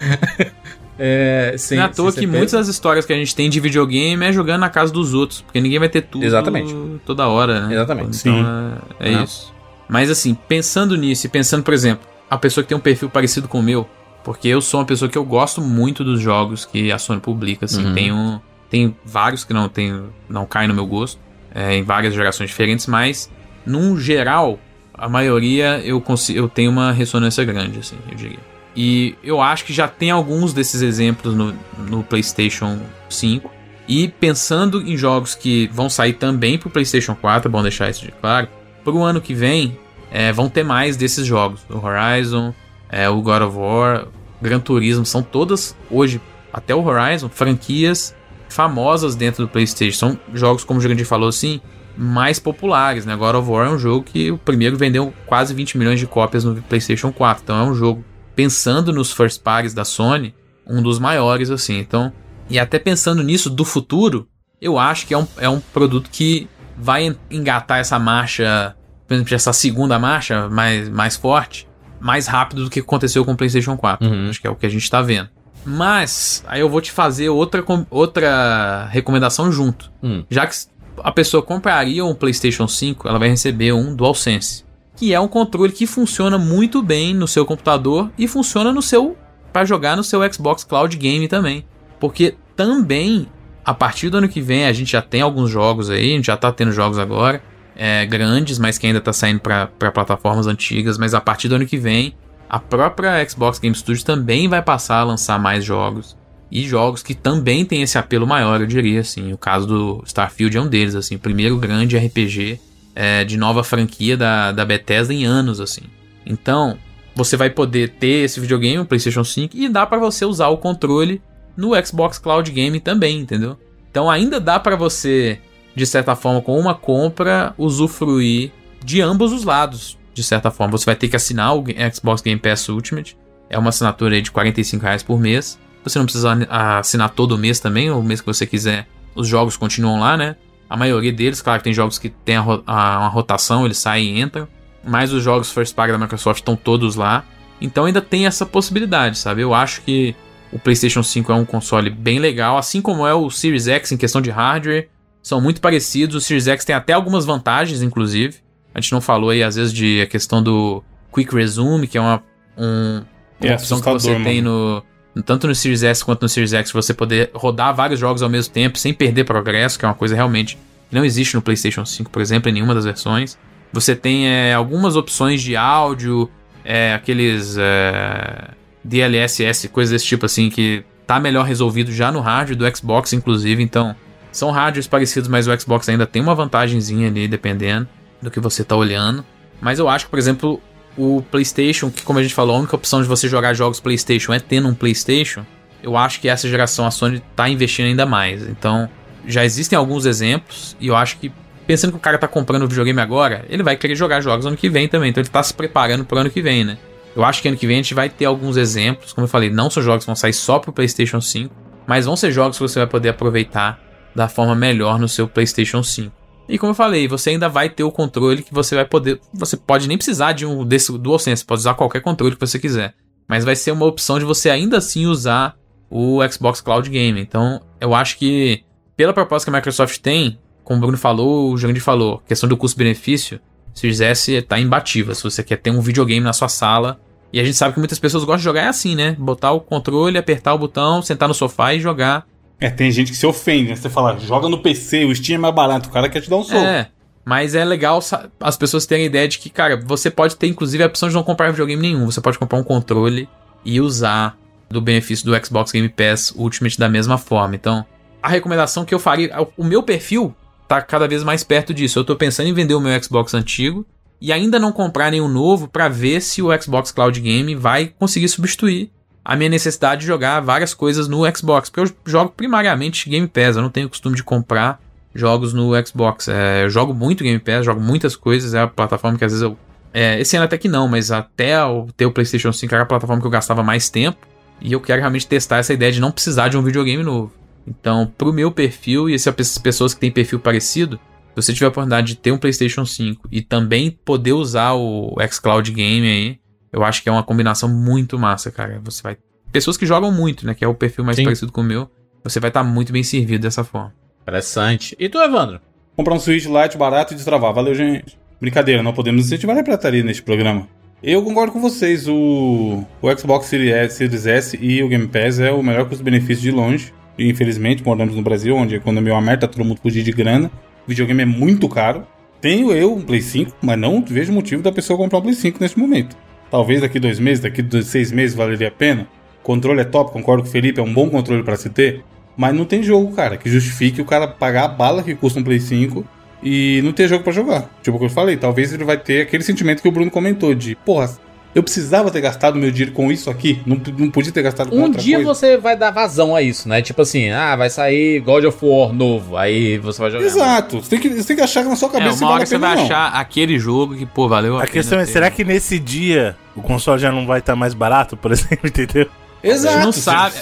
é, sem, Não é à toa que muitas das histórias que a gente tem de videogame é jogando na casa dos outros, porque ninguém vai ter tudo Exatamente. toda hora, né? Exatamente. Então é, é Né? isso. Mas assim, pensando nisso e pensando, por exemplo, a pessoa que tem um perfil parecido com o meu, porque eu sou uma pessoa que eu gosto muito dos jogos que a Sony publica, assim, Uhum. tem, um, tem vários que não, tem, não caem no meu gosto, é, em várias gerações diferentes, mas num geral, a maioria eu, consigo, eu tenho uma ressonância grande, assim, eu diria. E eu acho que já tem alguns desses exemplos no, no PlayStation 5. E pensando em jogos que vão sair também pro PlayStation 4, é bom deixar isso de claro. Pro ano que vem, é, vão ter mais desses jogos. O Horizon, é, o God of War, Gran Turismo, são todas, hoje, até o Horizon, franquias famosas dentro do PlayStation. São jogos, como o Jurandir falou assim, mais populares, né? God of War é um jogo que o primeiro vendeu quase 20 milhões de cópias no PlayStation 4. Então é um jogo, pensando nos first parties da Sony, um dos maiores, assim. Então, e até pensando nisso do futuro, eu acho que é um, é um produto que vai en- engatar essa marcha, por exemplo, essa segunda marcha mais, mais forte, mais rápido do que aconteceu com o PlayStation 4. Uhum. Acho que é o que a gente tá vendo. Mas, aí eu vou te fazer outra, outra recomendação junto. Hum. Já que a pessoa compraria um PlayStation 5, ela vai receber um DualSense, que é um controle que funciona muito bem no seu computador e funciona no seu para jogar no seu Xbox Cloud Game também. Porque também a partir do ano que vem a gente já tem alguns jogos aí, a gente já tá tendo jogos agora, é, grandes, mas que ainda tá saindo para plataformas antigas, mas a partir do ano que vem a própria Xbox Game Studios também vai passar a lançar mais jogos. E jogos que também tem esse apelo maior, eu diria, assim. O caso do Starfield é um deles, assim. O primeiro grande RPG é, de nova franquia da, da Bethesda em anos, assim. Então, você vai poder ter esse videogame, o PlayStation 5, e dá pra você usar o controle no Xbox Cloud Game também, entendeu? Então ainda dá pra você, de certa forma, com uma compra, usufruir de ambos os lados, de certa forma. Você vai ter que assinar o Xbox Game Pass Ultimate, é uma assinatura de 45 reais por mês. Você não precisa assinar todo mês também, o mês que você quiser. Os jogos continuam lá, né? A maioria deles, claro que tem jogos que tem a, a, uma rotação, eles saem e entram. Mas os jogos first party da Microsoft estão todos lá. Então ainda tem essa possibilidade, sabe? Eu acho que o PlayStation 5 é um console bem legal, assim como é o Series X em questão de hardware. São muito parecidos. O Series X tem até algumas vantagens, inclusive. A gente não falou aí, às vezes, de a questão do Quick Resume, que é uma, um, uma É opção que você assustador, tem no, tanto no Series S quanto no Series X, você poder rodar vários jogos ao mesmo tempo sem perder progresso, que é uma coisa realmente que não existe no PlayStation 5, por exemplo, em nenhuma das versões. Você tem é, algumas opções de áudio, é, aqueles é, DLSS, coisas desse tipo assim, que tá melhor resolvido já no hardware do Xbox, inclusive. Então, são hardwares parecidos, mas o Xbox ainda tem uma vantagemzinha ali, dependendo do que você tá olhando. Mas eu acho que, por exemplo, o PlayStation, que como a gente falou, a única opção de você jogar jogos PlayStation é tendo um PlayStation. Eu acho que essa geração a Sony tá investindo ainda mais. Então, já existem alguns exemplos e eu acho que pensando que o cara tá comprando o videogame agora, ele vai querer jogar jogos ano que vem também. Então ele tá se preparando pro ano que vem, né? Eu acho que ano que vem a gente vai ter alguns exemplos. Como eu falei, não são jogos que vão sair só pro PlayStation 5, mas vão ser jogos que você vai poder aproveitar da forma melhor no seu PlayStation 5. E como eu falei, você ainda vai ter o controle que você vai poder. Você pode nem precisar de um desse DualSense, pode usar qualquer controle que você quiser. Mas vai ser uma opção de você ainda assim usar o Xbox Cloud Game. Então, eu acho que, pela proposta que a Microsoft tem, como o Bruno falou, o Jandir falou, questão do custo-benefício, se fizesse, tá imbatível. Se você quer ter um videogame na sua sala. E a gente sabe que muitas pessoas gostam de jogar é assim, né? Botar o controle, apertar o botão, sentar no sofá e jogar. É, tem gente que se ofende, né? Você fala, joga no PC, o Steam é mais barato, o cara quer te dar um soco. É. Mas é legal as pessoas terem a ideia de que, cara, você pode ter inclusive a opção de não comprar videogame nenhum. Você pode comprar um controle e usar do benefício do Xbox Game Pass Ultimate da mesma forma. Então, a recomendação que eu faria, o meu perfil tá cada vez mais perto disso. Eu tô pensando em vender o meu Xbox antigo e ainda não comprar nenhum novo pra ver se o Xbox Cloud Game vai conseguir substituir a minha necessidade de jogar várias coisas no Xbox, porque eu jogo primariamente Game Pass, eu não tenho costume de comprar jogos no Xbox. É, eu jogo muito Game Pass, jogo muitas coisas, é a plataforma que às vezes eu. É, esse ano até que não, mas até eu ter o PlayStation 5 era a plataforma que eu gastava mais tempo. E eu quero realmente testar essa ideia de não precisar de um videogame novo. Então, pro meu perfil e essas pessoas que têm perfil parecido, se você tiver a oportunidade de ter um PlayStation 5 e também poder usar o xCloud Game aí, eu acho que é uma combinação muito massa, cara. Você vai. Pessoas que jogam muito, né? Que é o perfil mais Sim. parecido com o meu, você vai estar muito bem servido dessa forma. Interessante. E tu, Evandro? Comprar um Switch Lite barato e destravar. Valeu, gente. Brincadeira, não podemos incentivar a pirataria neste programa. Eu concordo com vocês, o, o Xbox Series S, e o Game Pass é o melhor custo-benefício de longe. E infelizmente, moramos no Brasil, onde a economia é uma merda, todo mundo fugir de grana. O videogame é muito caro. Tenho eu um Play 5, mas não vejo motivo da pessoa comprar um Play 5 neste momento. Talvez daqui dois meses, daqui seis meses valeria a pena. Controle é top, concordo com o Felipe, é um bom controle para se ter. Mas não tem jogo, cara, que justifique o cara pagar a bala que custa um Play 5 e não ter jogo pra jogar. Tipo o que eu falei, talvez ele vai ter aquele sentimento que o Bruno comentou de, porra, eu precisava ter gastado meu dinheiro com isso aqui, não, não podia ter gastado com Um outra dia coisa. você vai dar vazão a isso, né? Tipo assim, ah, vai sair God of War novo, aí você vai jogar. Exato, você tem, que, você tem que achar que na sua É, cabeça se uma vale hora a você pena vai não. achar aquele jogo que, pô, valeu a, A pena questão é, ter. será que nesse dia o console já não vai estar mais barato, por exemplo, entendeu? Exato. A gente não você- sabe.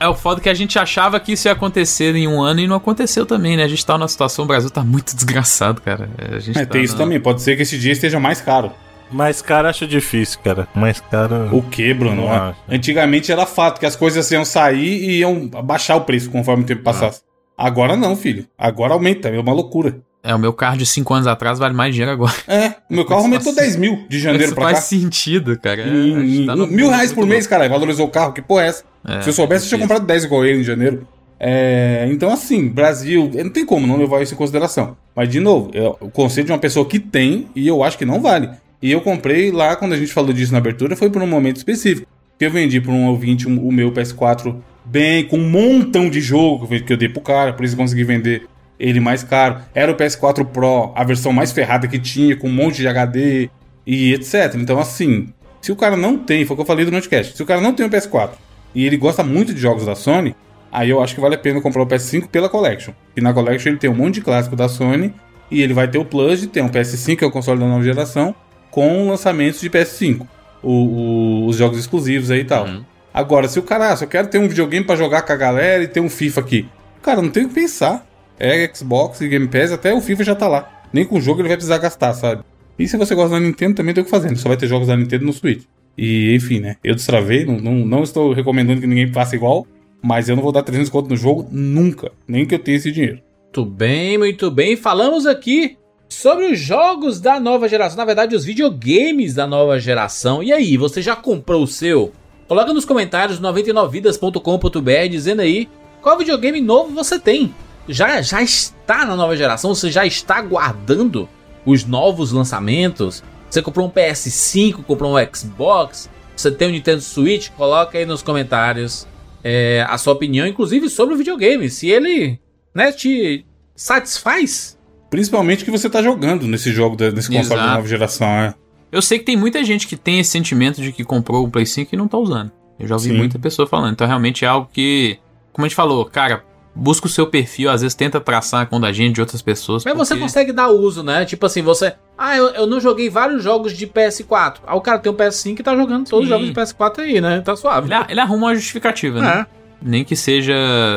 É o foda que a gente achava que isso ia acontecer em um ano e não aconteceu também, né? A gente tá numa situação, o Brasil tá muito desgraçado, cara. A gente É, tá tem isso na- também, pode ser que esse dia esteja mais caro. Mais caro acho difícil, cara. Mais caro. O que, Bruno? Não. Antigamente era fato que as coisas iam sair e iam baixar o preço conforme o tempo passasse. Agora não, filho. Agora aumenta, é uma loucura. É, o meu carro de 5 anos atrás vale mais dinheiro agora. É, o meu carro aumentou Nossa. 10 mil de janeiro Isso pra faz cá. sentido, cara. É, em- tá no- mil reais por mês, cara. Valorizou o carro, que porra é essa? É, Se eu soubesse, eu tinha comprado 10 igual ele em janeiro. É, então, assim, Brasil, não tem como não levar isso em consideração. Mas, de novo, é o conceito de uma pessoa que tem e eu acho que não vale. E eu comprei lá, quando a gente falou disso na abertura, foi por um momento específico. Que eu vendi para um ouvinte um- o meu PS4 bem, com um montão de jogo que eu- dei pro cara, por isso consegui vender ele mais caro. Era o PS4 Pro, a versão mais ferrada que tinha, com um monte de HD e etc. Então, assim, se o cara não tem, foi o que eu falei do Notcast, se o cara não tem o PS4 e ele gosta muito de jogos da Sony, aí eu acho que vale a pena comprar o PS5 pela Collection. E na Collection ele tem um monte de clássico da Sony e ele vai ter o Plus de um PS5, que é o console da nova geração, com lançamentos de PS5. O- o- os jogos exclusivos aí e tal. Uhum. Agora, se o cara, ah, só quero ter um videogame pra jogar com a galera e ter um FIFA aqui. Cara, não tem o que pensar. É Xbox e Game Pass, até o FIFA já tá lá. Nem com o jogo ele vai precisar gastar, sabe? E se você gosta da Nintendo, também tem o que fazer. Só vai ter jogos da Nintendo no Switch. E, enfim, né? Eu destravei, não, não, não estou recomendando que ninguém faça igual, mas eu não vou dar 300 conto no jogo nunca. Nem que eu tenha esse dinheiro. Muito bem, muito bem. Falamos aqui sobre os jogos da nova geração, na verdade, os videogames da nova geração. E aí, você já comprou o seu? Coloca nos comentários 99vidas.com.br dizendo aí qual videogame novo você tem. Já, já está na nova geração? Você já está aguardando os novos lançamentos? Você comprou um PS5, comprou um Xbox? Você tem um Nintendo Switch? Coloca aí nos comentários é, a sua opinião, inclusive sobre o videogame. Se ele né, te satisfaz. Principalmente que você tá jogando nesse jogo, da- nesse console Exato. nova geração, é. Eu sei que tem muita gente que tem esse sentimento de que comprou o Play 5 e não tá usando. Eu já ouvi Sim. muita pessoa falando. Então realmente é algo que, como a gente falou, cara, busca o seu perfil, às vezes tenta traçar a conta da gente de outras pessoas. Mas você porque- consegue dar uso, né? Tipo assim, você. Ah, eu, eu não joguei vários jogos de PS4. Ah, o cara tem um PS5 e tá jogando todos os Sim. jogos de PS4 aí, né? Tá suave. Ele, ele arruma uma justificativa, né? Nem que seja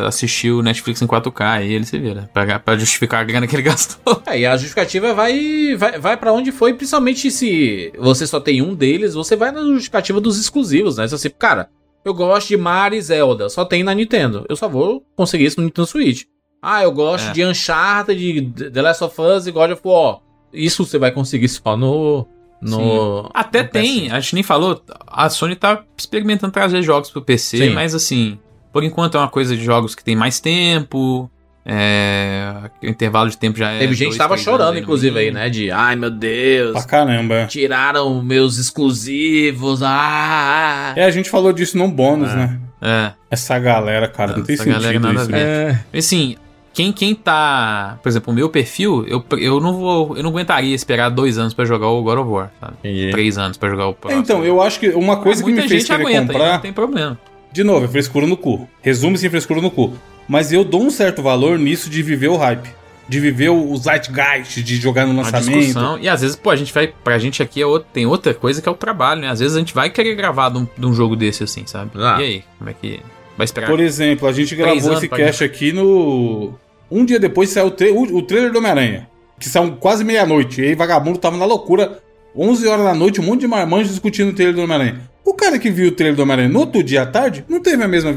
assistir o Netflix em 4K, aí ele se vira. Pra, pra justificar a grana que ele gastou. É, e a justificativa vai, vai, vai para onde foi, principalmente se você só tem um deles, você vai na justificativa dos exclusivos, né? Você, cara, eu gosto de Mario e Zelda, só tem na Nintendo. Eu só vou conseguir isso no Nintendo Switch. Ah, eu gosto É. de Uncharted, de The Last of Us e God of War. Isso você vai conseguir só no. no Até no tem, PS5. a gente nem falou, a Sony tá experimentando trazer jogos pro PC, Sim. mas assim, por enquanto é uma coisa de jogos que tem mais tempo, é, o intervalo de tempo já é. Teve gente que tava chorando, inclusive, aí, né? De, ai meu Deus, Pra caramba. é. tiraram meus exclusivos, ah. É, a gente falou disso num bônus, É. né? É, Essa galera, cara, não tem Essa galera sentido isso. né? É. assim, quem, quem tá, por exemplo, o meu perfil, eu, eu não vou, eu não aguentaria esperar dois anos pra jogar o God of War, sabe? Três anos pra jogar o É, próximo. Então, eu acho que uma coisa que Muita me fez gente querer aguenta, aí comprar. não tem problema. De novo, é frescura no cu. Resume sem frescura no cu. Mas eu dou um certo valor nisso de viver o hype. De viver o zeitgeist, de jogar no Uma lançamento. discussão. E às vezes, pô, a gente vai. Pra gente aqui é outro- tem outra coisa que é o trabalho, né? Às vezes a gente vai querer gravar de um, de um jogo desse assim, sabe? Ah. E aí? Como é que. Vai esperar? Por exemplo, a gente gravou esse cast aqui no. Um dia depois saiu o, tra- o- o trailer do Homem-Aranha. Que saiu quase meia-noite. E aí, vagabundo tava na loucura. 11 horas da noite, um monte de marmanjos discutindo o trailer do Homem-Aranha. O cara que viu o trailer do Homem-Aranha no outro dia à tarde não teve a mesma,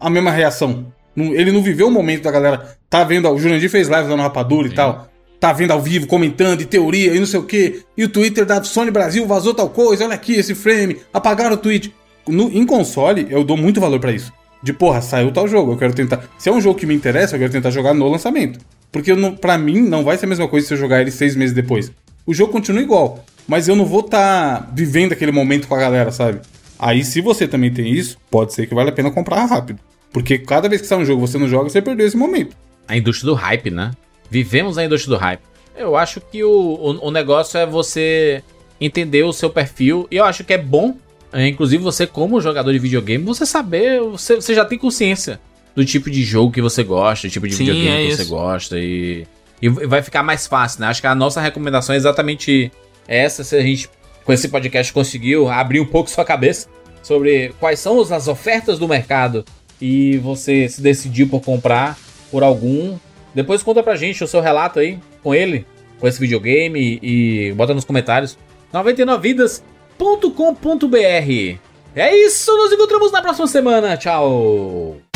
a mesma reação. Ele não viveu o momento da galera. Tá vendo. O Jurandir fez live dando rapadura e tal. Tá vendo ao vivo, comentando, e teoria, e não sei o quê. E o Twitter da Sony Brasil vazou tal coisa. Olha aqui esse frame. Apagaram o tweet. No- em console, eu dou muito valor pra isso. De porra, saiu tal jogo, eu quero tentar. Se é um jogo que me interessa, eu quero tentar jogar no lançamento. Porque eu não, pra mim não vai ser a mesma coisa se eu jogar ele seis meses depois. O jogo continua igual, mas eu não vou estar vivendo aquele momento com a galera, sabe? Aí, se você também tem isso, pode ser que vale a pena comprar rápido. Porque cada vez que sai um jogo e você não joga, você perdeu esse momento. A indústria do hype, né? Vivemos a indústria do hype. Eu acho que o, o, o negócio é você entender o seu perfil. E eu acho que é bom, é, inclusive você, como jogador de videogame, você saber. Você, você já tem consciência do tipo de jogo que você gosta, do tipo de Sim, videogame é que você isso. gosta. E, e vai ficar mais fácil, né? Acho que a nossa recomendação é exatamente essa. Se a gente, com esse podcast, conseguiu abrir um pouco sua cabeça sobre quais são as ofertas do mercado e você se decidiu por comprar por algum. Depois conta pra gente o seu relato aí com ele, com esse videogame e bota nos comentários. 99vidas.com.br É isso, nos encontramos na próxima semana. Tchau!